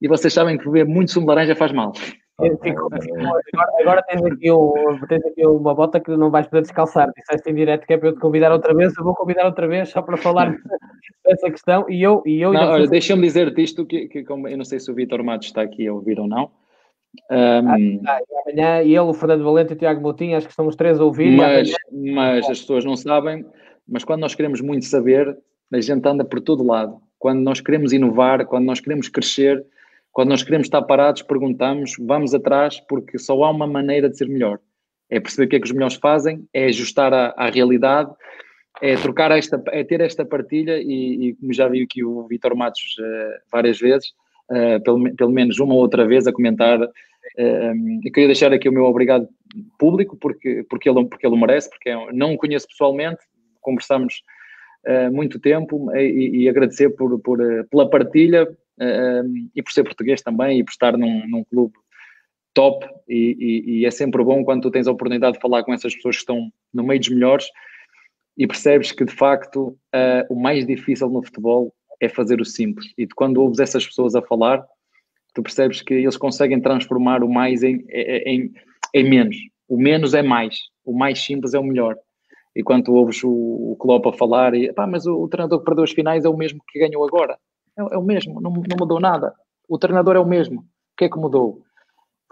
S2: e vocês sabem que beber muito sumo de laranja faz mal.
S1: Agora, agora tens, aqui o, tens aqui uma bota que não vais poder descalçar. Disseste em direto que é para eu te convidar outra vez. Eu vou convidar outra vez só para falar <laughs> dessa questão. E eu. E eu
S2: não, olha, deixa-me dizer-te isto: que, que como, eu não sei se o Vitor Matos está aqui a ouvir ou não. Um,
S1: ah, amanhã ele, o Fernando Valente e o Tiago Moutinho, acho que estão os três a ouvir.
S2: Mas, amanhã... mas as pessoas não sabem mas quando nós queremos muito saber, a gente anda por todo lado. Quando nós queremos inovar, quando nós queremos crescer, quando nós queremos estar parados, perguntamos, vamos atrás, porque só há uma maneira de ser melhor. É perceber o que é que os melhores fazem, é ajustar à, à realidade, é trocar esta, é ter esta partilha e, e como já viu aqui o Vitor Matos uh, várias vezes, uh, pelo, pelo menos uma ou outra vez a comentar, uh, eu queria deixar aqui o meu obrigado público porque, porque, ele, porque ele merece, porque eu não o conheço pessoalmente, conversamos muito tempo e, e agradecer por, por, pela partilha e por ser português também e por estar num, num clube top e, e, e, é sempre bom quando tu tens a oportunidade de falar com essas pessoas que estão no meio dos melhores e percebes que de facto uh, o mais difícil no futebol é fazer o simples. E quando ouves essas pessoas a falar, tu percebes que eles conseguem transformar o mais em, em, em menos. O menos é mais, o mais simples é o melhor. E quando ouves o, o Klopp a falar, e, pá, mas o, o, treinador que perdeu as finais é o mesmo que ganhou agora. É, é o mesmo, não, não mudou nada. O treinador é o mesmo. O que é que mudou?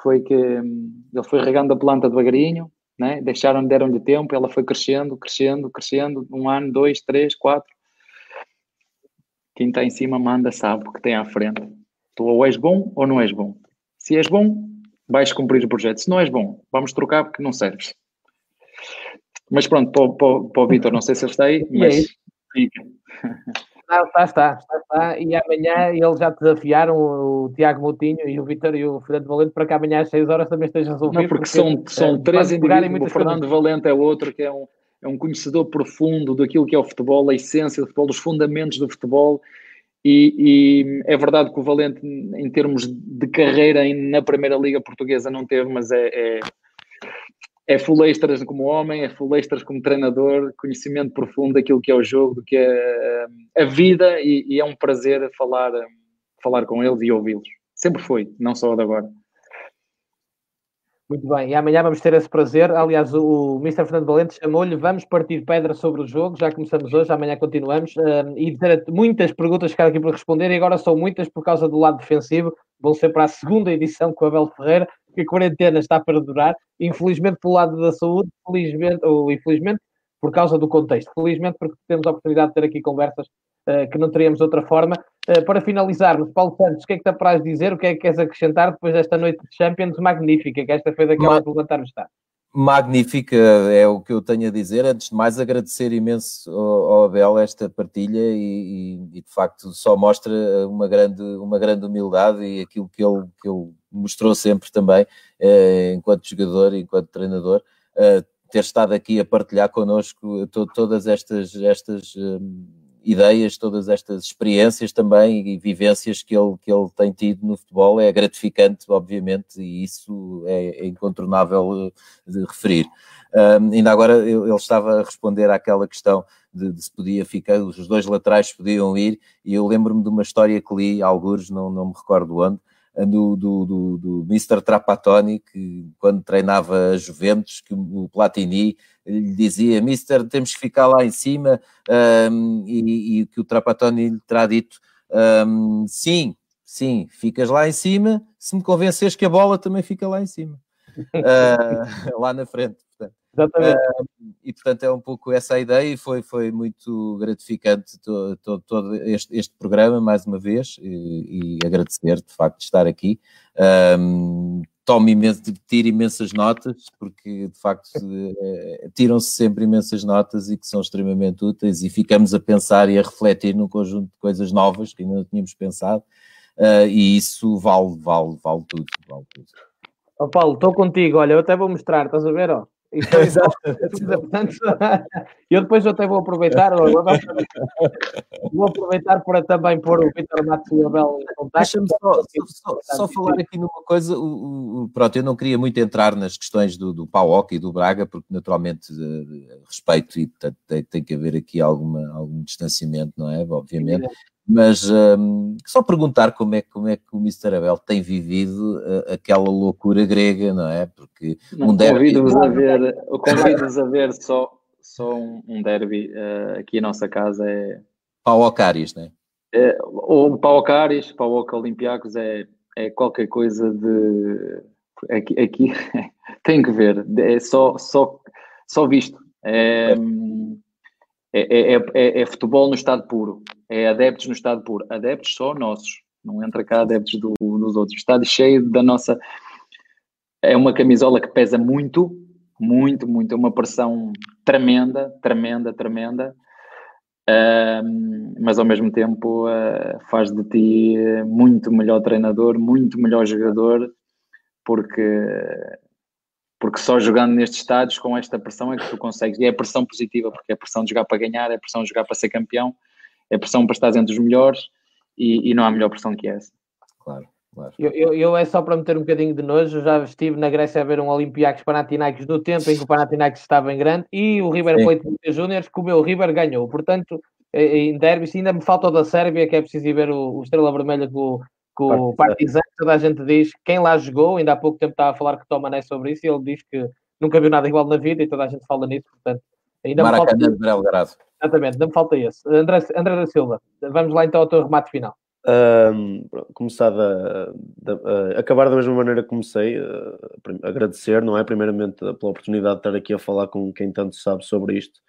S2: Foi que hum, ele foi regando a planta devagarinho, né? deixaram deram-lhe tempo, ela foi crescendo, crescendo, crescendo, um ano, dois, três, quatro. Quem está em cima manda, sabe o que tem à frente. Tu ou és bom ou não és bom. Se és bom, vais cumprir o projeto. Se não és bom, vamos trocar porque não serves. Mas pronto, para, para, para o Vitor, não sei se eu sei, é mas fica. <laughs>
S1: Não, está, está, está, está. E amanhã eles já desafiaram o Tiago Moutinho e o Vitor e o Fernando Valente para que amanhã às 6 horas também estejam resolvidos.
S2: Não, porque, porque são, são é, três indivíduos. O Fernando Valente é outro que é um, é um conhecedor profundo daquilo que é o futebol, a essência do futebol, dos fundamentos do futebol. E, e, é verdade que o Valente, em termos de carreira na Primeira Liga Portuguesa, não teve, mas é, é, é full extras como homem, é full extras como treinador, conhecimento profundo daquilo que é o jogo, do que é a vida, e, e é um prazer falar, falar com eles e ouvi-los. Sempre foi, não só de agora.
S1: Muito bem, e amanhã vamos ter esse prazer. Aliás, o, o Mr. Fernando Valente chamou-lhe Vamos partir pedra sobre o jogo. Já começamos hoje, amanhã continuamos. Uh, e muitas perguntas quero aqui para responder, e agora são muitas por causa do lado defensivo. Vão ser para a segunda edição com o Abel Ferreira, que a quarentena está para durar. Infelizmente, pelo lado da saúde, felizmente, ou infelizmente, por causa do contexto. Felizmente, porque temos a oportunidade de ter aqui conversas uh, que não teríamos de outra forma. Uh, para finalizarmos, Paulo Santos, o que é que te apraz dizer? O que é que queres acrescentar depois desta noite de Champions magnífica, que esta foi daquela de levantar o estado?
S3: Magnífica é o que eu tenho a dizer. Antes de mais, agradecer imenso ao, Abel esta partilha e, e, de facto só mostra uma grande, uma grande humildade e aquilo que ele, que ele mostrou sempre também, eh, enquanto jogador e enquanto treinador. Eh, ter estado aqui a partilhar connosco to, todas estas, estas um, ideias, todas estas experiências também e vivências que ele, que ele tem tido no futebol é gratificante, obviamente, e isso é, é incontornável eh, de referir. Um, ainda agora ele estava a responder àquela questão de, de, se podia ficar, os dois laterais podiam ir, e eu lembro-me de uma história que li, alguns, não, não me recordo onde, do, do, do, do Mr. Trapattoni, que quando treinava a Juventus, que o Platini lhe dizia, Mister, temos que ficar lá em cima, um, e, e, que o Trapattoni lhe terá dito, um, sim, sim, ficas lá em cima, se me convenceres que a bola também fica lá em cima, uh, <laughs> <laughs> lá na frente. Exatamente. Uh, e portanto é um pouco essa a ideia e foi, foi muito gratificante todo, todo, todo este, este, programa, mais uma vez, e, e, agradecer de facto de estar aqui. Um, tomo imenso, tiro imensas notas, porque de facto uh, tiram-se sempre imensas notas e que são extremamente úteis e ficamos a pensar e a refletir num conjunto de coisas novas que ainda não tínhamos pensado uh, e isso vale, vale, vale tudo. Vale tudo.
S1: Oh, Paulo, estou contigo, olha, eu até vou mostrar, estás a ver? Ó? <laughs> Exato. Portanto, eu depois até vou aproveitar, vou aproveitar para também pôr o Vitor Matos e o Abel em contato.
S3: Deixa-me só, só, só, falar aqui numa coisa, o, o, pronto, eu não queria muito entrar nas questões do, do PAOC e do Braga, porque naturalmente uh, respeito e portanto tem, tem, que haver aqui alguma, algum distanciamento, não é? Obviamente. Mas um, só perguntar como é, como é que o Mr. Abel tem vivido uh, aquela loucura grega, não é? Porque
S2: não, um derby... Convido-vos a ver, <laughs> convido-vos a ver só, só um, um derby uh, aqui a nossa casa é...
S3: Pau Ocaris, não é?
S2: é o Pau Ocaris, Pau Olympiacos é, é qualquer coisa de... Aqui, aqui <laughs> tem que ver, é só, só, só visto. É, é, é, é, é futebol no estado puro é adeptos no estado puro. Adeptos só nossos, não entra cá adeptos do, dos outros. Estado cheio da nossa. É uma camisola que pesa muito, muito, muito. É uma pressão tremenda, tremenda, tremenda. mas ao mesmo tempo uh, faz de ti muito melhor treinador, muito melhor jogador, porque porque só jogando nestes estádios com esta pressão é que tu consegues, e é pressão positiva, porque é pressão de jogar para ganhar, é pressão de jogar para ser campeão, é pressão para estar entre os melhores e, e não há melhor pressão que essa.
S3: Claro.
S1: Claro. Eu, eu, eu, é só para meter um bocadinho de nojo, já estive na Grécia a ver um Olympiacos Panathinaikos do tempo em que o Panathinaikos estava em grande e o River Plate de Júnior comeu o River ganhou. Portanto, em derbys ainda me falta o da Sérvia, que é preciso ir ver o, o Estrela Vermelha com, com o Partizan. Toda a gente diz, quem lá jogou, ainda há pouco tempo estava a falar com o Tomané sobre isso e ele diz que nunca viu nada igual na vida e toda a gente fala nisso, portanto, ainda
S3: Maracanã
S1: me
S3: falta... de Belgrado.
S1: Exatamente, ainda me falta esse. André, André da Silva, vamos lá então ao teu remate final.
S4: Um, começar da, da, uh, acabar da mesma maneira que comecei, uh, agradecer, não é? Primeiramente pela oportunidade de estar aqui a falar com quem tanto sabe sobre isto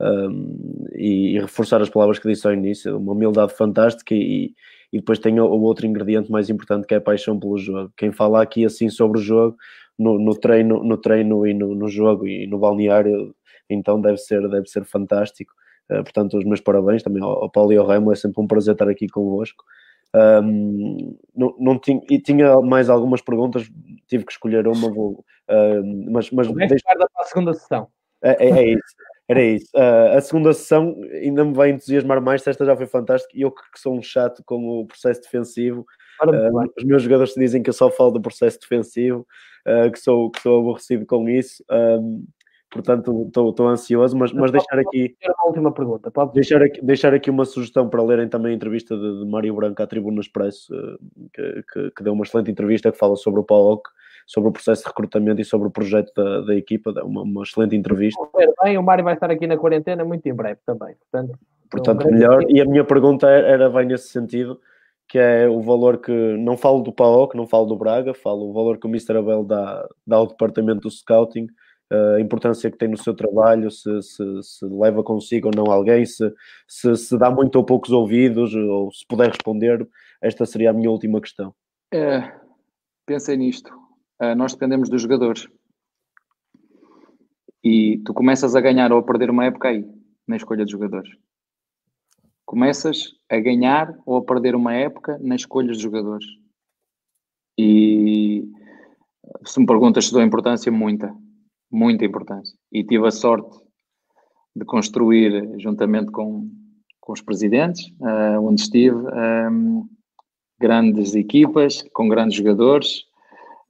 S4: um, e, e, reforçar as palavras que disse ao início, uma humildade fantástica e, e depois tem o, o, outro ingrediente mais importante que é a paixão pelo jogo. Quem fala aqui assim sobre o jogo, no, no treino, no treino e no, no, jogo e no balneário, então deve ser, deve ser fantástico. Uh, portanto, os meus parabéns também ao, ao Paulo e ao Remo, é sempre um prazer estar aqui convosco. Um, não, não tinha, e tinha mais algumas perguntas, tive que escolher uma, vou, uh, mas, mas
S1: deixa... para a segunda sessão.
S4: É, é, é isso, era isso. Uh, a segunda sessão ainda me vai entusiasmar mais, esta já foi fantástica, e eu que sou um chato com o processo defensivo, uh, os meus jogadores dizem que eu só falo do processo defensivo, uh, que, sou, que sou aborrecido com isso. Um, portanto estou ansioso, mas, mas deixar aqui
S1: uma última pergunta, pode
S4: deixar aqui, deixar aqui uma sugestão para lerem também a entrevista de, de Mário Branco à Tribuna Expresso, que, que, que, deu uma excelente entrevista que fala sobre o PAOC, sobre o processo de recrutamento e sobre o projeto da, da equipa, uma, uma excelente entrevista.
S1: Bem, o Mário vai estar aqui na quarentena muito em breve também, portanto,
S4: portanto um melhor, e a minha pergunta era, vai nesse sentido, que é o valor que, não falo do PAOC, não falo do Braga, falo o valor que o Mr. Abel dá, dá ao departamento do scouting, a importância que tem no seu trabalho, se, se, se leva consigo ou não alguém, se, se, se, dá muito ou poucos ouvidos, ou se puder responder, esta seria a minha última questão.
S2: É, pensei nisto. Uh, nós dependemos dos jogadores. E tu começas a ganhar ou a perder uma época aí, na escolha de jogadores. Começas a ganhar ou a perder uma época na escolha de jogadores. E se me perguntas se dou importância, muita muita importância. E tive a sorte de construir, juntamente com, com os presidentes, uh, onde estive, um, ehm, grandes equipas, com grandes jogadores,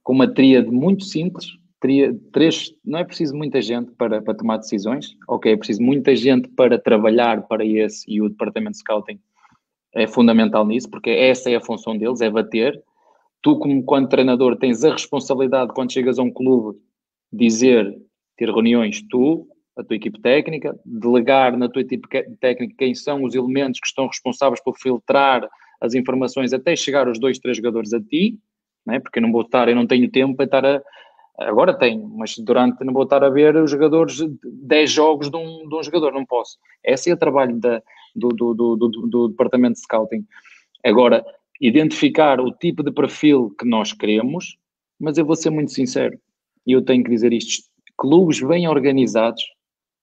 S2: com uma tríade muito simples. Tria, três, não é preciso muita gente para, para tomar decisões, ok, é preciso muita gente para trabalhar para esse, e o departamento de scouting é fundamental nisso, porque essa é a função deles, é bater. Tu, como quando treinador, tens a responsabilidade, quando chegas a um clube, dizer, ter reuniões tu, a tua equipe técnica, delegar na tua equipe técnica quem são os elementos que estão responsáveis por filtrar as informações até chegar os dois, três jogadores a ti, né? porque eu não vou estar, eu não tenho tempo para estar a. Agora tenho, mas durante não vou estar a ver os jogadores, 10 jogos de um, de um jogador, não posso. Esse é o trabalho da, do, do, do, do, departamento de scouting. Agora, identificar o tipo de perfil que nós queremos, mas eu vou ser muito sincero, e eu tenho que dizer isto, clubes bem organizados,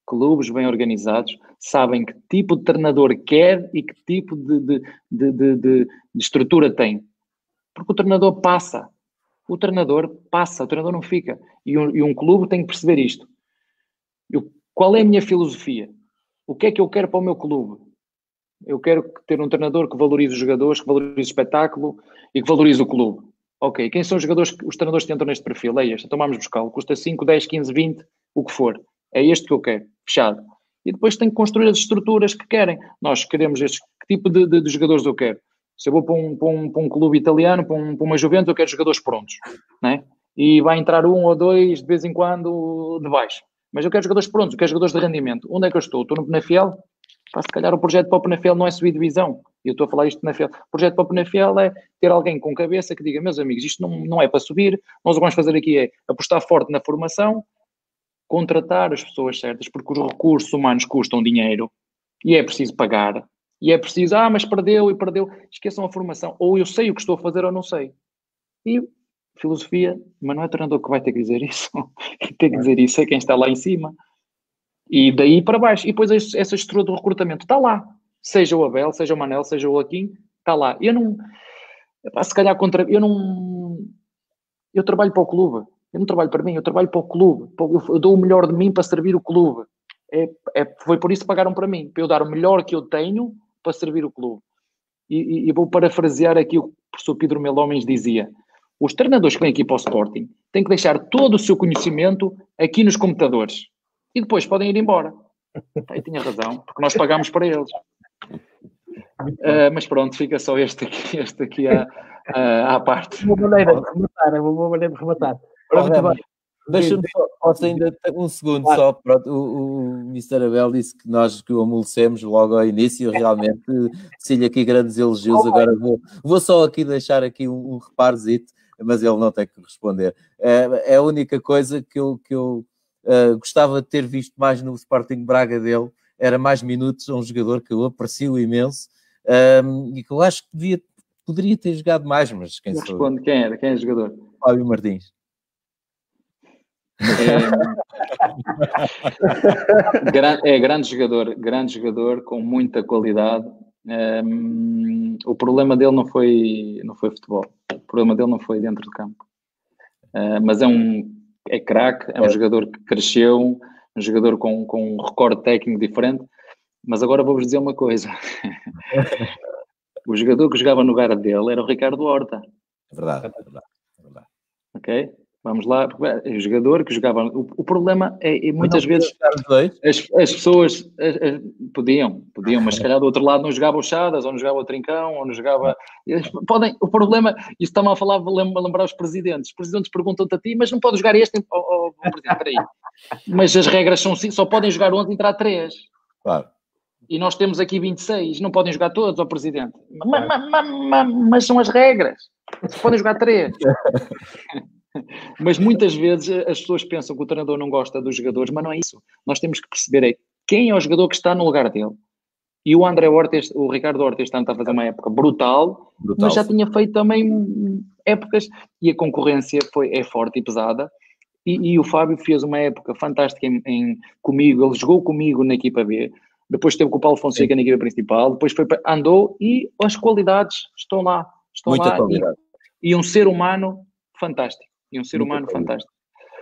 S2: clubes bem organizados, sabem que tipo de treinador quer e que tipo de, de, de, de, de estrutura tem. Porque o treinador passa. O treinador passa, o treinador não fica. E um, e um clube tem que perceber isto. Eu, qual é a minha filosofia? O que é que eu quero para o meu clube? Eu quero ter um treinador que valorize os jogadores, que valorize o espetáculo e que valorize o clube. Ok, quem são os jogadores, os treinadores que entram neste perfil? É este, então vamos buscá-lo. Custa 5, 10, 15, 20, o que for. É este que eu quero, fechado. E depois tem que construir as estruturas que querem. Nós queremos este, que tipo de, de, de jogadores eu quero? Se eu vou para um, para um, para um clube italiano, para, um, para uma Juventus, eu quero jogadores prontos, né? E vai entrar um ou dois de vez em quando de baixo. Mas eu quero jogadores prontos, eu quero jogadores de rendimento. Onde é que eu estou? Estou no Penafiel? Pá, se calhar o projeto para o Penafiel não é subir divisão. Eu estou a falar isto na FL. O projeto para o Penafiel é ter alguém com cabeça que diga, meus amigos, isto não, não é para subir, nós o que vamos fazer aqui é apostar forte na formação, contratar as pessoas certas, porque os recursos humanos custam dinheiro e é preciso pagar. E é preciso, ah, mas perdeu e perdeu. Esqueçam a formação. Ou eu sei o que estou a fazer ou não sei. E filosofia, mas não é o treinador que vai ter que dizer isso. Quem <laughs> tem que dizer isso é quem está lá em cima. E daí para baixo. E depois essa estrutura do recrutamento está lá. Seja o Abel, seja o Manel, seja o Joaquim, está lá. Eu não. Se calhar contra. Eu não. Eu trabalho para o clube. Eu não trabalho para mim, eu trabalho para o clube. Eu dou o melhor de mim para servir o clube. É, é, foi por isso que pagaram para mim, para eu dar o melhor que eu tenho para servir o clube. e, e, vou parafrasear aqui o que o professor Pedro Melomens dizia. Os treinadores que vêm aqui para o Sporting têm que deixar todo o seu conhecimento aqui nos computadores e depois podem ir embora. Aí tinha razão, porque nós pagamos para eles. Uh, mas pronto, fica só este aqui, este aqui à, à, à parte.
S1: Uma maneira de rematar, é uma boa maneira de rematar. Pronto,
S3: Deixa-me só, posso ainda um segundo claro. só. Pronto, o, o Mr. Abel disse que nós que o amolecemos logo ao início, realmente <laughs> disse-lhe aqui grandes elogios. Oh, Agora vou, vou só aqui deixar aqui um, um reparozito, mas ele não tem que responder. É, é a única coisa que eu, que eu uh, gostava de ter visto mais no Sporting Braga dele, era mais minutos a um jogador que eu aprecio imenso um, e que eu acho que devia, poderia ter jogado mais, mas
S2: quem Responde, quem era? Quem é o jogador?
S3: Fábio Martins.
S2: É, é grande jogador, grande jogador com muita qualidade. Um, o problema dele não foi, não foi futebol, o problema dele não foi dentro do campo. Uh, mas é um é craque, é um é. jogador que cresceu, um jogador com, com um recorde técnico diferente. Mas agora vou-vos dizer uma coisa: <laughs> o jogador que jogava no lugar dele era o Ricardo Horta.
S3: É verdade, é verdade. É verdade.
S2: Ok? Vamos lá, é o jogador que jogava. O, o problema é, é muitas vezes as, as pessoas as, as, podiam, podiam, mas se calhar do outro lado não jogava o Chadas, ou não jogava o Trincão, ou não jogava. Podem, o problema, isso está-me a falar, a lembrar os presidentes. Os presidentes perguntam-te a ti, mas não pode jogar este. Oh, oh, oh presidente, peraí. Mas as regras são só podem jogar 11 e entrar 3.
S3: Claro.
S2: E nós temos aqui 26, não podem jogar todos, ó oh, presidente. Mas, mas, mas, mas, são as regras. Podem jogar 3. <laughs> <laughs> Mas muitas vezes as pessoas pensam que o treinador não gosta dos jogadores, mas não é isso. Nós temos que perceber é quem é o jogador que está no lugar dele. E o André Horta, o Ricardo Horta este ano está a fazer uma época brutal, brutal, mas já tinha feito também épocas e a concorrência foi, é forte e pesada. E, e o Fábio fez uma época fantástica em, em, comigo, ele jogou comigo na equipa B, depois esteve com o Paulo Fonseca Sim. na equipa principal, depois foi, andou e as qualidades estão lá. Estão Muita lá e, e um ser humano fantástico e um ser muito humano fantástico.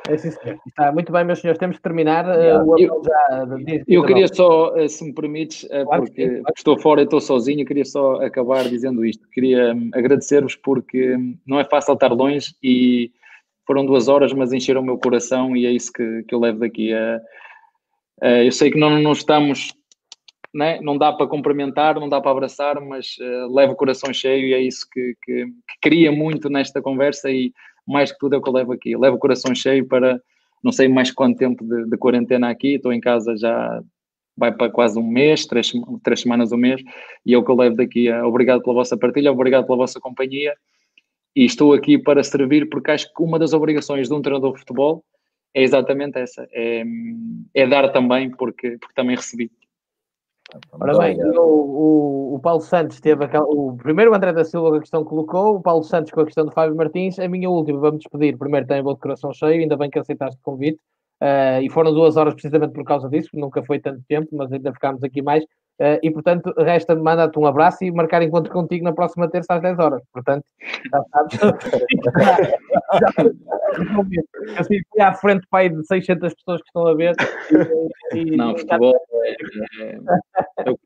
S1: É, sim, Está muito bem, meus senhores. Temos de terminar. Uh, o
S2: eu, já, eu queria só, eh, se me permites, uh, claro porque sim, claro. estou fora e estou sozinho, queria só acabar dizendo isto. Queria um, agradecer-vos porque hum, não é fácil estar longe e foram duas horas, mas encheram o meu coração e é isso que, que eu levo daqui. Uh, eu sei que não, não estamos, né? não dá para cumprimentar, não dá para abraçar, mas levo o coração cheio e é isso que, que, que queria muito nesta conversa e mais que tudo é o que eu levo aqui. Eu levo o coração cheio para não sei mais quanto tempo de, de quarentena aqui, estou em casa já vai para quase um mês, três, três semanas, um mês, e é o que eu levo daqui. Obrigado pela vossa partilha, obrigado pela vossa companhia, e estou aqui para servir, porque acho que uma das obrigações de um treinador de futebol é exatamente essa, é, é dar também, porque, porque também recebi.
S1: Ora bem, o, o, o, Paulo Santos teve aquela, o primeiro André da Silva a questão que colocou, o Paulo Santos com a questão do Fábio Martins, a minha última, vamos despedir. Primeiro tem o coração cheio, ainda bem que aceitaste o convite. Uh, e foram duas horas precisamente por causa disso, nunca foi tanto tempo, mas ainda ficámos aqui mais. Uh, e portanto, resta-me mandar-te um abraço e marcar encontro contigo na próxima terça às 10 horas. Portanto, já sabes. <laughs> assim, fui à frente pai de 600 pessoas que estão a ver.
S2: E, e, não, futebol é, é, é, o que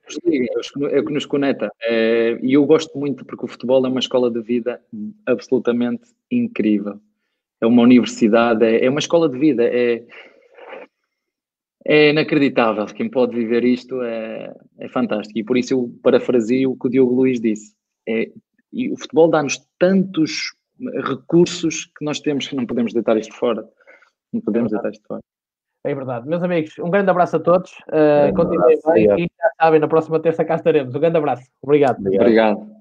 S2: nos é o que nos conecta. É, e eu gosto muito porque o futebol é uma escola de vida absolutamente incrível. É uma universidade, é, é uma escola de vida. É, é inacreditável. Quem pode viver isto é, é fantástico. E por isso eu parafrasio o que o Diogo Luiz disse. É, e o futebol dá-nos tantos recursos que nós temos que não podemos deitar isto fora. Não podemos é deitar isto fora.
S1: É verdade. Meus amigos, um grande abraço a todos. Uh, Continuem bem e já sabem, na próxima terça cá estaremos. Um grande abraço. Obrigado.
S2: Obrigado. Obrigado.